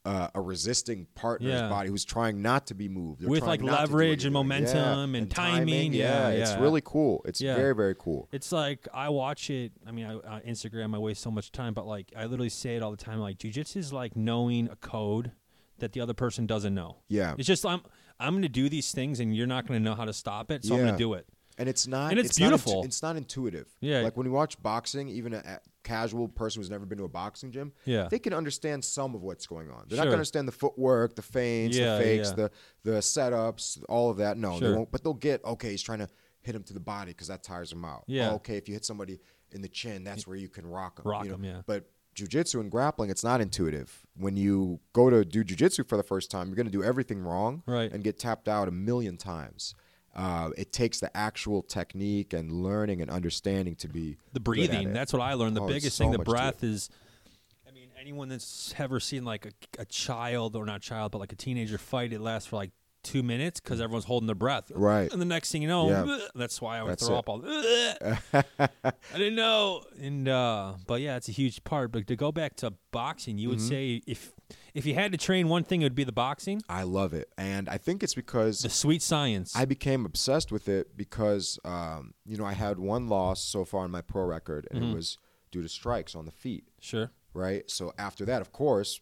uh, a resisting partner's Yeah. body who's trying not to be moved. They're With, trying like, not leverage and momentum Yeah, and timing. Yeah, Yeah, it's really cool. It's very very cool. It's like I watch it. I mean, I, on Instagram, I waste so much time, but like I literally say it all the time. Like jujitsu is like knowing a code that the other person doesn't know. Yeah, It's just I'm I'm going to do these things, and you're not going to know how to stop it, so I'm going to do it. and it's not. And it's not intu- beautiful. it's not intuitive. Yeah. like when you watch boxing, even a, a casual person who's never been to a boxing gym, Yeah. they can understand some of what's going on. They're not going to understand the footwork, the feints, Yeah, the fakes, yeah. the the setups, all of that. No, Sure. they won't. But they'll get okay. He's trying to hit him to the body because that tires him out. Yeah. Oh, okay, if you hit somebody in the chin, that's where you can rock him. Rock you know? yeah. But jujitsu and grappling, it's not intuitive. When you go to do jujitsu for the first time, you're going to do everything wrong Right. and get tapped out a million times. Uh, it takes the actual technique and learning and understanding to be the breathing. That's what I learned. The Oh, biggest so thing, the much to it. breath is. I mean, anyone that's ever seen like a, a child or not a child, but like a teenager fight, it lasts for like two minutes because everyone's holding their breath. Right. And the next thing you know, Yeah. that's why I would That's throw it. up all. I didn't know. And uh, but yeah, it's a huge part. But to go back to boxing, you would Mm-hmm. say if if you had to train one thing, it would be the boxing, I love it, and I think it's because the sweet science. I became obsessed with it because um, you know I had one loss so far in my pro record, and Mm-hmm. it was due to strikes on the feet. sure. Right. So after that, of course,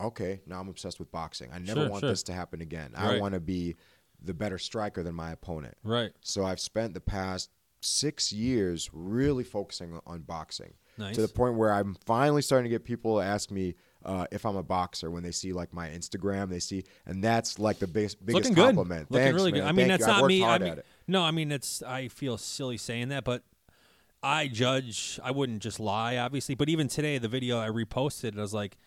okay, now I'm obsessed with boxing. I never Sure, want sure. this to happen again. I want to be the better striker than my opponent. Right. So I've spent the past six years really focusing on boxing Nice. to the point where I'm finally starting to get people to ask me Uh, if I'm a boxer, when they see like my Instagram, they see, and that's like the biggest biggest looking good. compliment. Looking Thanks, really man. good. I mean, Thank that's you. Not me. I mean, no, I mean, it's. I feel silly saying that, but I judge. I wouldn't just lie, obviously. But even today, the video I reposted, I was like,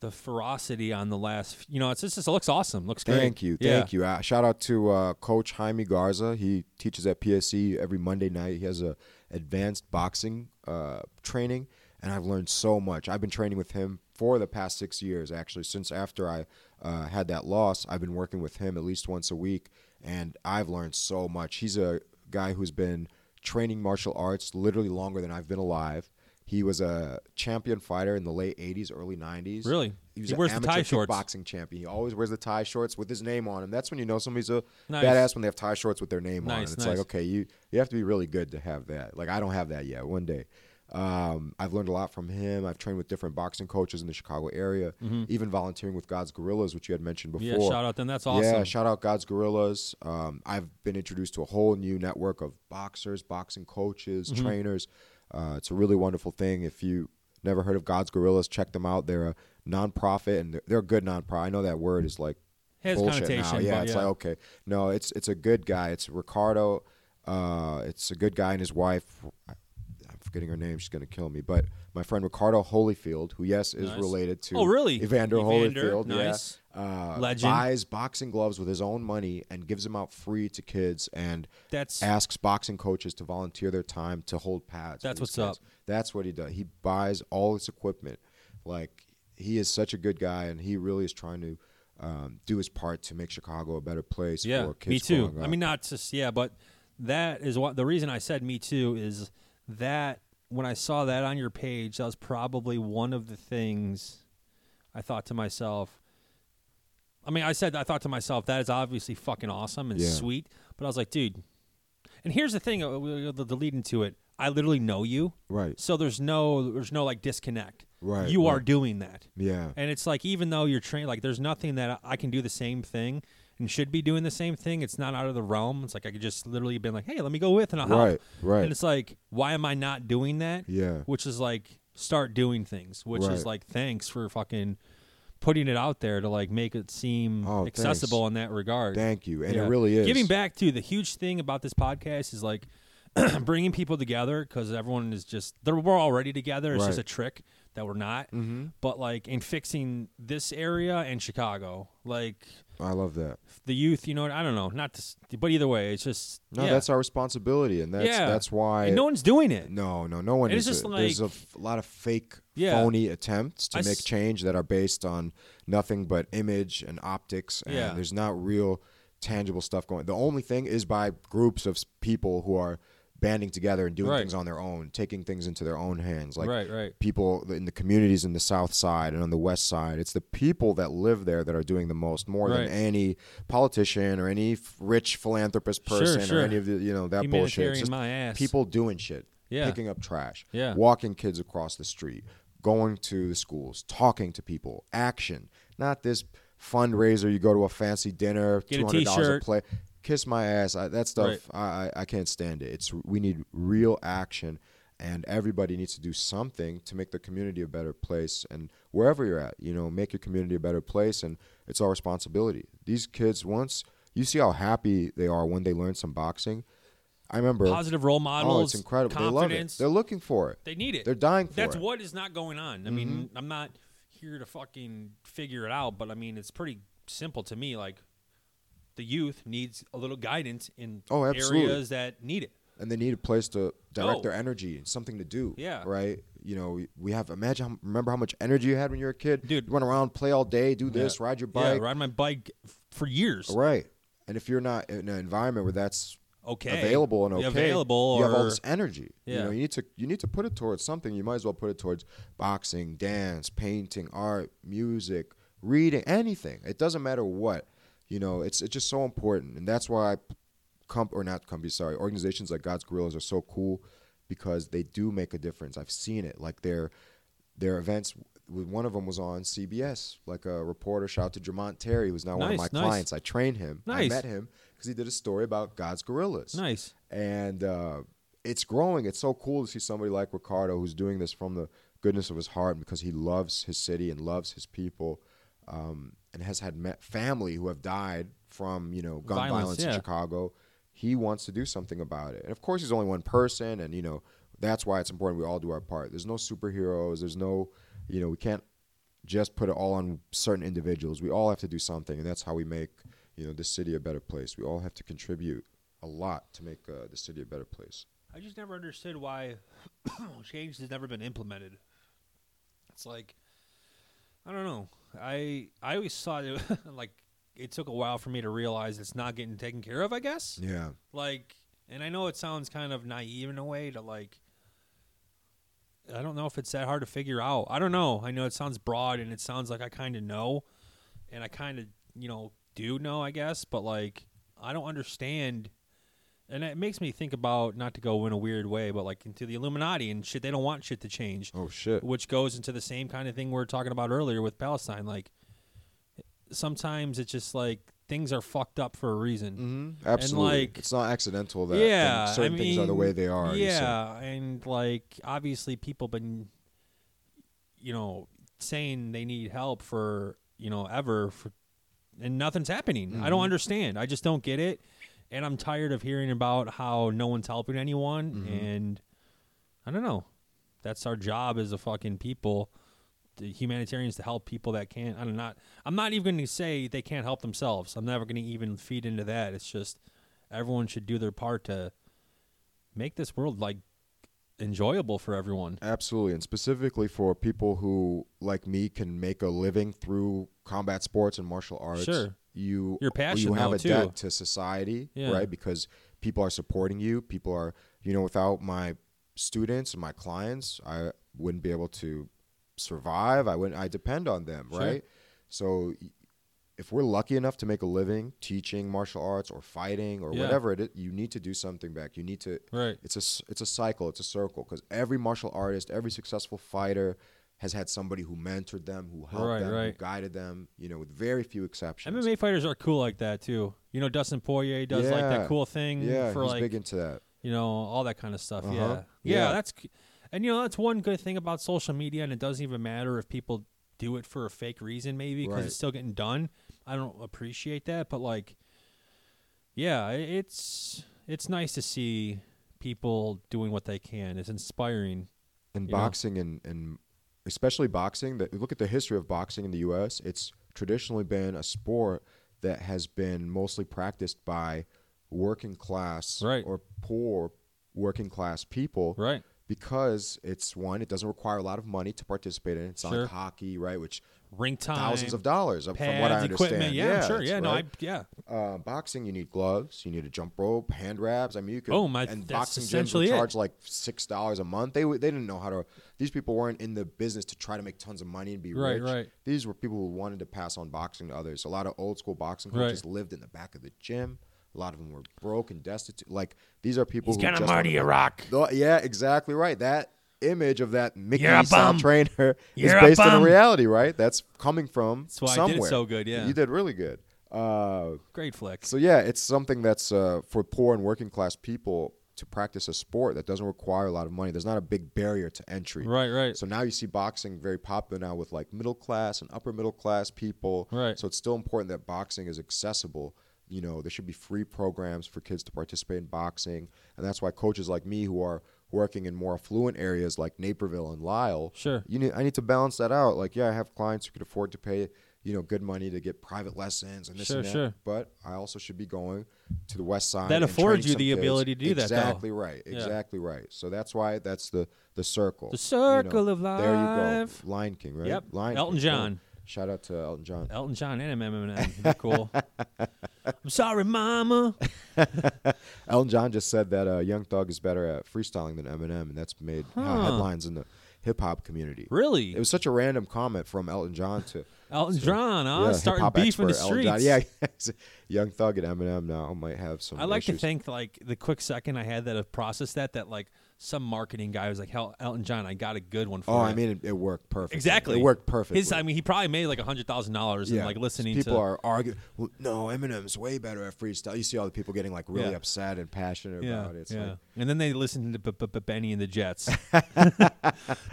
the ferocity on the last. You know, it's just, it looks awesome. Looks great. Thank you, Yeah. thank you. Uh, shout out to uh, Coach Jaime Garza. He teaches at PSC every Monday night. He has a advanced boxing uh, training, and I've learned so much. I've been training with him for the past six years, actually. Since after I uh, had that loss, I've been working with him at least once a week, and I've learned so much. He's a guy who's been training martial arts literally longer than I've been alive. He was a champion fighter in the late '80s, early '90s. Really? He was He an wears the amateur tie shorts. kickboxing champion. He always wears the tie shorts with his name on him. That's when you know somebody's a Nice. badass when they have tie shorts with their name on. It. It's nice. like okay, you you have to be really good to have that. Like I don't have that yet. One day. Um, I've learned a lot from him. I've trained with different boxing coaches in the Chicago area, even volunteering with God's Gorillas, which you had mentioned before. Mm-hmm. Yeah, shout out them. That's awesome. Yeah, shout out God's Gorillas. Um, I've been introduced to a whole new network of boxers, boxing coaches, Mm-hmm. trainers. Uh, it's a really wonderful thing. If you never heard of God's Gorillas, check them out. They're a nonprofit and they're, they're a good nonprofit. I know that word is like bullshit now. Yeah, it's yeah. like okay, no, it's it's a good guy. It's Ricardo. Uh, it's a good guy and his wife. Forgetting her name. She's gonna kill me. But my friend Ricardo Holyfield, who yes is Nice. related to Oh, really? Evander, Evander, Holyfield. nice. Yeah, uh, Legend. buys boxing gloves with his own money and gives them out free to kids and That's asks boxing coaches to volunteer their time to hold pads. That's what's kids. up. That's what he does. He buys all this equipment. Like he is such a good guy, and he really is trying to um, do his part to make Chicago a better place yeah. for kids. Me too. I mean, not just yeah, but that is what the reason I said me too is that when I saw that on your page, that was probably one of the things I thought to myself. I mean, I said I thought to myself that is obviously fucking awesome and Yeah. sweet, but I was like, dude. And here's the thing, uh, the, the lead into it. I literally know you, right, so there's no there's no like disconnect. right. you are doing that. Yeah, And it's like even though you're trained, like there's nothing that I can do the same thing and should be doing the same thing. It's not out of the realm. It's like I could just literally been like, hey, let me go with and I'll help. right, right. And it's like, why am I not doing that? yeah, Which is like start doing things. Which Right. is like thanks for fucking putting it out there to like make it seem Oh, accessible in that regard. thank you. And Yeah. it really is Giving back to the huge thing about this podcast is like bringing people together because everyone is just they're we're already together. It's just a trick that we're not. hmm But like in fixing this area and Chicago, like I love that. the youth, you know, I don't know, not to, but either way, it's just No, yeah. that's our responsibility, and that's Yeah. that's why. And no one's doing it. No, no, no one it's just a- there's a lot of fake, Yeah. phony attempts to I make s- change that are based on nothing but image and optics, and Yeah. there's not real tangible stuff going. The only thing is by groups of people who are banding together and doing Right. things on their own, taking things into their own hands, like right, right. people in the communities in the south side and on the west side it's the people that live there that are doing the most more than any politician or any f- rich philanthropist person sure. or any of the you know that bullshit it's just my ass. people doing shit Yeah. picking up trash Yeah. walking kids across the street going to the schools talking to people action not this fundraiser you go to a fancy dinner a $200 t-shirt. a play kiss my ass I, that stuff I, I I can't stand it it's we need real action and everybody needs to do something to make the community a better place and wherever you're at you know make your community a better place and it's our responsibility these kids once you see how happy they are when they learn some boxing i remember Positive role models. oh it's incredible they love it Confidence. they're looking for it They need it. they're dying for That's it Mm-hmm. what is not going on. I mean, I'm not here to fucking figure it out, but I mean, it's pretty simple to me. Like, the youth needs a little guidance in Oh, absolutely. areas that need it. and they need a place to direct Go. their energy and something to do. Yeah. Right. You know, we- have imagine. Remember how much energy you had when you were a kid, Dude. You run around, play all day, do this, ride your bike. Yeah, ride my bike for years. Right. And if you're not in an environment where that's Okay. available and okay, Available you have all this energy. You Yeah. know, you need to you need to put it towards something. You might as well put it towards boxing, dance, painting, art, music, reading, anything. It doesn't matter what. You know, it's it's just so important, and that's why, comp or not companies, sorry, organizations like God's Gorillas are so cool because they do make a difference. I've seen it. Like their their events. One of them was on CBS. Like a reporter, shout out to Jermont Terry, who's now one of my nice. clients. I trained him. Nice. I met him because he did a story about God's Gorillas Nice. and uh, it's growing. It's so cool to see somebody like Ricardo who's doing this from the goodness of his heart, because he loves his city and loves his people, um, and has had met family who have died from you know gun Violence, violence, in yeah. Chicago, he wants to do something about it. And of course, he's only one person, and you know that's why it's important we all do our part. There's no superheroes. There's no, you know, we can't just put it all on certain individuals. We all have to do something, and that's how we make you know this city a better place. We all have to contribute a lot to make uh, the city a better place. I just never understood why change has never been implemented. It's like I don't know. I I always thought it like it took a while for me to realize it's not getting taken care of. I guess Yeah, like, and I know it sounds kind of naive in a way to like. I don't know if it's that hard to figure out. I don't know. I know it sounds broad and it sounds like I kind of know, and I kind of you know do know, I guess, but like I don't understand and it makes me think about not to go in a weird way, but like into the Illuminati and shit. They don't want shit to change, Oh shit. which goes into the same kind of thing we are talking about earlier with Palestine. Like sometimes it's just like things are fucked up for a reason. Mm-hmm. Absolutely. like- it's not accidental that yeah, certain I things are the way they are. Yeah, and like obviously people been, you know, saying they need help for you know ever for, and nothing's happening. I don't Mhm. understand. I just don't get it, and I'm tired of hearing about how no one's helping anyone, Mhm. and I don't know. That's our job as a fucking people. The humanitarians to help people that can't. I'm not. I'm not even going to say they can't help themselves. I'm never going to even feed into that. It's just everyone should do their part to make this world like enjoyable for everyone. Absolutely, and specifically for people who, like me, can make a living through combat sports and martial arts. Sure. You passion, you have a too. debt to society, Yeah. right? Because people are supporting you. People are, you know, without my students and my clients, I wouldn't be able to survive. I wouldn't. I depend on them, Sure. right? So. If we're lucky enough to make a living teaching martial arts or fighting or Yeah. whatever it is, you need to do something back. You need to Right. it's a it's a cycle it's a circle because every martial artist every successful fighter has had somebody who mentored them who helped Right, them right. who guided them you know with very few exceptions MMA fighters are cool like that too. You know, Dustin Poirier does like that cool thing yeah for he's like big into that you know all that kind of stuff. Uh-huh. Yeah. yeah, Yeah. That's and you know that's one good thing about social media, and it doesn't even matter if people do it for a fake reason, maybe because Right. it's still getting done. I don't appreciate that, but like, yeah, it's it's nice to see people doing what they can. It's inspiring. in You know? boxing and, and especially boxing that look at the history of boxing in the US it's traditionally been a sport that has been mostly practiced by working class Right. or poor working class people Right. because it's one it doesn't require a lot of money to participate in it's not Sure. like hockey right which Ring time. thousands of dollars pads, from what I understand. equipment. Yeah, I'm sure. that's Yeah, no, I yeah. uh, boxing, you need gloves, you need a jump rope, hand wraps. I mean, you could. Oh, my- And that's boxing gyms essentially would it. charge like six dollars a month. They they didn't know how to. These people weren't in the business to try to make tons of money and be Right, rich. right. These were people who wanted to pass on boxing to others. A lot of old school boxing Right. coaches lived in the back of the gym. A lot of them were broke and destitute. Like these are people He's who gonna just murder wanna- Rock. Yeah, exactly right. That image of that Mickey style trainer You're is based on a reality, right? That's coming from That's why I somewhere. did it so good. Yeah, You did really good. Uh, great flick. so yeah, it's something that's uh, for poor and working class people to practice a sport that doesn't require a lot of money. There's not a big barrier to entry. Right, right. So now you see boxing very popular now with like middle class and upper middle class people. Right. So it's still important that boxing is accessible. You know, there should be free programs for kids to participate in boxing, and that's why coaches like me who are working in more affluent areas like Naperville and Lisle, Sure. you need I need to balance that out. Like, yeah, I have clients who could afford to pay, you know, good money to get private lessons and this Sure, and that. sure. But I also should be going to the west side. That affords you the kids. ability to do that. Exactly right. Yeah. Exactly right. So that's why that's the the circle. The you circle know. of There you go. Lion King, right? Yep. Lion Elton King. John. Shout out to Elton John. Elton John and Eminem. They're cool. I'm sorry, Mama. Elton John just said that uh, Young Thug is better at freestyling than Eminem, and that's made uh, Huh. headlines in the hip hop community. Really? It was such a random comment from Elton John to Elton John, huh? yeah, Starting hip-hop beef in the expert Elton streets. John. Yeah, Young Thug and Eminem now might have some. I like to think like the quick second I had that have processed that that like some marketing guy was like, "Hell, Elton John, I got a good one for Oh, you." I mean, it, it worked perfectly. exactly. It worked perfect. His, I mean, he probably made like a hundred thousand dollars and like listening people to. are arguing. Well, no, Eminem's way better at freestyle. You see all the people getting like really Yeah. upset and passionate yeah, about it. It's yeah. like, and then they listen to B- B- B- Bennie and the Jets. dun,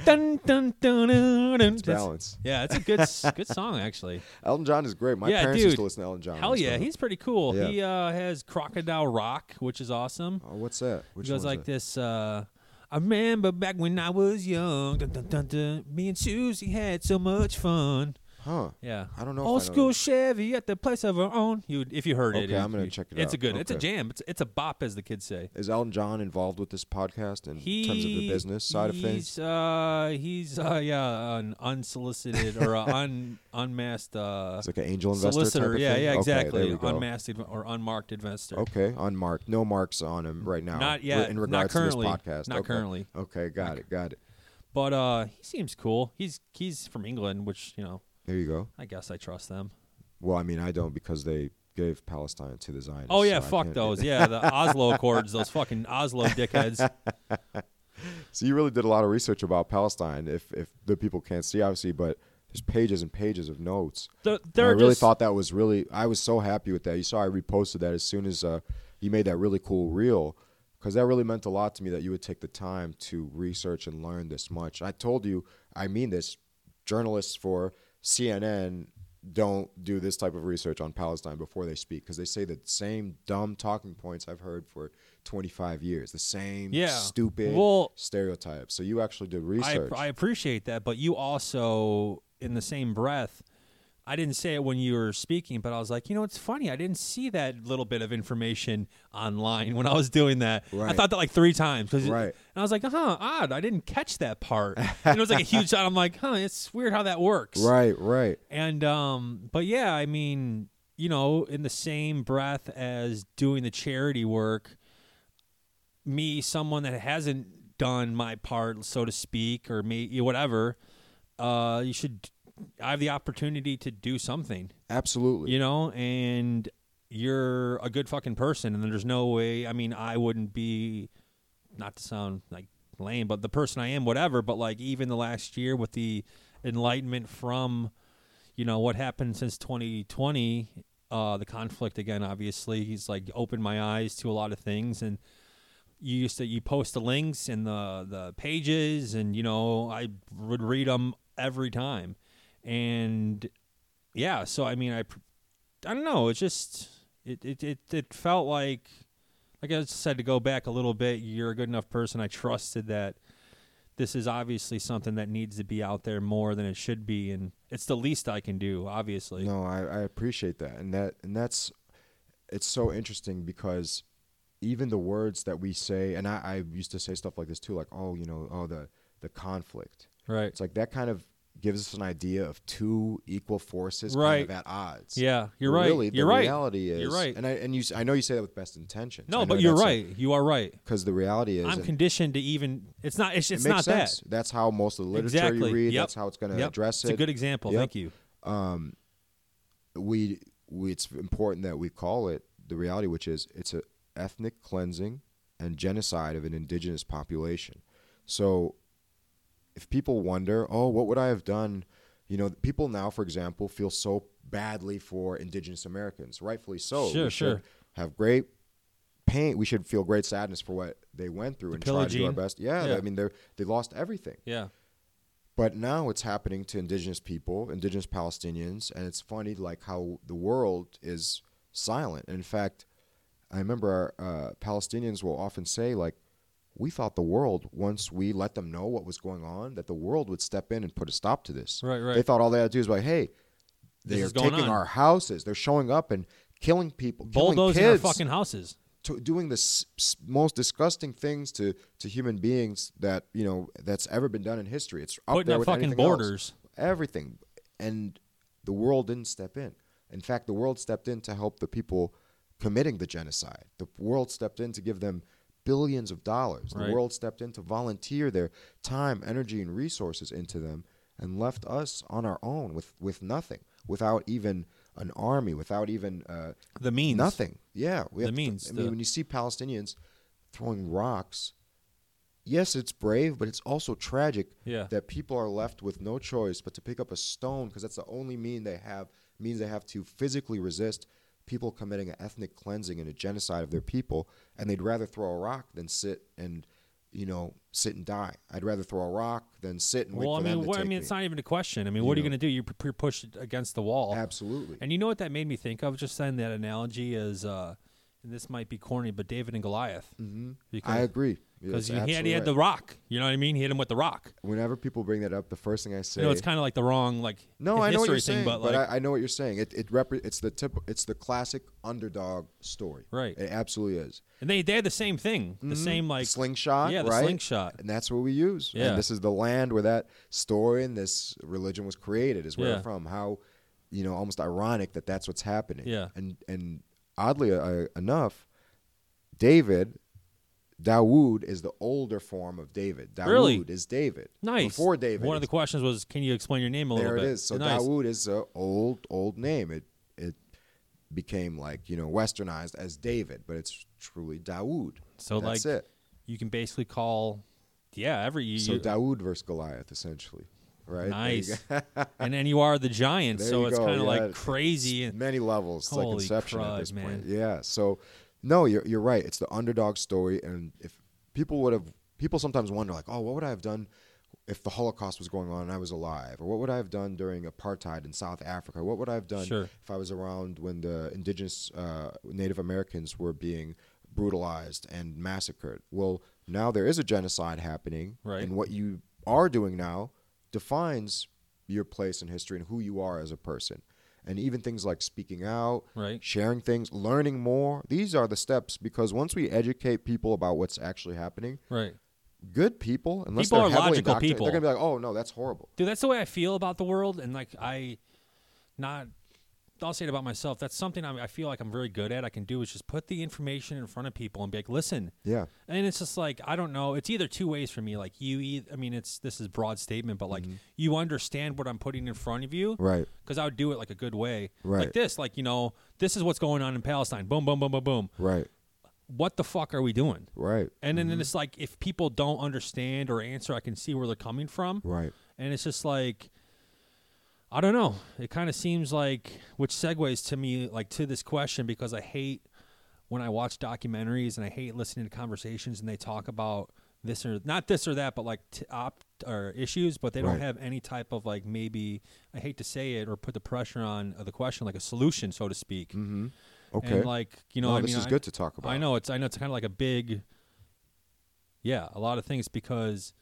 dun, dun, dun, dun. it's balance. Yeah, it's a good good song actually. Elton John is great. My Yeah, parents used dude. to listen to Elton John. Hell yeah, he's pretty cool. Yeah. He uh, has Crocodile Rock, which is awesome. Oh, what's that? Which He goes like that? this. Uh, I remember back when I was young. Dun, dun, dun, dun, me and Susie had so much fun. Huh? Yeah. I don't know. if Old I know school that. Chevy at the place of our own. You, if you heard it, Okay, it- I'm gonna you- check it It's a out. good. It's a Okay. jam. It's it's a bop, as the kids say. Is Elton John involved with this podcast in He, terms of the business side of things? He's uh, he's uh, yeah, an unsolicited or a un unmasked uh, It's like an angel investor solicitor. type of yeah, thing? yeah, Okay, exactly. there we go. Unmasked inv- or unmarked investor. Okay, unmarked. No marks on him right now. Not yet. In Not regards currently. to this podcast. Not okay. currently. Okay, got it. Got it. But uh, he seems cool. He's he's from England, which you know, There you go. I guess I trust them. Well, I mean, I don't because they gave Palestine to the Zionists. Oh yeah, so fuck those. Yeah, the Oslo Accords, those fucking Oslo dickheads. So you really did a lot of research about Palestine. If if the people can't see, obviously, but there's pages and pages of notes. And I really just, thought that was really. I was so happy with that. You saw I reposted that as soon as uh, you made that really cool reel, because that really meant a lot to me that you would take the time to research and learn this much. I told you, I mean this. Journalists for CNN don't do this type of research on Palestine before they speak because they say the same dumb talking points I've heard for 25 years, the same Yeah. stupid Well- stereotypes. So you actually did I, research. I appreciate that, but you also, in the same breath, I didn't say it when you were speaking, but I was like, you know, it's funny. I didn't see that little bit of information online when I was doing that. I thought that like three times. 'cause it- Right. and I was like, uh huh, odd. I didn't catch that part. and it was like a huge. I'm like, huh, it's weird how that works. right, right. And um, but yeah, I mean, you know, in the same breath as doing the charity work, me, someone that hasn't done my part, so to speak, or me, whatever, uh, you should. I have the opportunity to do something, Absolutely. you know, and you're a good fucking person, and there's no way. I mean, I wouldn't be, not to sound like lame, but the person I am, whatever. But like even the last year with the enlightenment from, you know, what happened since 2020, uh, the conflict again. Obviously, he's like opened my eyes to a lot of things, and you used to you post the links and the the pages, and you know I would read them every time, and yeah. So I mean, I I don't know. It's just it it it, it felt like like I said to go back a little bit. You're a good enough person. I trusted that this is obviously something that needs to be out there more than it should be, and it's the least I can do. Obviously, No, I, I appreciate that, and that and that's it's so interesting because even the words that we say, and I, I used to say stuff like this too, like oh, you know, oh the the conflict. right? It's like that kind of gives us an idea of two equal forces Right. kind of at odds. Yeah, you're But right. Really, the you're right. reality is, You're right. and I and you, I know you say that with best intentions. No, but you're right. You are right. because the reality is, I'm conditioned to even. It's not. It's, it it's makes not sense. that. That's how most of the literature Exactly. you read. Yep. That's how it's going to Yep. address It's it. It's a good example. Yep. Thank you. um, we, we it's important that we call it the reality, which is it's a ethnic cleansing and genocide of an indigenous population. So, if people wonder, oh, what would I have done? You know, people now, for example, feel so badly for indigenous Americans, rightfully so. Sure, sure. have great pain. We should feel great sadness for what they went through The and try to do our best. Yeah, Yeah. I mean, they're they lost everything. Yeah. But now it's happening to indigenous people, indigenous Palestinians, and it's funny like how the world is silent. And in fact, I remember our, uh, Palestinians will often say like, "We thought the world once we let them know what was going on, that the world would step in and put a stop to this." Right, right. They thought all they had to do is like, "Hey, This they are taking on. our houses. They're showing up and killing people, killing Bulldozing our kids." fucking houses. to doing the s- s- most disgusting things to, to human beings that you know that's ever been done in history. It's up Putting there up with fucking anything else. borders. everything, and the world didn't step in. In fact, the world stepped in to help the people committing the genocide. The world stepped in to give them billions of dollars. The world stepped in to volunteer their time, energy, and resources into them, and left us on our own with with nothing, without even an army, without even uh, The means. Nothing. Yeah. We The to- means, I mean, when you see Palestinians throwing rocks yes, it's brave, but it's also tragic Yeah. that people are left with no choice but to pick up a stone because that's the only mean they have means they have to physically resist people committing an ethnic cleansing and a genocide of their people, and they'd rather throw a rock than sit and you know sit and die. I'd rather throw a rock than sit and wait Well, I mean, what, I mean, me. it's not even a question. I mean, You what are you going to do? You're, you're pushed against the wall. Absolutely. And you know what that made me think of? Just saying that analogy is, uh, and this might be corny, but David and Goliath. hmm Because I agree. because he, had, he had the rock. You know what I mean? He hit him with the rock. Whenever people bring that up, the first thing I say, I know it's kind of like the wrong like No, I know what you're thing, saying, but but, I, I know what you're saying. It it repre- it's the tip, it's the classic underdog story. Right. It absolutely is. and they they had the same thing, the Mhm. same like slingshot. yeah, the right? slingshot. and that's what we use. Yeah. And this is the land where that story and this religion was created. Is where Yeah. from. How, you know, almost ironic that that's what's happening. Yeah. And and oddly uh, enough, David. Dawood is the older form of David. Dawood Really? is David. Nice. Before David. One of the questions was, can you explain your name a little it bit? is. So nice. Dawood is an old old name. It it became like you know westernized as David, but it's truly Dawood. So That's like it. you can basically call, yeah, every you, So Dawood versus Goliath, essentially, right? Nice. and then you are the giant, There so it's kind of yeah. like crazy. And, Many levels, it's like Inception crud, at this man. point. Yeah. So no, you're you're right. It's the underdog story, and if people would have, people sometimes wonder like, oh, what would I have done? If the Holocaust was going on and I was alive, or what would I have done during apartheid in South Africa? What would I have done Sure. if I was around when the indigenous uh, Native Americans were being brutalized and massacred? Well, now there is a genocide happening, Right. and what you are doing now defines your place in history and who you are as a person. And even things like speaking out, Right. sharing things, learning more. These are the steps because once we educate people about what's actually happening, right. good people, unless People they're are heavily logical people. they're gonna be like, "Oh no, that's horrible." Dude, that's the way I feel about the world, and like I, not, I'll say it about myself. That's something I'm, I feel like I'm very good at. I can do is just put the information in front of people and be like, listen. Yeah, And it's just like I don't know. It's either two ways for me. Like you, eith- I mean, it's this is broad statement, but Mm-hmm. like you understand what I'm putting in front of you, right, Because I would do it like a good way, Right. Like this, like you know, this is what's going on in Palestine. Boom, boom, boom, boom, boom. right, What the fuck are we doing? right, And Mm-hmm. then it's like if people don't understand or answer, I can see where they're coming from. right. And it's just like I don't know. It kind of seems like which segues to me like to this question because I hate when I watch documentaries and I hate listening to conversations and they talk about this or not this or that, but like t- op or issues, but they don't have any type of like maybe I hate to say it or put the pressure on the question like a solution, so to speak. Mm-hmm. Okay. And like you know, no, I this mean, is I- good to talk about. I know it's I know it's kind of like a big yeah, a lot of things because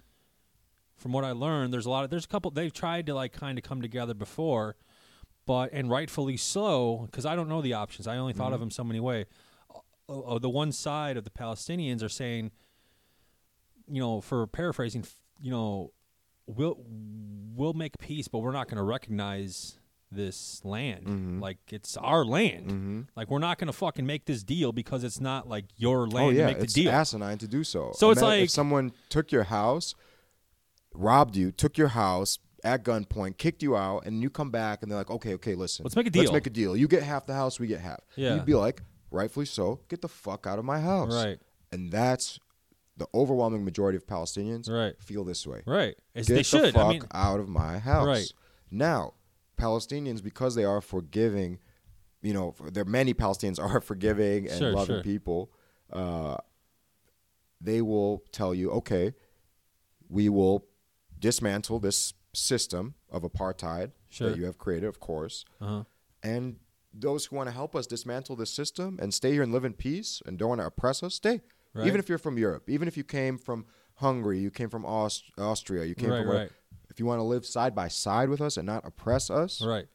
from what I learned, there's a lot of there's a couple they've tried to like kind of come together before, but and rightfully so because I don't know the options. I only thought of Mm-hmm. them so many way. Oh, oh, the one side of the Palestinians are saying, you know, for paraphrasing, you know, we'll we'll make peace, but we're not going to recognize this land. Mhm. Like it's our land. Mhm. Like we're not gonna fucking make this deal because it's not like your land Oh yeah, to make the it's deal. asinine to do so. So it's like- if someone took your house, robbed you, took your house at gunpoint, kicked you out, and you come back and they're like, "Okay, okay, listen, Let's make a deal. Let's make a deal. You get half the house, we get half." Yeah. You'd be like, rightfully so, get the fuck out of my house. Right. And that's the overwhelming majority of Palestinians Right. feel this way. Right. As Get they the should. fuck I mean, out of my house. Right. Now, Palestinians, because they are forgiving, you know, there many Palestinians are forgiving and Sure, loving sure. people. Uh, they will tell you, okay, we will dismantle this system of apartheid Sure. that you have created, of course, uh-huh. and those who want to help us dismantle this system and stay here and live in peace and don't want to oppress us, stay. Right. Even if you're from Europe, even if you came from Hungary, you came from Aust- Austria, you came Right, from where- right. if you want to live side by side with us and not oppress us right.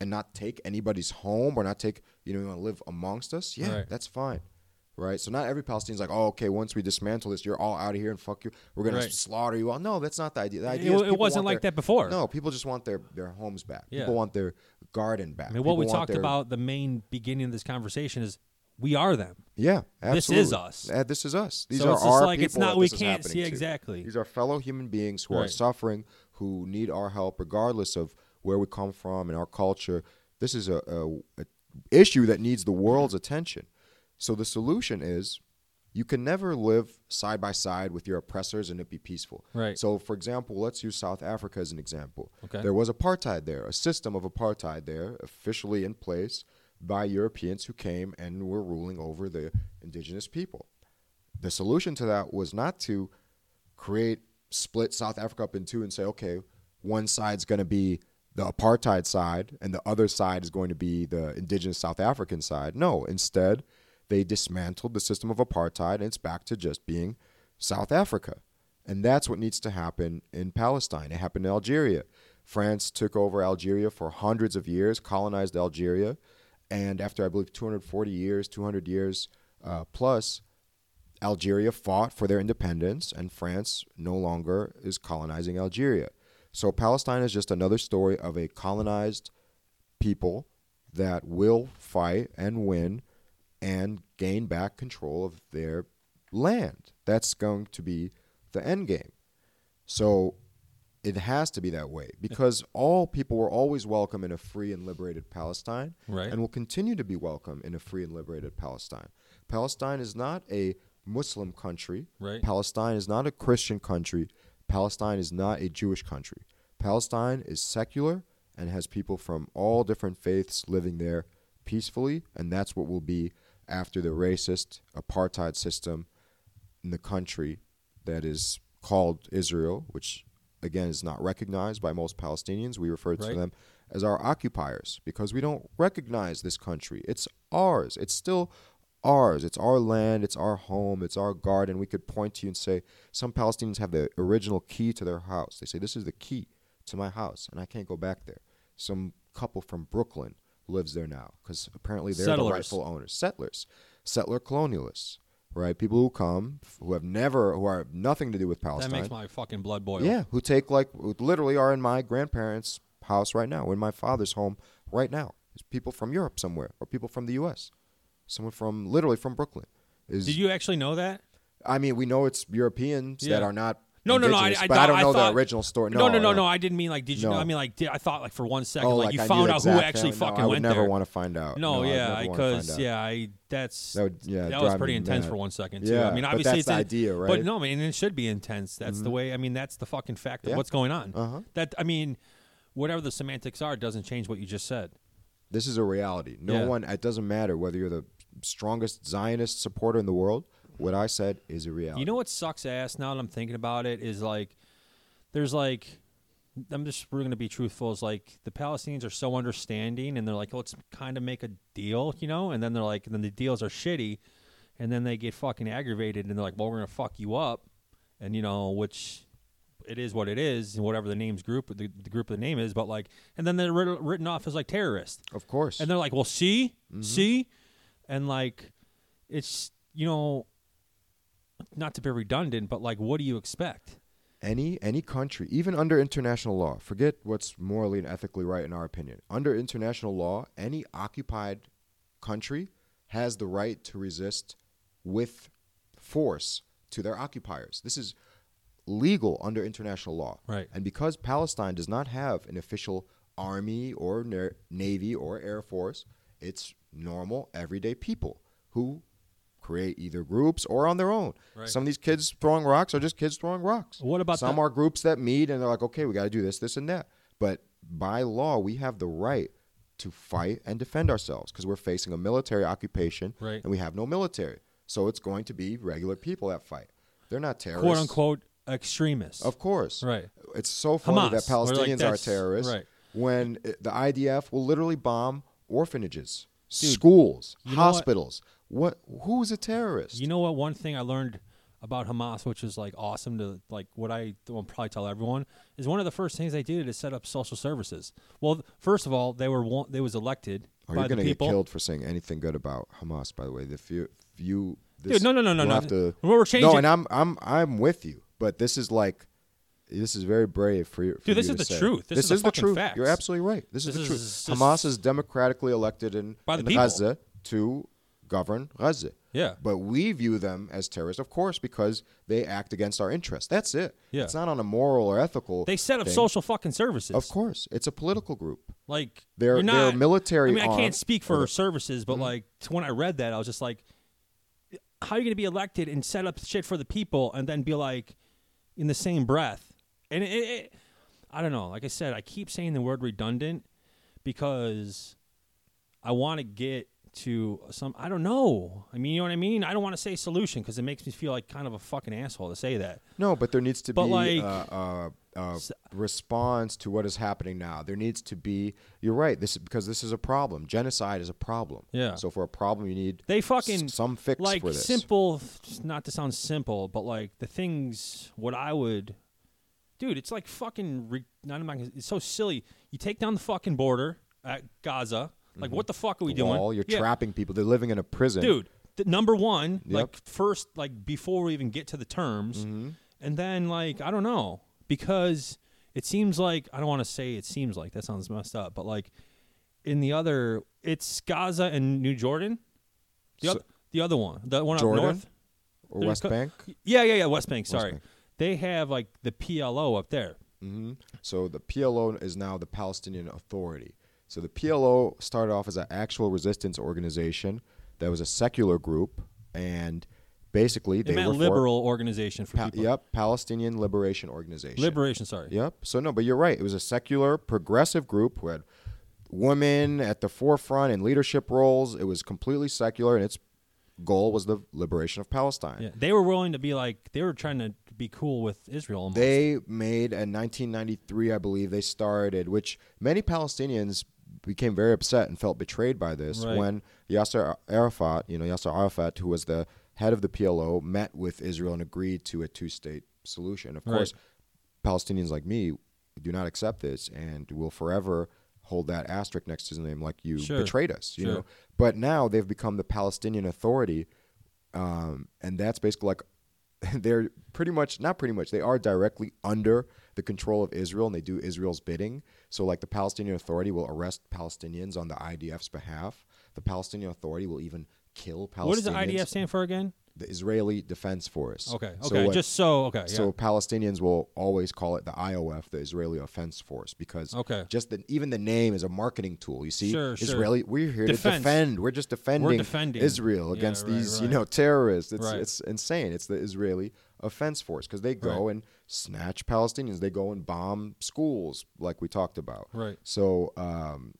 and not take anybody's home or not take you know you want to live amongst us, yeah, Right. that's fine. Right? So not every Palestinian's like, "Oh, okay, once we dismantle this, you're all out of here and fuck you. We're going Right. to slaughter you all." No, that's not the idea. The idea It, is it wasn't like their- that before. No, people just want their their homes back. Yeah. People want their garden back. I mean, what People we talked their- about the main beginning of this conversation is we are them. Yeah, This is us. Uh, this is us. These so are it's our like it's people not that we can't see to. exactly. These are fellow human beings who are suffering, who need our help, regardless of where we come from and our culture. This is a, a, a issue that needs the world's attention. So the solution is You can never live side by side with your oppressors and it be peaceful. Right. So, for example, let's use South Africa as an example. Okay. There was apartheid there, a system of apartheid there, officially in place by Europeans who came and were ruling over the indigenous people. The solution to that was not to create split South Africa up in two and say, okay, one side's going to be the apartheid side and the other side is going to be the indigenous South African side. No, instead, they dismantled the system of apartheid and it's back to just being South Africa. And that's what needs to happen in Palestine. It happened in Algeria. France took over Algeria for hundreds of years, colonized Algeria, and after I believe 240 years, 200 years uh, plus, Algeria fought for their independence, and France no longer is colonizing Algeria. So Palestine is just another story of a colonized people that will fight and win and gain back control of their land. That's going to be the end game. So it has to be that way because all people were always welcome in a free and liberated Palestine Right. and will continue to be welcome in a free and liberated Palestine. Palestine is not a Muslim country. Right. Palestine is not a Christian country. Palestine is not a Jewish country. Palestine is secular and has people from all different faiths living there peacefully, and that's what will be after the racist apartheid system in the country that is called Israel, which again is not recognized by most Palestinians. We refer to Right. them as our occupiers because we don't recognize this country. It's ours. It's still ours. It's our land. It's our home. It's our garden. We could point to you and say, some Palestinians have the original key to their house. They say, This is the key to my house, and I can't go back there. Some couple from Brooklyn lives there now because apparently they're Settlers. the rightful owners. Settlers, settler colonialists, right? People who come, who have never, who are nothing to do with Palestine. That makes my fucking blood boil. Yeah, who take like who literally are in my grandparents' house right now, in my father's home right now. There's people from Europe somewhere, or people from the U.S. Someone from literally from Brooklyn. Is Did you actually know that? I mean, we know it's Europeans that are not. No, no, no, I- I but I thought- don't I know thought- the original story. No, no, no, no. I didn't mean like. Did you know? No. I mean like. Did, I thought like for one second, Oh, like, like you I found out who actually family. No, fucking I would went never there. want to find out. No, I'd yeah, never wanna find because yeah, I that's That would- yeah, that was pretty intense mad. for one second too. Yeah, I mean, obviously that's it's the in- idea, right? But no, I mean, it should be intense. That's the way. I mean, that's the fucking fact of Yeah. what's going on. Uh-huh. That I mean, whatever the semantics are, doesn't change what you just said. This is a reality. No Yeah. one. It doesn't matter whether you're the strongest Zionist supporter in the world. What I said is a reality. You know what sucks ass now that I'm thinking about it is like there's like I'm just we're gonna be truthful is like the Palestinians are so understanding and they're like let's kind of make a deal you know and then they're like then the deals are shitty and then they get fucking aggravated and they're like well we're gonna fuck you up and you know which it is what it is and whatever the name's group the, the group of the name is but like and then they're writ- written off as like terrorists Of course. and they're like, well, see, Mm-hmm. see, and like, it's you know, not to be redundant, but like, what do you expect? any any country, even under international law, forget what's morally and ethically right in our opinion. Under international law, any occupied country has the right to resist with force to their occupiers. This is legal under international law. Right. And because Palestine does not have an official army or na- navy or air force, it's normal everyday people who create either groups or on their own. Right. Some of these kids throwing rocks are just kids throwing rocks. What about some the- are groups that meet and they're like, okay, we got to do this, this, and that. But by law, we have the right to fight and defend ourselves because we're facing a military occupation Right. and we have no military. So it's going to be regular people that fight. They're not terrorists. "Quote unquote" extremists. Of course. Right. It's so funny Hamas. that We're like, Palestinians are terrorists right. when it- the IDF will literally bomb orphanages, schools, hospitals. what? What? Who's a terrorist? You know what? One thing I learned about Hamas, which is like awesome to like what I will probably tell everyone, is one of the first things they did is set up social services. Well, first of all, they were one, they was elected Are you going to get killed for saying anything good about Hamas? By the way, if you, if you this, Dude, no, no, no, no, we'll no. Have to, We're changing- No, and I'm, I'm, I'm with you. But this is like, this is very brave for you. For Dude, this you is the say. truth. This is the the truth. facts. You're absolutely right. This, This is the truth. is Hamas is democratically elected in, By the in people. Gaza to govern Gaza. Yeah. But we view them as terrorists, of course, because they act against our interests. That's it. Yeah. It's not on a moral or ethical. They set up thing. social fucking services. Of course, it's a political group. Like They're- you're they're military I mean, I can't speak for the- services, but mm-hmm. like when I read that, I was just like, how are you going to be elected and set up shit for the people and then be like in the same breath? And it, it I don't know. Like I said, I keep saying the word redundant because I want to get to some. I don't know. I mean, you know what I mean. I don't want to say solution because it makes me feel like kind of a fucking asshole to say that. No, but there needs to But, be like- uh, uh, uh, S- response to what is happening now. There needs to be. You're right. This is because this is a problem. Genocide is a problem. Yeah. So for a problem, you need They s- fucking some fix like for this. simple. Not to sound simple, but like the things what I would, dude. It's like fucking. Re, not I'm not It's so silly. You take down the fucking border at Gaza. Like what the fuck are we Mm-hmm. The doing? wall, You're Yeah. trapping people. They're living in a prison. dude. th- number one, Yep. like first, like before we even get to the terms, Mm-hmm. and then like I don't know because it seems like I don't want to say it seems like that sounds messed up, but like in the other, it's Gaza and New Jordan. The, So- oth- the other one, the one Jordan? up north. or West co- Bank. Yeah, yeah, yeah. West Bank. Sorry, Bank. they have like the PLO up there. hmm So the PLO is now the Palestinian Authority. So the PLO started off as an actual resistance organization that was a secular group, and basically They meant were for- liberal organization for Pa- people. yep, Palestinian Liberation Organization. Liberation. Sorry. Yep. So no, but you're right. It was a secular, progressive group who had women at the forefront in leadership roles. It was completely secular, and its goal was the liberation of Palestine. Yeah, they were willing to be like they were trying to be cool with Israel. Almost. They made in 1993, I believe, they started, which many Palestinians became very upset and felt betrayed by this Right. when Yasser Arafat, you know, Yasser Arafat, who was the head of the PLO, met with Israel and agreed to a two-state solution. Of Right. course, Palestinians like me do not accept this and will forever hold that asterisk next to his name like you Sure. betrayed us, you Sure. know. But now they've become the Palestinian Authority, um, and that's basically like they're pretty much not pretty much they are directly under the control of Israel and they do Israel's bidding. So like the Palestinian Authority will arrest Palestinians on the IDF's behalf. The Palestinian Authority will even kill Palestinians. what does the IDF stand for again? The Israeli Defense Force. Okay, So okay, what- just so okay, yeah. so Palestinians will always call it the IOF, the Israeli Offense Force, because Okay. just the, even the name is a marketing tool. You see, Sure, sure. Israeli, we're here Defense. to defend. We're just defending, we're defending. Israel Yeah, against right, these, you know, terrorists. It's Right. it's insane. It's the Israeli Offense Force because they go Right. and snatch Palestinians. They go and bomb schools, like we talked about. Right. So, um,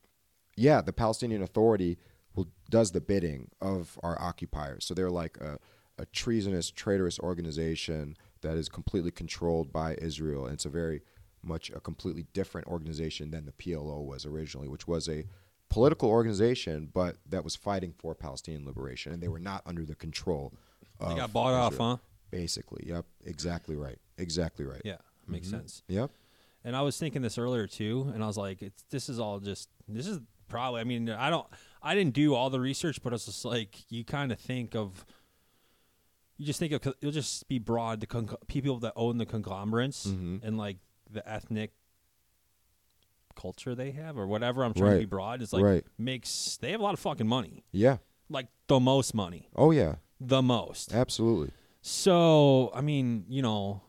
yeah, the Palestinian Authority will does the bidding of our occupiers. So they're like a, a treasonous, traitorous organization that is completely controlled by Israel, and it's a very much a completely different organization than the PLO was originally, which was a political organization, but that was fighting for Palestinian liberation, and they were not under the control. Of They got bought off, huh? Basically, yep, exactly right, exactly right. Yeah, makes Mm-hmm. sense. Yep. And I was thinking this earlier too, and I was like, it's this is all just this is probably. I mean, I don't, I didn't do all the research, but it's just like you kind of think of. You just think of it'll just be broad the con- people that own the conglomerates Mhm. and like the ethnic culture they have or whatever. I'm trying to be broad. It's like Right. makes they have a lot of fucking money, Yeah. like the most money, Oh yeah. the most. Absolutely. So I mean, you know,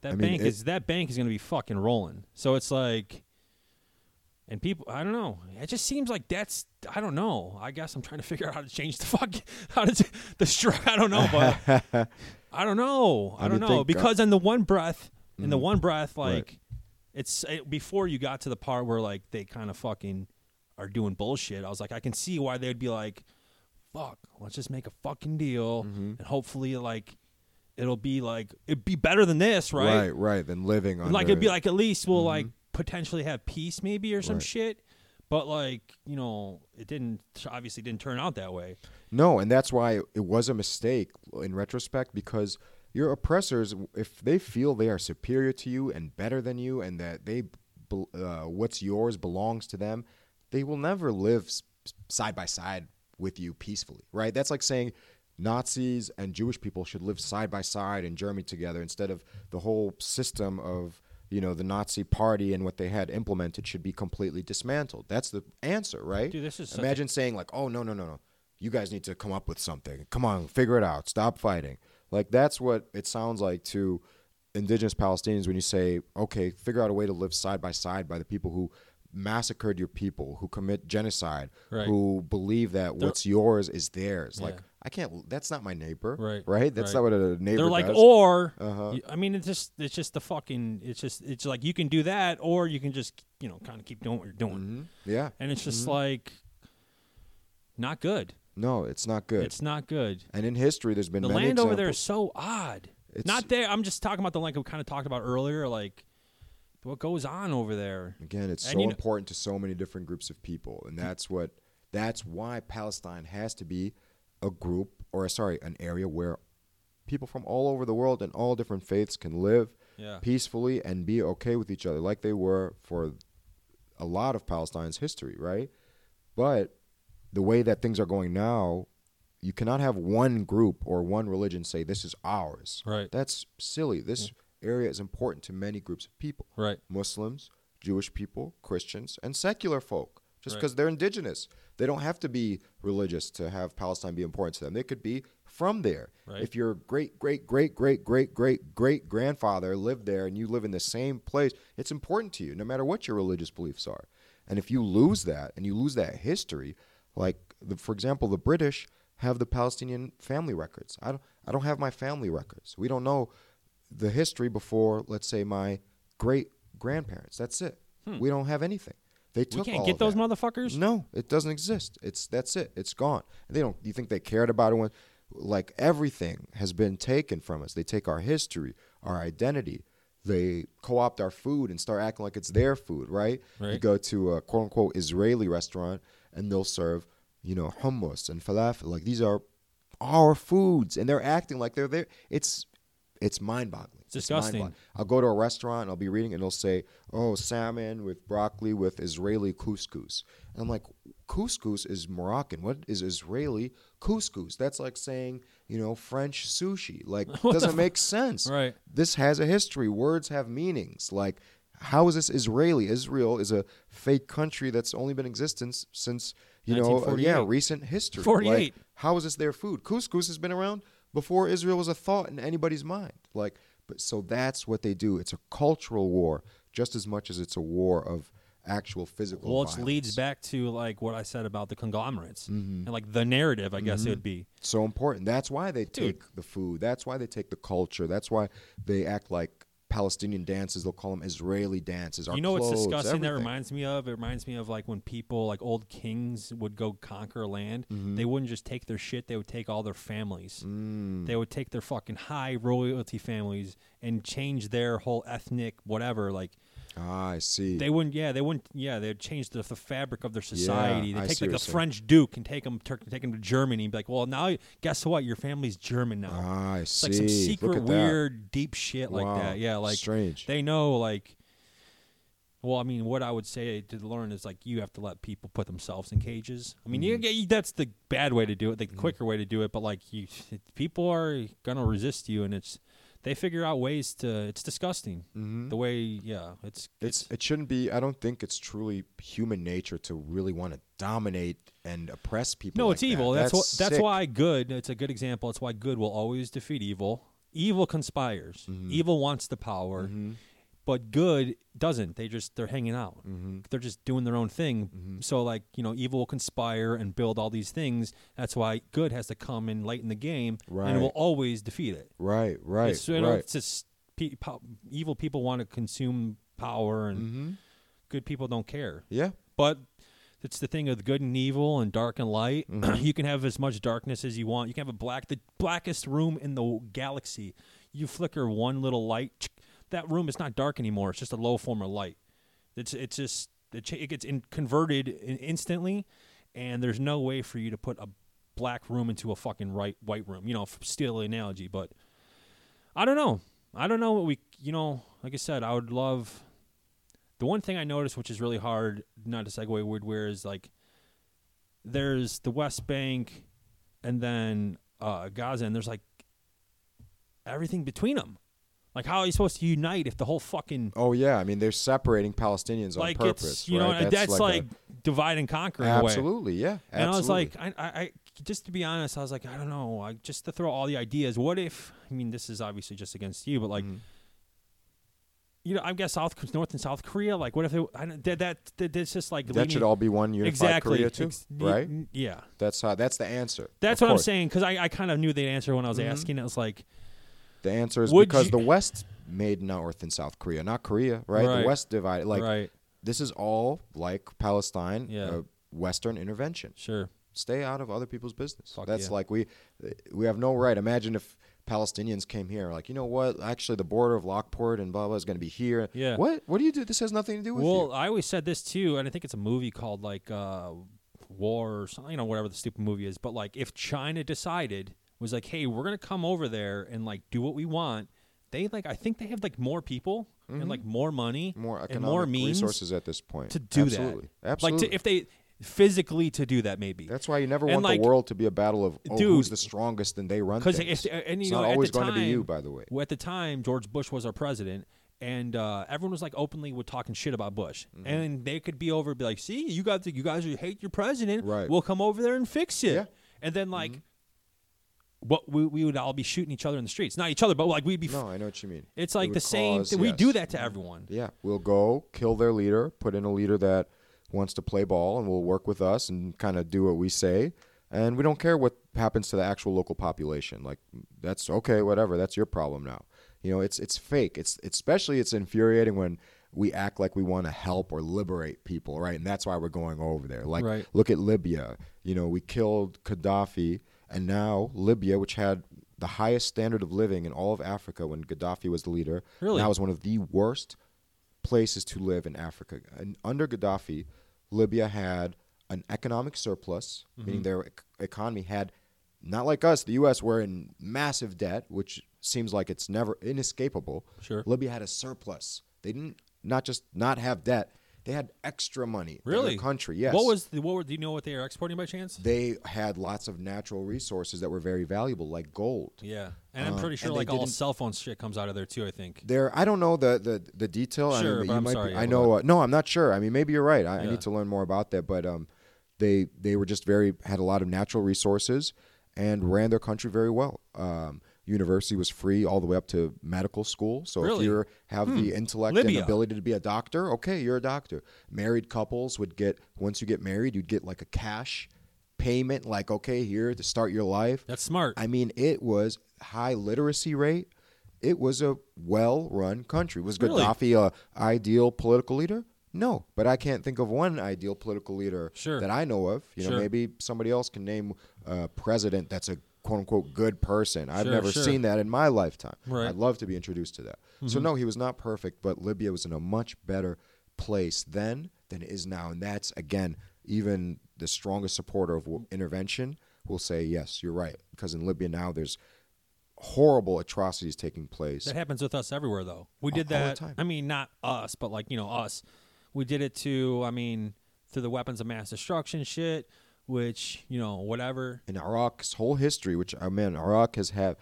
that I mean, bank it- is that bank is going to be fucking rolling. So it's like, and people, I don't know. It just seems like that's I don't know. I guess I'm trying to figure out how to change the fuck how to the str- I don't know, but I don't know. I do don't know think, uh, because in the one breath, in the Mhm. one breath, Right. like it's it, before you got to the part where like they kind of fucking are doing bullshit. I was like, I can see why they'd be like, "Fuck, let's just make a fucking deal, Mhm. and hopefully like it'll be like it'd be better than this, right? Right, right. Than living on Like it'd be like at least we'll like Mhm. Potentially have peace maybe or some Right. shit." But like you know, it didn't obviously didn't turn out that way. no, and that's why it was a mistake in retrospect because your oppressors, if they feel they are superior to you and better than you, and that they uh, what's yours belongs to them, they will never live side by side with you peacefully, right? That's like saying Nazis and Jewish people should live side by side in Germany together instead of the whole system of you know the Nazi party and what they had implemented should be completely dismantled. That's the answer, right? Dude, this is Imagine saying like, "Oh no, no, no, no. You guys need to come up with something. Come on, figure it out. Stop fighting." Like that's what it sounds like to indigenous Palestinians when you say, "Okay, figure out a way to live side by side by the people who massacred your people, who commit genocide, Right. who believe that They're- what's yours is theirs. Like Yeah. I can't. That's not my neighbor. Right, Right. That's right. not what a neighbor. They're like, does. or Uh-huh. you- I mean, it's just it's just the fucking it's just it's like you can do that, or you can just you know kind of keep doing what you're doing, Mhm. Yeah. and it's Mm-hmm. just like not good. No, it's not good. It's not good. and in history, there's been The land over there is so odd. It's- not there. I'm just talking about the land we kind of talked about earlier, like what goes on over there. Again, it's And so you know- important to so many different groups of people, and that's what that's why Palestine has to be a group or sorry, an area where people from all over the world and all different faiths can live Yeah. peacefully and be okay with each other like they were for a lot of Palestine's history, right? But the way that things are going now, you cannot have one group or one religion say this is ours. Right. That's silly. This area is important to many groups of people. Right. Muslims, Jewish people, Christians, and secular folk. Just Right. because they're indigenous, they don't have to be religious to have Palestine be important to them. They could be from there. Right. If your great, great, great, great, great, great, great grandfather lived there and you live in the same place, it's important to you, no matter what your religious beliefs are. And if you lose that and you lose that history, like the, for example, the British have the Palestinian family records. I don't, I don't have my family records. We don't know the history before, let's say, my great grandparents. That's it. Hmm. We don't have anything. They Hmm. We can't get those that. motherfuckers. No, it doesn't exist. It's that's it. It's gone. They don't. You think they cared about it when, like everything has been taken from us. They take our history, our identity. They co-opt our food and start acting like it's their food. Right? You go to a quote unquote Israeli restaurant and they'll serve, you know, hummus and falafel. Like these are our foods, and they're acting like they're there. It's it's mind-boggling. It's disgusting. I'll go to a restaurant and I'll be reading and it'll say, "Oh, salmon with broccoli with Israeli couscous." And I'm like, "Couscous is Moroccan. What is Israeli couscous?" That's like saying, you know, French sushi. Like doesn't make sense. Right. This has a history. Words have meanings. Like how is this Israeli? Israel is a fake country that's only been in existence since, you know, uh, yeah, recent history. 48. Like, how is this their food? Couscous has been around before Israel was a thought in anybody's mind. Like, but so that's what they do. It's a cultural war just as much as it's a war of actual physical. Well, it leads back to like what I said about the conglomerates Mm-hmm. and like the narrative. I guess it would be. so important. That's why they Dude. take the food. That's why they take the culture. That's why they act like Palestinian dances. They'll call them Israeli dances. You know what's clothes, disgusting? That reminds me of. It reminds me of like when people, like old kings, would go conquer land. Mm-hmm. They wouldn't just take their shit; they would take all their families. Mm. They would take their fucking high royalty families and change their whole ethnic whatever. Like Ah, I see. they wouldn't. Yeah, they wouldn't. Yeah, they'd change the, the fabric of their society. I they take see like what the you're saying. French Duke and take him, take him to Germany. And be like, well, now guess what? Your family's German now. ah, I It's see. like some Look secret, at that. weird, deep shit like Wow. that. Yeah, like strange. they know like well i mean what i would say to learn is like you have to let people put themselves in cages i mean Mm-hmm. you, you, that's the bad way to do it the quicker way to do it but like you people are gonna resist you and it's they figure out ways to it's disgusting Mhm. the way yeah it's It's it shouldn't be. I don't think it's truly human nature to really want to dominate and oppress people. no like it's evil That. that's, what that's why good it's a good example it's why good will always defeat evil evil conspires Mm-hmm. evil wants the power but good doesn't they just they're hanging out Mm-hmm. they're just doing their own thing so like you know evil will conspire and build all these things that's why good has to come late in the game and will always defeat it Right, right, it's, you know, right. it's just pe- po- evil people want to consume power and mm-hmm. good people don't care Yeah, but it's the thing of good and evil and dark and light. Mm-hmm. you can have as much darkness as you want. You can have a black, the blackest room in the galaxy. You flicker one little light, that room is not dark anymore. It's just a low form of light. It's it's just it, gets in, converted in, instantly, and there's no way for you to put a black room into a fucking right white room. You know, the analogy, but I don't know. I don't know what we. You know, like I said, I would love the one thing I noticed, which is really hard not to segue weird, where is like there's the West Bank and then uh, Gaza, and there's like everything between them. Like, how are you supposed to unite if the whole fucking Oh yeah, I mean they're separating Palestinians like on purpose. it's you right? know that's, like, a- divide and conquer in a way. absolutely, yeah. And I was like, I, I, I, just to be honest, I was like, I don't know, I, just to throw all the ideas. What if? I mean, this is obviously just against you, but like, Mhm. you know, I guess South North and South Korea. Like, what if it, I, that that that that's just like That leaning- should all be one unified exactly Korea too, Ex- right? Yeah, That's how. That's the answer. that's what I'm saying because I, I kind of knew the answer when I was Mhm. asking. It was like, The answer is Would because you- the West made North and South Korea, not Korea, right? Right. The West divided. Like right, this is all like Palestine, Yeah. uh, Western intervention. sure, Stay out of other people's business. Fuck That's yeah. like we we have no right. Imagine if Palestinians came here, like you know what? Actually, the border of Lockport and blah blah is going to be here. Yeah. What? What do you do? This has nothing to do with Well, you. I always said this too, and I think it's a movie called like uh, War or something, you know, whatever the stupid movie is. But like, if China decided was like, hey, we're gonna come over there and like do what we want, they like, I think they have like more people and like more money, More and more means resources at this point to do Absolutely. that. Absolutely. Like, to, if they physically to do that, maybe That's why you never And, want like, the world to be a battle of oh, dude, who's the strongest and they run because and it's know not always going to be you, by the way. At the time, George Bush was our president, and uh, everyone was like openly would talking shit about Bush, Mm-hmm. and they could be over, be like, "See, you got the, you guys hate your president. Right. Mm-hmm. We'll come over there and fix it." Yeah. And then like, what we we would all be shooting each other in the streets, not each other, but like we'd be. f- No, I know what you mean. it's like would the same. cause- thing. We do that to everyone. Yeah, we'll go kill their leader, put in a leader that wants to play ball and will work with us and kind of do what we say. And we don't care what happens to the actual local population. Like that's okay, whatever. That's your problem now. You know, it's it's fake. It's, it's especially it's infuriating when we act like we want to help or liberate people, right? And that's why we're going over there. Like Right. look at Libya. You know, we killed Gaddafi and now Libya, which had the highest standard of living in all of Africa when Gaddafi was the leader, Really? now is one of the worst places to live in Africa. And under Gaddafi, Libya had an economic surplus, Mm-hmm. meaning their ec- economy had, not like us, the U.S., we're in massive debt, which seems like it's never inescapable. Sure. Libya had a surplus. They didn't not just not have debt; they had extra money. in Really, their country. Yes. What was the, what? Were, do you know what they are exporting by chance? they had lots of natural resources that were very valuable, like gold. yeah, and I'm Um, pretty sure like all cell phone shit comes out of there too. I think. There, I don't know the the, the detail. I Sure, mean, but you I'm might sorry, Be, yeah, I know. Uh, no, I'm not sure. I mean, maybe you're right. I, I need to learn more about that. But um, they they were just very had a lot of natural resources and ran their country very well. Um, university was free all the way up to medical school. So if you have the hmm. intellect Libya. and ability to be a doctor, okay, you're a doctor. Married couples would get once you get married, you'd get like a cash payment, like okay, here to start your life. That's smart. I mean, it was high literacy rate. It was a well-run country. Was Really? Gaddafi a ideal political leader? No, but I can't think of one ideal political leader Sure. that I know of. You Sure. know, maybe somebody else can name a president that's a quote unquote good person. I've Sure, never sure. seen that in my lifetime. Right. Mm-hmm. I'd love to be introduced to that. So no, he was not perfect, but Libya was in a much better place then than it is now, and that's again even the strongest supporter of w- intervention will say yes, you're right, because in Libya now there's horrible atrocities taking place. That happens with us everywhere, though. We did all that. time. I mean, not us, but like you know, us. We did it to. I mean, through the weapons of mass destruction shit, which you know, whatever. in Iraq's whole history, which I mean, Iraq has had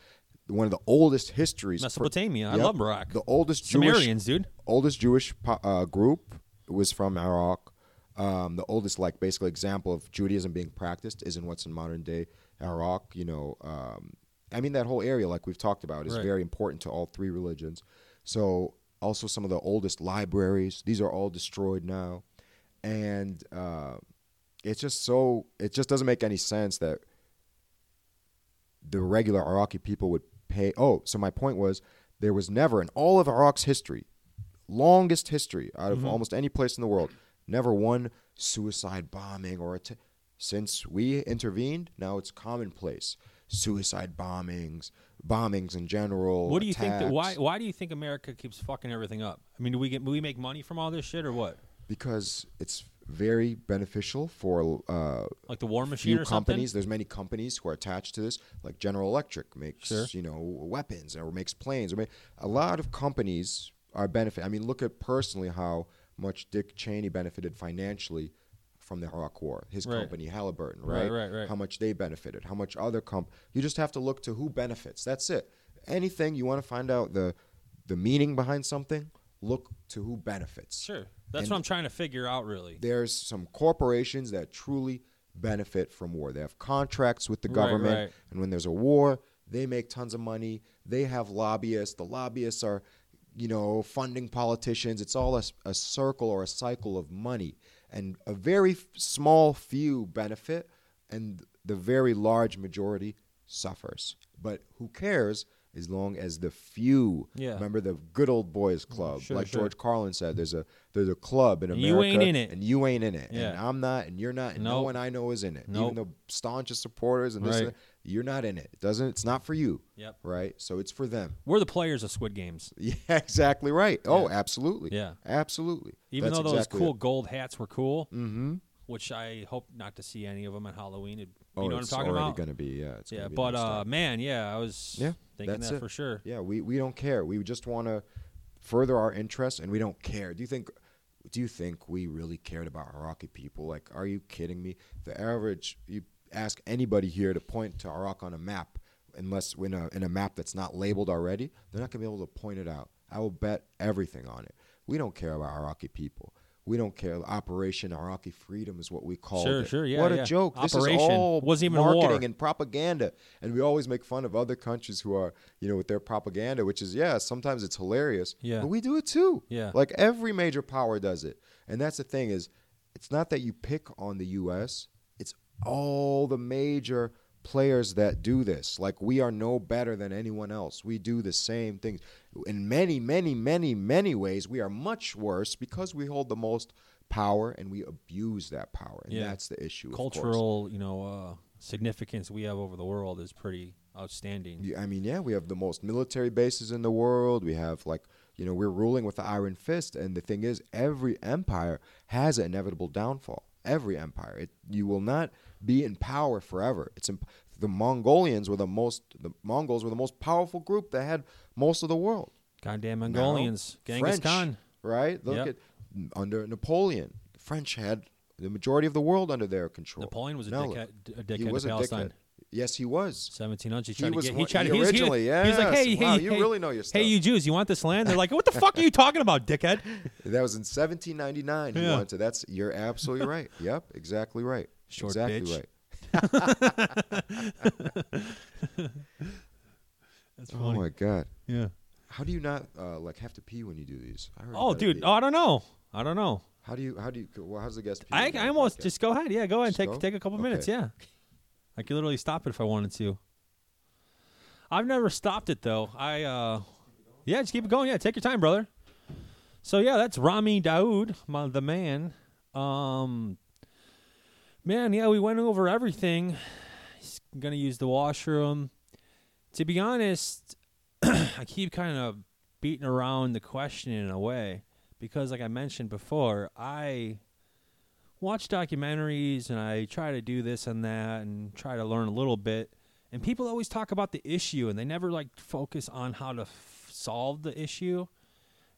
one of the oldest histories. Mesopotamia. I Yep. love Iraq. The oldest Jewish Sumerians, dude. oldest Jewish uh, group was from Iraq. Um, the oldest, like, basically example of Judaism being practiced is in what's in modern day Iraq. You know, um, I mean, that whole area, like we've talked about, is Right. very important to all three religions. So, also some of the oldest libraries; these are all destroyed now, and uh, it's just so it just doesn't make any sense that the regular Iraqi people would pay. Oh, so my point was there was never in all of Iraq's history, longest history out of mm-hmm. almost any place in the world, never one suicide bombing or att- since we intervened, now it's commonplace. Suicide bombings, bombings in general. What do you think? That, why? Why do you think America keeps fucking everything up? I mean, do we get? Do we make money from all this shit or what? Because it's very beneficial for uh, Like the war machine few or something? companies. There's many companies who are attached to this, like General Electric makes Sure. you know weapons or makes planes. Or ma- a lot of companies are benefit. I mean, look at personally how much Dick Cheney benefited financially from the Iraq War. His Right. company Halliburton, Right, right? right, right. How much they benefited. How much other comp. You just have to look to who benefits. That's it. Anything you want to find out the the meaning behind something, look to who benefits Sure. That's And- what I'm trying to figure out, really. there's some corporations that truly benefit from war. They have contracts with the government, right. and when there's a war, they make tons of money. They have lobbyists. The lobbyists are you know, funding politicians. It's all a, a circle or a cycle of money, and a very f- small few benefit, and the very large majority suffers. But who cares? As long as the few, Yeah. remember the good old boys club, Sure, like sure. George Carlin said. There's a there's a club in America, you ain't in it. and you ain't in it, and I'm not, and you're not, and no one I know is in it. Nope. Even the staunchest supporters and this, and that, you're not in it. It doesn't. It's not for you, Yep. right? So it's for them. We're the players of Squid Games. Yeah, exactly right. Oh, absolutely. Yeah. absolutely. Even That's though those exactly cool it. gold hats were cool, Mm-hmm. Which I hope not to see any of them at Halloween. It- Oh, you know what I'm it's talking already about? gonna be. Yeah, it's yeah, be but uh, man, yeah, I was Yeah, thinking that's that it. for sure. Yeah, we, we don't care. We just want to further our interests, and we don't care. Do you think? Do you think we really cared about Iraqi people? Like, are you kidding me? The average, you ask anybody here to point to Iraq on a map, unless in a in a map that's not labeled already, they're not gonna be able to point it out. I will bet everything on it. We don't care about Iraqi people. We don't care. Operation Iraqi Freedom is what we call Sure, it. sure, yeah, What a yeah. joke! This is all Wasn't even marketing war. and propaganda. And we always make fun of other countries who are, you know, with their propaganda, which is, yeah, sometimes it's hilarious. Yeah. But we do it too. Yeah. Like every major power does it. And that's the thing is, it's not that you pick on the U.S. It's all the major players that do this. Like we are no better than anyone else. We do the same things. In many, many, many, many ways, we are much worse because we hold the most power and we abuse that power. And Yeah. that's the issue. Cultural, you know, uh, significance we have over the world is pretty outstanding. Yeah, I mean, yeah, we have the most military bases in the world. We have like, you know, we're ruling with the iron fist. And the thing is, every empire has an inevitable downfall. Every empire, it, you will not be in power forever. It's imp- the Mongolians were the most. The Mongols were the most powerful group that had most of the world. Goddamn Now, Mongolians, Genghis French, Khan. right? Look Yep. at under Napoleon, the French had the majority of the world under their control. Napoleon was a Now dickhead, a dickhead he was a Palestine. dickhead. Yes, he was. 1700s. He He tried to was get. He tried he. He he, originally, he was like, "Hey, Wow, hey, you hey, really know your Hey, you Jews, you want this land?" They're like, "What the fuck are you talking about, dickhead?" That was in 1799. He Yeah. wanted to. That's you're absolutely right. Yep, exactly right. Short exactly bitch. right. That's Oh my god. yeah. How do you not uh, like have to pee when you do these? I Oh, dude. Oh, I don't know. I don't know. How do you? How do you? Well, how's the guest pee? I, I almost just go ahead. Yeah, go ahead. Just Take go? take a couple minutes. Yeah. I could literally stop it if I wanted to. I've never stopped it though. I uh, yeah, just keep it going. Yeah, take your time, brother. So yeah, that's Rami Daoud, my, the man. Um, man, yeah, we went over everything. He's gonna use the washroom. To be honest, I keep kind of beating around the question in a way because, like I mentioned before, I watch documentaries and I try to do this and that and try to learn a little bit. And people always talk about the issue and they never like focus on how to f- solve the issue.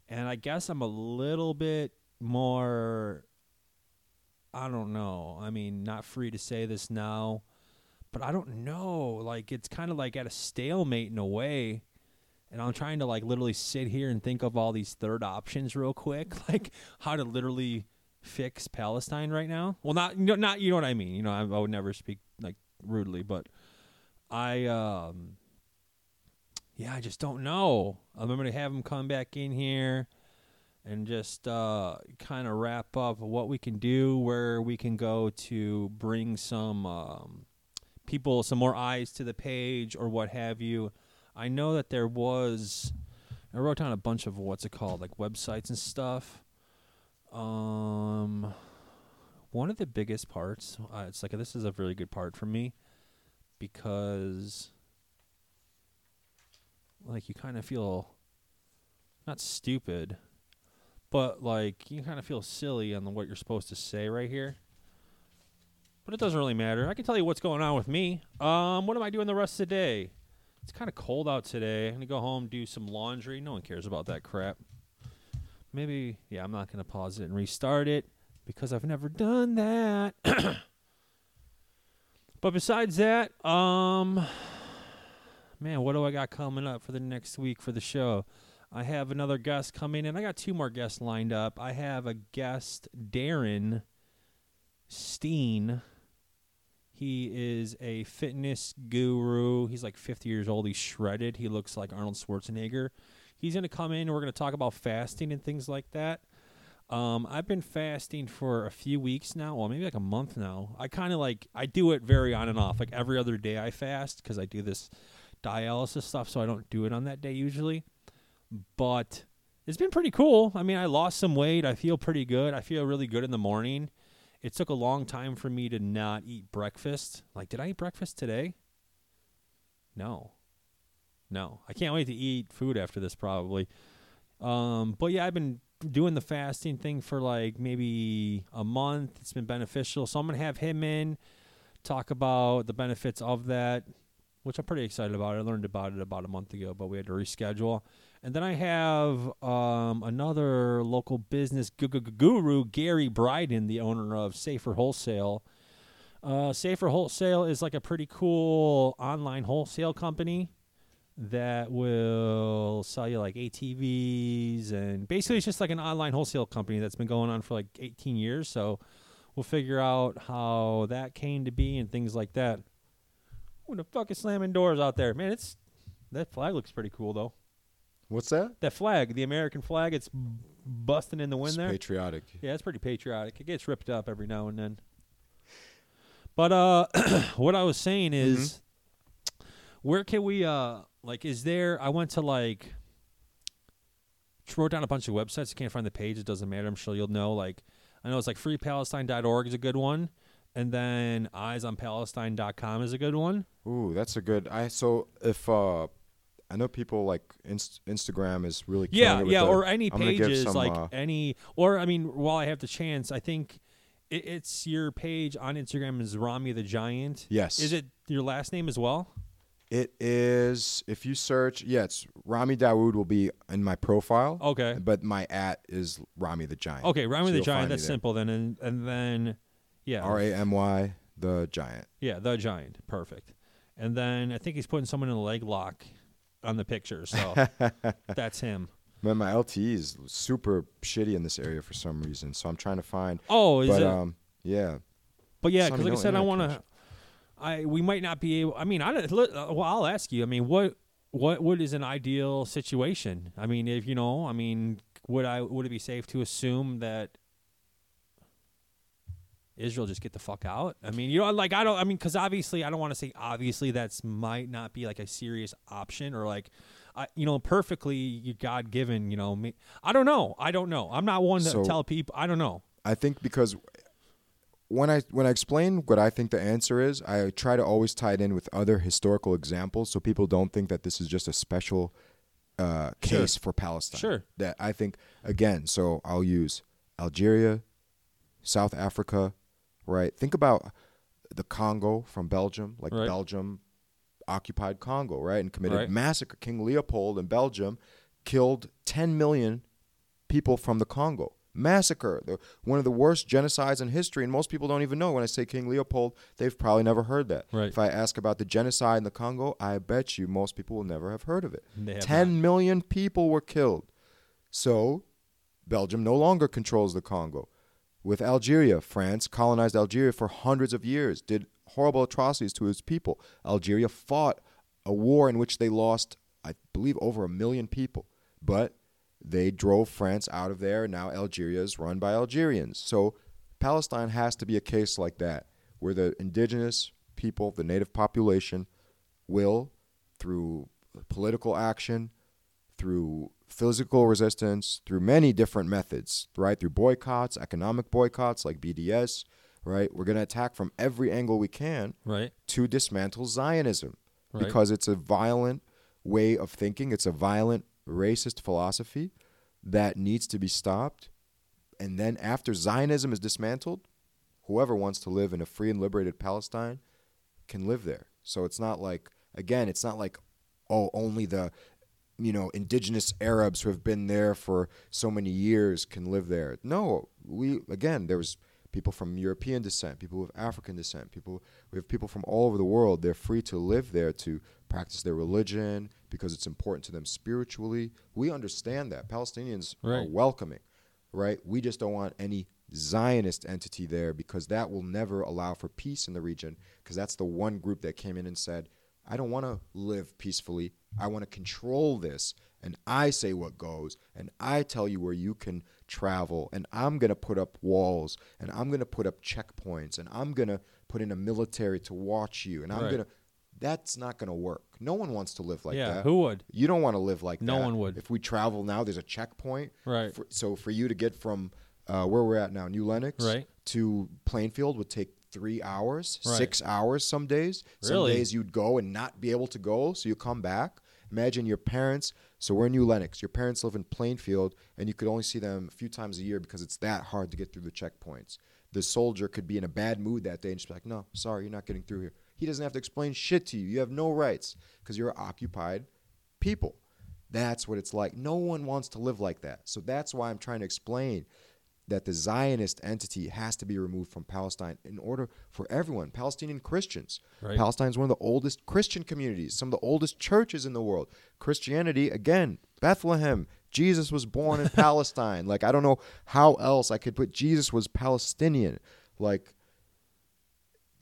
And I guess I'm a little bit more I don't know. I mean, not free to say this now, but I don't know. Like it's kind of like at a stalemate in a way. And I'm trying to like literally sit here and think of all these third options real quick, like how to literally fix Palestine right now. Well, not know, not you know what I mean. You know, I, I would never speak like rudely, but I um yeah, I just don't know. I'm going to have him come back in here and just uh, kind of wrap up what we can do, where we can go to bring some um, people, some more eyes to the page, or what have you. I know that there was. I wrote down a bunch of what's it called, like websites and stuff. Um, one of the biggest parts. Uh, it's like this is a really good part for me because, like, you kind of feel not stupid, but like you kind of feel silly on the, what you're supposed to say right here. But it doesn't really matter. I can tell you what's going on with me. Um, what am I doing the rest of the day? It's kind of cold out today. I'm gonna go home, do some laundry. No one cares about that crap. Maybe, yeah, I'm not gonna pause it and restart it because I've never done that. but besides that, um, man, what do I got coming up for the next week for the show? I have another guest coming in. I got two more guests lined up. I have a guest, Darren Steen. He is a fitness guru. He's like 50 years old. He's shredded. He looks like Arnold Schwarzenegger. He's going to come in and we're going to talk about fasting and things like that. Um, I've been fasting for a few weeks now, well, maybe like a month now. I kind of like I do it very on and off. Like every other day I fast because I do this dialysis stuff, so I don't do it on that day usually. But it's been pretty cool. I mean, I lost some weight. I feel pretty good. I feel really good in the morning. It took a long time for me to not eat breakfast. Like, did I eat breakfast today? No. No. I can't wait to eat food after this probably. Um, but yeah, I've been doing the fasting thing for like maybe a month. It's been beneficial. So I'm going to have him in talk about the benefits of that, which I'm pretty excited about. I learned about it about a month ago, but we had to reschedule. And then I have um, another local business gu- gu- guru, Gary Bryden, the owner of Safer Wholesale. Uh, Safer Wholesale is like a pretty cool online wholesale company that will sell you like ATVs and basically it's just like an online wholesale company that's been going on for like 18 years. So we'll figure out how that came to be and things like that. Who the fuck is slamming doors out there, man? It's that flag looks pretty cool though. What's that? That flag, the American flag, it's busting in the wind It's there. patriotic. Yeah, it's pretty patriotic. It gets ripped up every now and then. But uh what I was saying is where can we uh like is there I went to like wrote down a bunch of websites. I can't find the page, it doesn't matter. I'm sure you'll know. Like I know it's like freepalestine.org is a good one. And then eyesonpalestine.com is a good one. Ooh, that's a good. I so if uh, I know people like inst- Instagram is really Yeah, yeah, the- or any I'm gonna give pages some, like uh, any or I mean, while I have the chance, I think it, it's your page on Instagram is Rami the Giant. yes, Is it your last name as well? It is. If you search, yeah, it's Rami Dawood will be in my profile. Okay. But my at is Rami the Giant. Okay, Rami So the Giant. That's simple then, and and then yeah, R A M Y the Giant. yeah, the Giant. Perfect. And then I think he's putting someone in a leg lock on the picture, so that's him. Man, my LTE is super shitty in this area for some reason, so I'm trying to find. Oh, is but it? um, yeah, but yeah, because like I said, I want to. I we might not be able. I mean, I uh, well, I'll ask you. I mean, what what what is an ideal situation? I mean, if you know, I mean, would I would it be safe to assume that Israel just get the fuck out? I mean, you know, like I don't. I mean, because obviously, I don't want to say obviously that's might not be like a serious option or like. I, you know, perfectly God given. You know, me. I don't know. I don't know. I'm not one to So- tell people. I don't know. I think because when I when I explain what I think the answer is, I try to always tie it in with other historical examples, so people don't think that this is just a special uh, Sure. case for Palestine. Sure. That I think again. So I'll use Algeria, South Africa, right? Think about the Congo from Belgium, like Right. Belgium occupied Congo, right, and committed Right. massacre. King Leopold in Belgium killed 10 million people from the Congo. Massacre, the, one of the worst genocides in history, and most people don't even know. When I say King Leopold, they've probably never heard that. Right. If I ask about the genocide in the Congo, I bet you most people will never have heard of it. Ten million people were killed. So, Belgium no longer controls the Congo. With Algeria, France colonized Algeria for hundreds of years, did horrible atrocities to its people. Algeria fought a war in which they lost, I believe, over a million people. But they drove France out of there, now Algeria is run by Algerians. So, Palestine has to be a case like that, where the indigenous people, the native population, will, through political action, through physical resistance, through many different methods, right? Through boycotts, economic boycotts like BDS, right? We're going to attack from every angle we can Right. to dismantle Zionism Right. because it's a violent way of thinking, it's a violent racist philosophy that needs to be stopped. And then after Zionism is dismantled, whoever wants to live in a free and liberated Palestine can live there. So it's not like again, it's not like oh, only the you know, indigenous Arabs who have been there for so many years can live there. No, we again, there was people from European descent, people of African descent, people we have people from all over the world. They're free to live there to practice their religion because it's important to them spiritually. We understand that. Palestinians are welcoming, right? We just don't want any Zionist entity there because that will never allow for peace in the region because that's the one group that came in and said, I don't want to live peacefully. I want to control this. And I say what goes. And I tell you where you can travel. And I'm going to put up walls. And I'm going to put up checkpoints. And I'm going to put in a military to watch you. And I'm Right. going to. That's not going to work. No one wants to live like yeah, that. who would? You don't want to live like No that. No one would. If we travel now, there's a checkpoint. Right. For, so for you to get from uh, where we're at now, New Lenox, Right. to Plainfield would take three hours, Right. six hours some days. Some days you'd go and not be able to go, so you come back. Imagine your parents. So we're in New Lenox. Your parents live in Plainfield, and you could only see them a few times a year because it's that hard to get through the checkpoints. The soldier could be in a bad mood that day and just be like, "No, sorry, you're not getting through here." He doesn't have to explain shit to you. You have no rights because you're occupied people. That's what it's like. No one wants to live like that. So that's why I'm trying to explain that the Zionist entity has to be removed from Palestine in order for everyone, Palestinian Christians. Right. Palestine is one of the oldest Christian communities, some of the oldest churches in the world. Christianity, again, Bethlehem. Jesus was born in Palestine. Like, I don't know how else I could put Jesus was Palestinian. Like,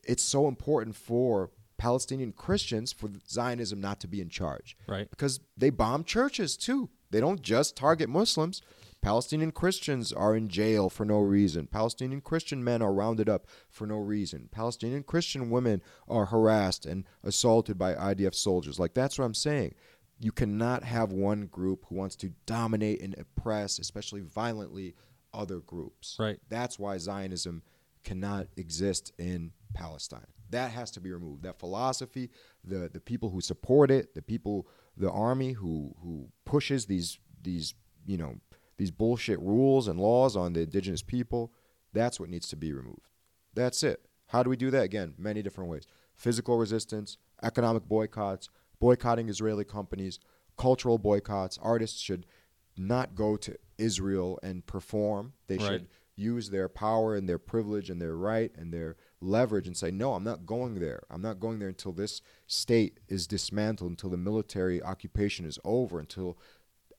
it's so important for Palestinian Christians for Zionism not to be in charge. Right. Because they bomb churches too. They don't just target Muslims. Palestinian Christians are in jail for no reason. Palestinian Christian men are rounded up for no reason. Palestinian Christian women are harassed and assaulted by IDF soldiers. Like, that's what I'm saying. You cannot have one group who wants to dominate and oppress, especially violently, other groups. Right. That's why Zionism cannot exist in Palestine. That has to be removed. That philosophy, the the people who support it, the people, the army who who pushes these these you know these bullshit rules and laws on the indigenous people, that's what needs to be removed. That's it. How do we do that? Again, many different ways. Physical resistance, economic boycotts, boycotting Israeli companies, cultural boycotts. Artists should not go to Israel and perform. They Right. should use their power and their privilege and their right and their leverage and say, no, I'm not going there. I'm not going there until this state is dismantled, until the military occupation is over, until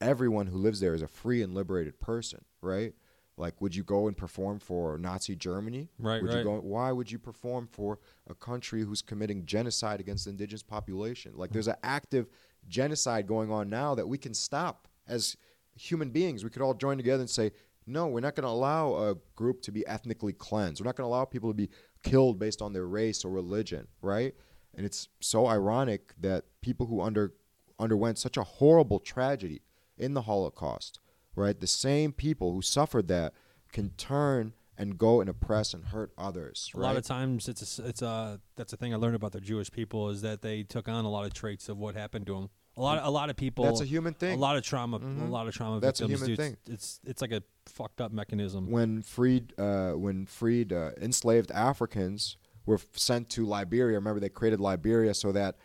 everyone who lives there is a free and liberated person, right? Like, would you go and perform for Nazi Germany? Right, Would right. you go? Why would you perform for a country who's committing genocide against the indigenous population? Like, there's an active genocide going on now that we can stop as human beings. We could all join together and say, no, we're not going to allow a group to be ethnically cleansed. We're not going to allow people to be killed based on their race or religion, right? And it's so ironic that people who under underwent such a horrible tragedy in the Holocaust, right? The same people who suffered that can turn and go and oppress and hurt others, A lot of times, it's a, it's a that's a thing I learned about the Jewish people is that they took on a lot of traits of what happened to them. A lot, a lot of people. That's a human thing. A lot of trauma. A Mhm. lot of trauma That's a victims. human dude, thing. It's it's like a fucked up mechanism. when freed uh, when freed uh, enslaved Africans were f- sent to Liberia. Remember, they created Liberia so that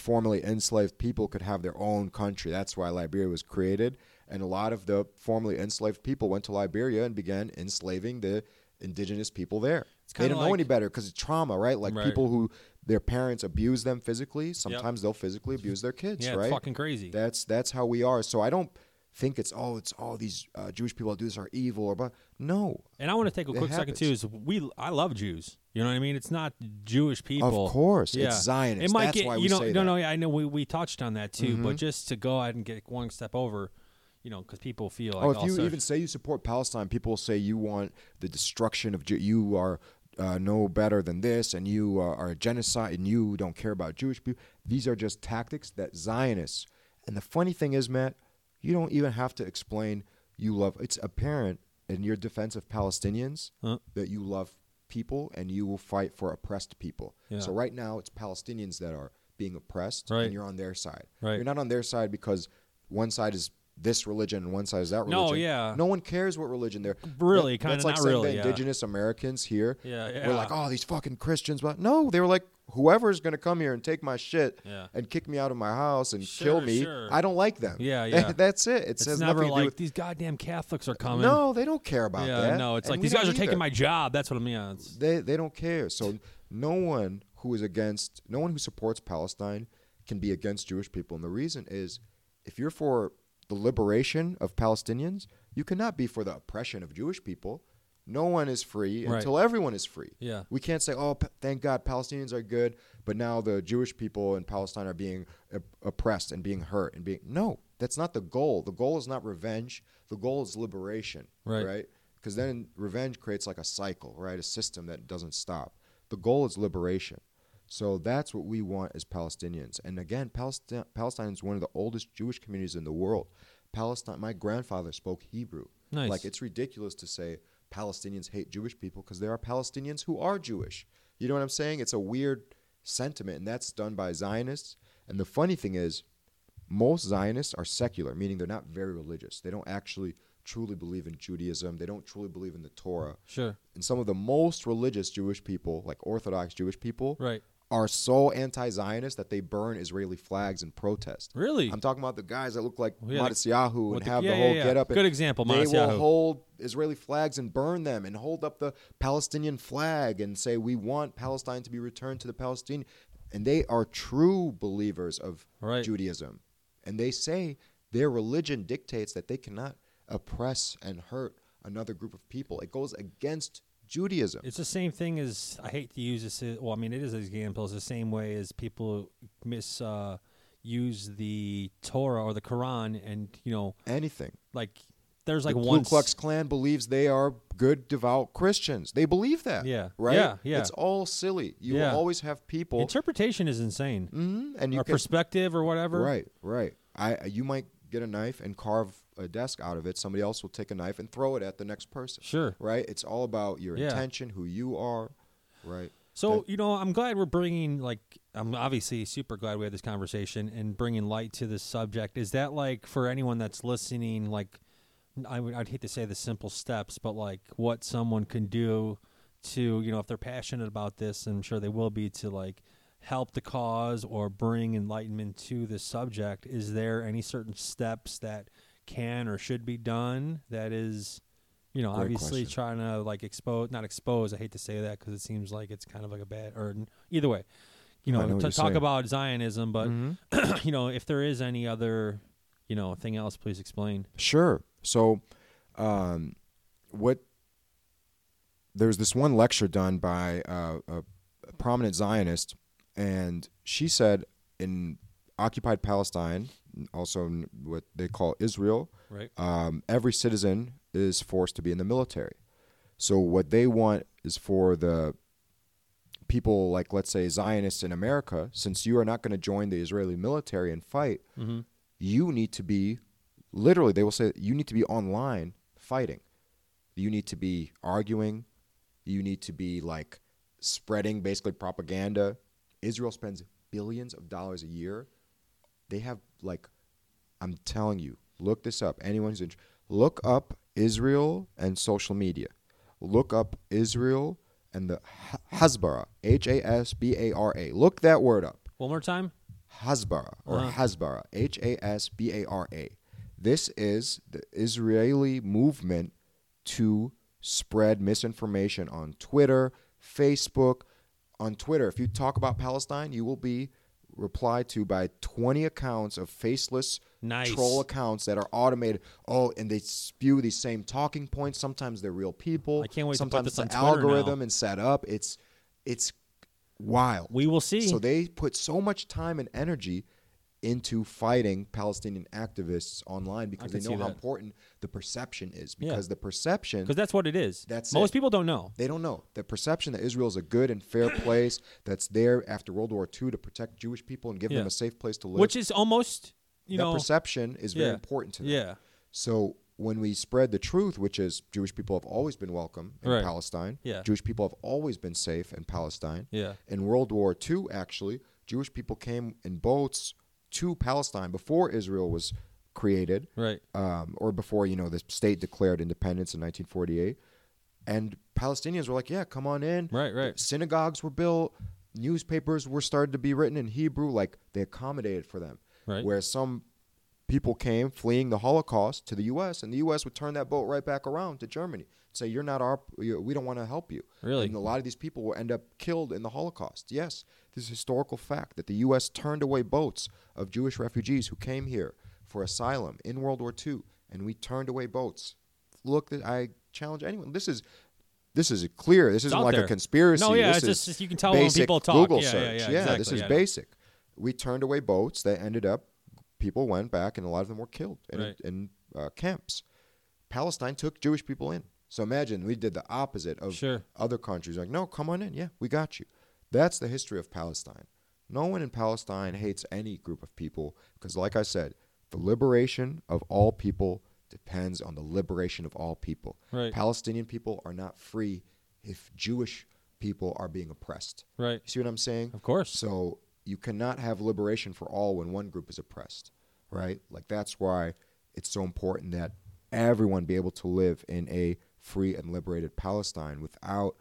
formerly enslaved people could have their own country. That's why Liberia was created. And a lot of the formerly enslaved people went to Liberia and began enslaving the indigenous people there. They don't know any better because it's trauma, right? Like Right. people who their parents abuse them physically. Sometimes they'll physically abuse their kids, yeah, right? it's fucking crazy. That's that's how we are. So I don't think it's oh it's all these uh, Jewish people that do this are evil or but no. and I want to take a quick second too. Is we I love Jews. You know what I mean? It's not Jewish people. Of course, Yeah. it's Zionist. It might That's get why you we know say no that. no yeah, I know we, we touched on that too, but Mhm. just to go ahead and get one step over, you know, because people feel like oh, if you even say you support Palestine, people will say you want the destruction of Jew. You are uh, no better than this, and you uh, are a genocide, and you don't care about Jewish people. These are just tactics that Zionists. And the funny thing is, Matt, you don't even have to explain you love. It's apparent in your defense of Palestinians Huh? that you love people and you will fight for oppressed people. Yeah. So right now, it's Palestinians that are being oppressed, Right. and you're on their side. Right. You're not on their side because one side is this religion and one side is that religion. No, yeah. No one cares what religion they're. Really, That- kinda That's like not really, the yeah. indigenous Americans here. Yeah, We're like, oh, these fucking Christians. But no, they were like, whoever's gonna come here and take my shit Yeah. and kick me out of my house and Sure, kill me, sure. I don't like them. Yeah, yeah. that's it. It it's says never nothing to like do with. these goddamn Catholics are coming. No, they don't care about yeah, that. no, it's And like these guys are taking my job. That's what I mean. Yeah, They they don't care. So no one who is against, no one who supports Palestine can be against Jewish people. And the reason is, if you're for the liberation of Palestinians, you cannot be for the oppression of Jewish people. No one is free Right. until everyone is free. Yeah. We can't say, "Oh, p- thank God, Palestinians are good," but now the Jewish people in Palestine are being op- oppressed and being hurt and being. No, that's not the goal. The goal is not revenge. The goal is liberation. Right. Right. Because then revenge creates like a cycle, right? A system that doesn't stop. The goal is liberation. So that's what we want as Palestinians. And again, Palestine, Palestine is one of the oldest Jewish communities in the world. Palestine. My grandfather spoke Hebrew. Nice. Like it's ridiculous to say Palestinians hate Jewish people because there are Palestinians who are Jewish. You know what I'm saying? It's a weird sentiment, and that's done by Zionists. And the funny thing is, most Zionists are secular, meaning they're not very religious. They don't actually truly believe in Judaism. They don't truly believe in the Torah. Sure. And some of the most religious Jewish people, like Orthodox Jewish people, Right. Are so anti-Zionist that they burn Israeli flags in protest. Really? I'm talking about the guys that look like Yeah, like- Matisyahu and the- have yeah, the whole yeah. get up. Good example, They will hold Israeli flags and burn them and hold up the Palestinian flag and say we want Palestine to be returned to the Palestinian. And they are true believers of Right. Judaism, and they say their religion dictates that they cannot oppress and hurt another group of people. It goes against Judaism. It's the same thing as I hate to use this. Well, I mean, it is an example. It's the same way as people mis uh, use the Torah or the Quran, and you know, Anything. like there's like the one Ku Klux Klan believes they are good, devout Christians. They believe that. Yeah. Right? Yeah, yeah. It's all silly. You Yeah. will always have people. interpretation is insane, Mhm, and you or can, perspective or whatever. Right, right. I You might get a knife and carve a desk out of it. Somebody else will take a knife and throw it at the next person. Sure. Right? It's all about your Yeah. intention, who you are. Right. So That- you know, I'm glad we're bringing like I'm obviously super glad we had this conversation and bringing light to this subject. Is that like for anyone that's listening, like I would I'd hate to say the simple steps, but like what someone can do to you know if they're passionate about this, I'm sure they will be to like help the cause or bring enlightenment to the subject. Is there any certain steps that can or should be done that is you know, Great obviously question. trying to like expose, not expose. I hate to say that because it seems like it's kind of like a bad, or either way, you know, know what to talk saying. about Zionism. But Mhm. you know, if there is any other, you know, thing else, please explain. Sure. So, um, what there's this one lecture done by uh, a, a prominent Zionist, and she said in occupied Palestine, also what they call Israel, Right. um, every citizen is forced to be in the military. So what they want is for the people like let's say Zionists in America, since you are not going to join the Israeli military and fight, Mm-hmm. you need to be literally they will say you need to be online fighting. You need to be arguing, you need to be like spreading basically propaganda. Israel spends billions of dollars a year. They have like I'm telling you, look this up. Anyone who's in, look up Israel and social media. Look up Israel and the Ha- Hasbara, H A S B A R A. Look that word up. One more time. Hasbara or Uh-huh. Hasbara, H A S B A R A. This is the Israeli movement to spread misinformation on Twitter, Facebook. On Twitter, if you talk about Palestine, you will be replied to by 20 accounts of faceless Nice. troll accounts that are automated. Oh, and they spew these same talking points. Sometimes they're real people. I can't wait to put Sometimes this it's on an Twitter now. algorithm and set up. It's it's wild. We will see. So they put so much time and energy into fighting Palestinian activists online because they know how that. important the perception is. Yeah. Because the perception because that's what it is. That's most it. people don't know. they don't know the perception that Israel is a good and fair place that's there after World War II to protect Jewish people and give Yeah. them a safe place to live. Which is almost, you that know, perception is very yeah. important to them. yeah, So when we spread the truth, which is Jewish people have always been welcome in Right. Palestine, Yeah. Jewish people have always been safe in Palestine. yeah, In World War II, actually, Jewish people came in boats to Palestine before Israel was created, right, um, or before you know the state declared independence in 1948. And Palestinians were like, "Yeah, come on in." right, right. Synagogues were built, newspapers were started to be written in Hebrew. Like they accommodated for them. Right. Whereas some people came fleeing the Holocaust to the U.S. and the U.S. would turn that boat right back around to Germany, say, "You're not our. we don't want to help you." Really? And a lot of these people will end up killed in the Holocaust. Yes, this is historical fact that the U.S. turned away boats of Jewish refugees who came here for asylum in World War II, and we turned away boats. Look, I challenge anyone. This is this is clear. This isn't like there. a conspiracy. No, yeah, this it's is just- you can tell when people talk. Google Yeah, yeah, search. yeah, this is yeah. basic. We turned away boats that ended up. People went back, and a lot of them were killed in, Right. in uh, camps. Palestine took Jewish people in. So imagine we did the opposite of Sure. other countries. Like, no, come on in. Yeah, we got you. That's the history of Palestine. No one in Palestine hates any group of people because, like I said, the liberation of all people depends on the liberation of all people. Right. Palestinian people are not free if Jewish people are being oppressed. Right. You see what I'm saying? Of course. So you cannot have liberation for all when one group is oppressed, right? Like that's why it's so important that everyone be able to live in a free and liberated Palestine without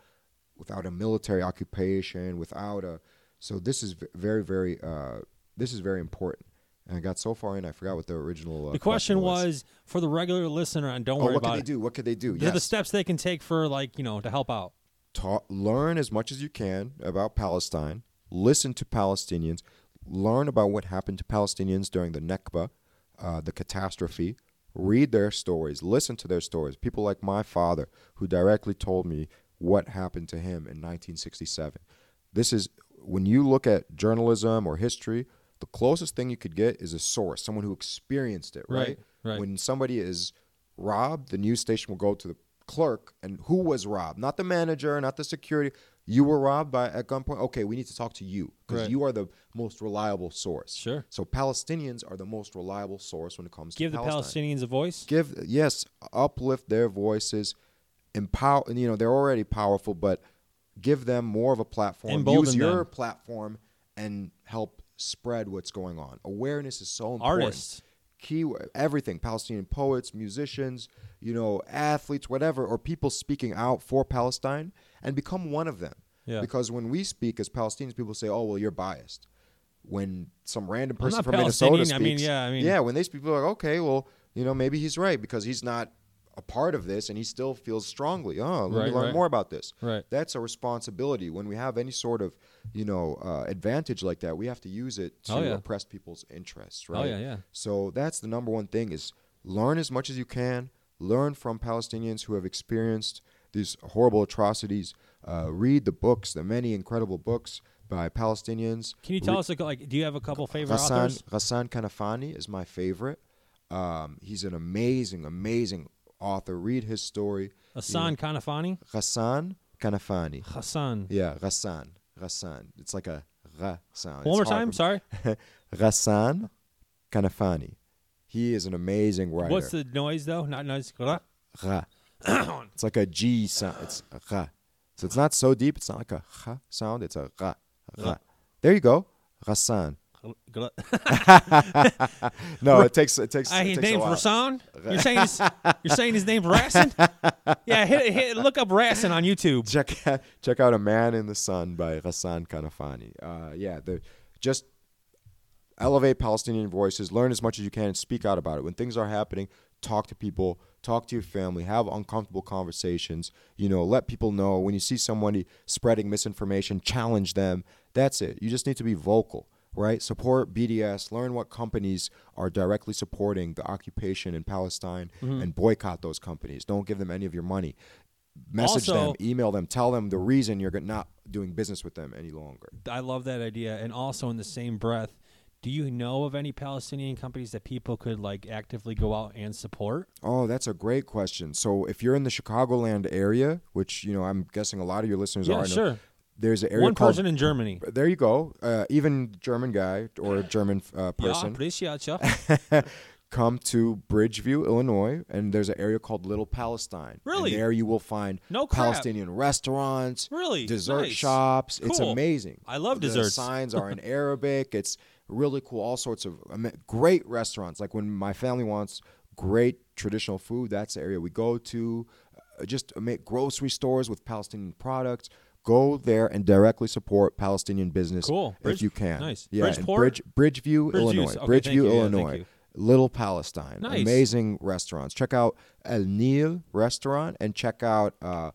without a military occupation, without a. So this is very, very. Uh, this is very important. And I got so far in, I forgot what the original. Uh, the question was for the regular listener, and don't oh, worry what about What could they do? What could they do? The steps they can take for like you know to help out. ta- learn as much as you can about Palestine, listen to Palestinians, learn about what happened to Palestinians during the Nakba, uh, the catastrophe, read their stories, listen to their stories. People like my father, who directly told me what happened to him in 1967. This is when you look at journalism or history, the closest thing you could get is a source, someone who experienced it, right? Right, right. When somebody is robbed, the news station will go to the clerk and who was robbed, not the manager, not the security. You were robbed by at gunpoint. Okay, we need to talk to you because Right. you are the most reliable source. Sure. So Palestinians are the most reliable source when it comes Give to the Palestine. Palestinians a voice. Give yes, uplift their voices, empower. You know they're already powerful, but give them more of a platform. Embolden Use your them. platform and help spread what's going on. Awareness is so important Artists. key everything palestinian poets musicians you know athletes whatever or people speaking out for palestine and become one of them Yeah. because when we speak as palestinians people say oh well you're biased when some random person from minnesota speaks I mean, yeah, I mean- yeah when they speak people are like okay well you know maybe he's right because he's not a part of this and he still feels strongly oh let Right, me learn right. more about this Right. that's a responsibility when we have any sort of you know uh, advantage like that we have to use it to Oh, yeah. oppress people's interests right Oh, right yeah, yeah. so that's the number one thing is learn as much as you can learn from palestinians who have experienced these horrible atrocities uh, read the books the many incredible books by palestinians Can you tell us like, like do you have a couple favorite Ghassan, authors? Ghassan Kanafani is my favorite um, he's an amazing amazing author read his story Hassan Kanafani. Ghassan Kanafani Hassan. yeah Ghassan Ghassan it's like a sound One more It's hard time. Sorry. Ghassan Kanafani he is an amazing writer What's the noise though? Not noise. Ra. it's like a G sound. It's ra. So it's not so deep. It's not like a ha sound. It's a ra. There you go. Rassan. No, it takes it takes. Uh, it his takes a name's. Rasan. You're saying his, you're saying his name's Rassan? Yeah, hit, hit look up Rassan on YouTube. Check out- check out a man in the sun by Ghassan Kanafani. Uh, yeah, the just elevate Palestinian voices. Learn as much as you can and speak out about it when things are happening. Talk to people. Talk to your family. Have uncomfortable conversations. You know, let people know when you see somebody spreading misinformation. Challenge them. That's it. You just need to be vocal. Right, support BDS. Learn what companies are directly supporting the occupation in Palestine, Mm-hmm. and boycott those companies. Don't give them any of your money message Also- them, email them, tell them the reason you're not doing business with them any longer. I love that idea. And also in the same breath, do you know of any Palestinian companies that people could like actively go out and support? Oh, that's a great question. So if you're in the Chicagoland area, which you know I'm guessing a lot of your listeners Yeah, are, sure. There's an area One called. person in Germany. there you go. Uh, even German guy or a German uh, Yeah, person come to Bridgeview, Illinois, and there's an area called Little Palestine. Really? And there you will find No crap. Palestinian restaurants, Really? dessert Nice. shops. It's amazing. I love The desserts. signs are in Arabic. It's really cool. All sorts of great restaurants. Like when my family wants great traditional food, that's the area we go to. Uh, just make grocery stores with Palestinian products. Go there and directly support Palestinian business Cool. if you can. nice. Yeah, Bridgeport? Bridge, Bridgeview, Bridgeview's- Illinois. okay, Bridgeview. Yeah, Illinois. Little Palestine. Nice. Amazing restaurants. Check out El Nil restaurant and check out uh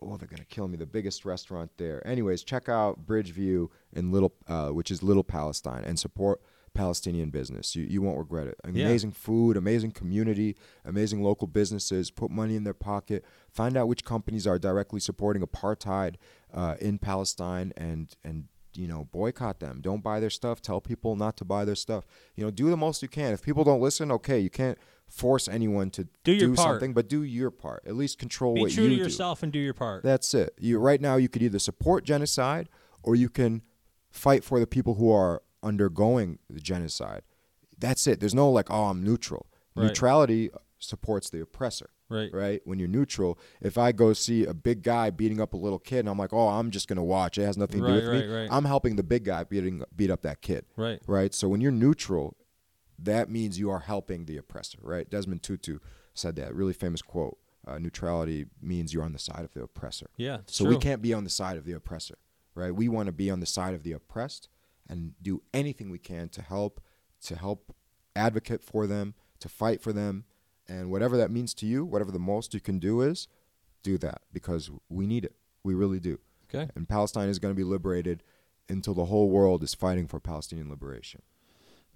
oh they're gonna kill me, the biggest restaurant there. Anyways, check out Bridgeview in Little uh, which is Little Palestine and support Palestinian business. You you won't regret it. Yeah. Amazing food, amazing community, amazing local businesses. Put money in their pocket. Find out which companies are directly supporting apartheid uh, in Palestine, and and you know boycott them. Don't buy their stuff. Tell people not to buy their stuff. You know, do the most you can. If people don't listen, okay, you can't force anyone to Do your part. something, but do your part. At least control Be what true you to do. yourself and do your part. That's it. You right now you could either support genocide or you can fight for the people who are undergoing the genocide. That's it. There's no like, oh, I'm neutral. Right. Neutrality supports the oppressor. Right. Right? When you're neutral, if I go see a big guy beating up a little kid and I'm like, "Oh, I'm just going to watch. It has nothing to do Right, with me." right, right. I'm helping the big guy beating beat up that kid. Right. Right? So when you're neutral, that means you are helping the oppressor, right? Desmond Tutu said that really famous quote. Uh, neutrality means you're on the side of the oppressor. Yeah. So true. we can't be on the side of the oppressor, right? We want to be on the side of the oppressed and do anything we can to help to help advocate for them, to fight for them, and whatever that means to you, whatever the most you can do is, do that because we need it. We really do. Okay. And Palestine is going to be liberated until the whole world is fighting for Palestinian liberation.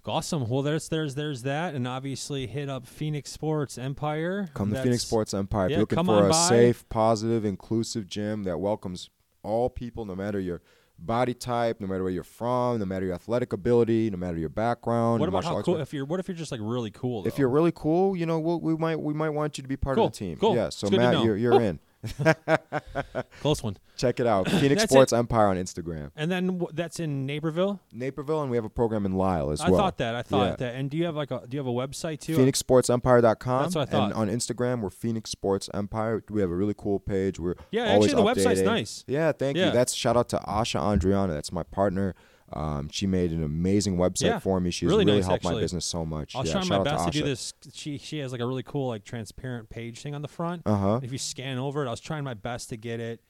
Awesome. Well, there's there's there's that, and obviously hit up Phoenix Sports Empire. Come to That's- Phoenix Sports Empire. If yeah, you're looking for a by. safe, positive, inclusive gym that welcomes all people, no matter your body type, no matter where you're from, no matter your athletic ability, no matter your background. What about how cool? If you're what if you're just like really cool? Though? if you're really cool, you know, we'll, we might we might want you to be part Cool, of the team. cool. Yeah. So It's good to Matt, you're you're in. close one, Check it out. Phoenix That's Sports Empire on Instagram. and then wh- that's in Naperville. Naperville, and we have a program in Lisle as I well. I thought that. I thought Yeah. that. And do you have like a do you have a website too? PhoenixSportsEmpire.com. That's what I thought. And on Instagram, we're Phoenix Sports Empire. We have a really cool page. We're Yeah, always actually, the website's nice. Yeah, thank Yeah. you. That's shout out to Asha Andriana. That's my partner. Um, she made an amazing website Yeah, for me. She's really really, nice, helped my business so much. I'll yeah, try shout my out best to, to, do this. She she has like a really cool like transparent page thing on the front. Uh huh. If you scan over it, I was trying my best to get it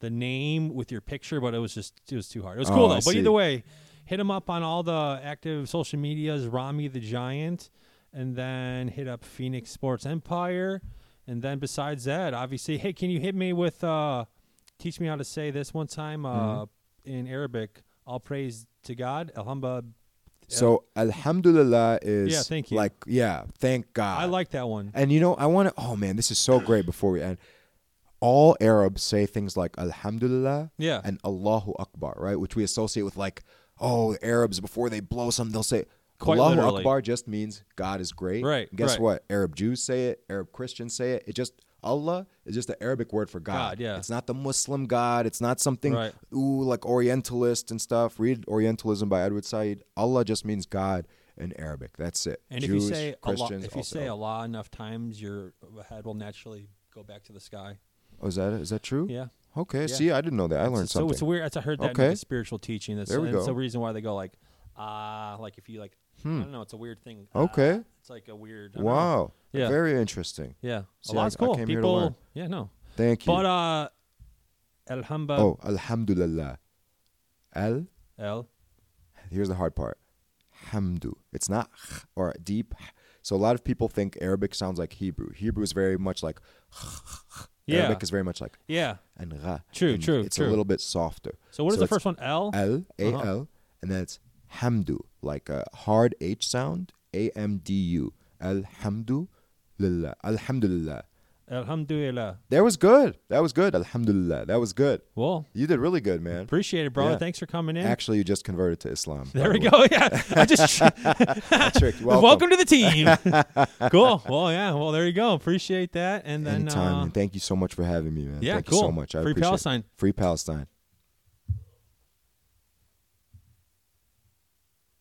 the name with your picture, but it was just it was too hard. It was Oh, cool I though. But see. either way, hit him up on all the active social medias, Rami the Giant, and then hit up Phoenix Sports Empire. And then besides that, obviously, hey, can you hit me with uh teach me how to say this one time uh Mm-hmm. in Arabic? All praise to God. Alhamba. So Alhamdulillah is Yeah, thank you. like yeah, thank God. I like that one. And you know, I want to. Oh man, this is so great. Before we end, all Arabs say things like Alhamdulillah Yeah. and Allahu Akbar, right? Which we associate with like, oh, the Arabs before they blow something, they'll say Quite Allahu literally. Akbar just means God is great. Right, Guess right. what? Arab Jews say it. Arab Christians say it. It just Allah is just the Arabic word for God. God, yeah. It's not the Muslim God. It's not something Right. ooh like Orientalist and stuff. Read Orientalism by Edward Said. Allah just means God in Arabic. That's it. And Jews, if you say Allah, Christians, if you also say Allah. Allah enough times, your head will naturally go back to the sky. Oh, is that is that true? Yeah. Okay. Yeah. See, I didn't know that. I learned so something. So it's weird. I heard that in Okay. like a spiritual teaching. That's There we It's go. the reason why they go like, ah, like if you like, I don't know. It's a weird thing. Hmm. Okay. Ah, it's like a weird. I wow. Yeah. Very interesting. Yeah. See, Allah's I- I cool. to People. Yeah. No. Thank you. But uh, Alhamba. oh, Alhamdulillah. Al. El. Here's the hard part. Hamdu. It's not or deep. So a lot of people think Arabic sounds like Hebrew. Hebrew is very much like. Yeah. Arabic is very much like Yeah. and ra. True, and true, It's true. a little bit softer. So what is So the first one? L. L A L, Uh-huh. and then it's hamdu, like a hard H sound. A M D U. Alhamdulillah. Alhamdulillah. Alhamdulillah. That was good. That was good. Alhamdulillah. That was good. Well, You did really good, man. appreciate it, brother. Yeah. Thanks for coming in. Actually, you just converted to Islam. there we the go. Yeah. I just. I tricked you. Welcome. Welcome. to the team. cool. Well, yeah. Well, there you go. Appreciate that. And then, Anytime. uh, thank you so much for having me, man. yeah, thank cool. you so much. I Free appreciate it. Palestine. Free Palestine.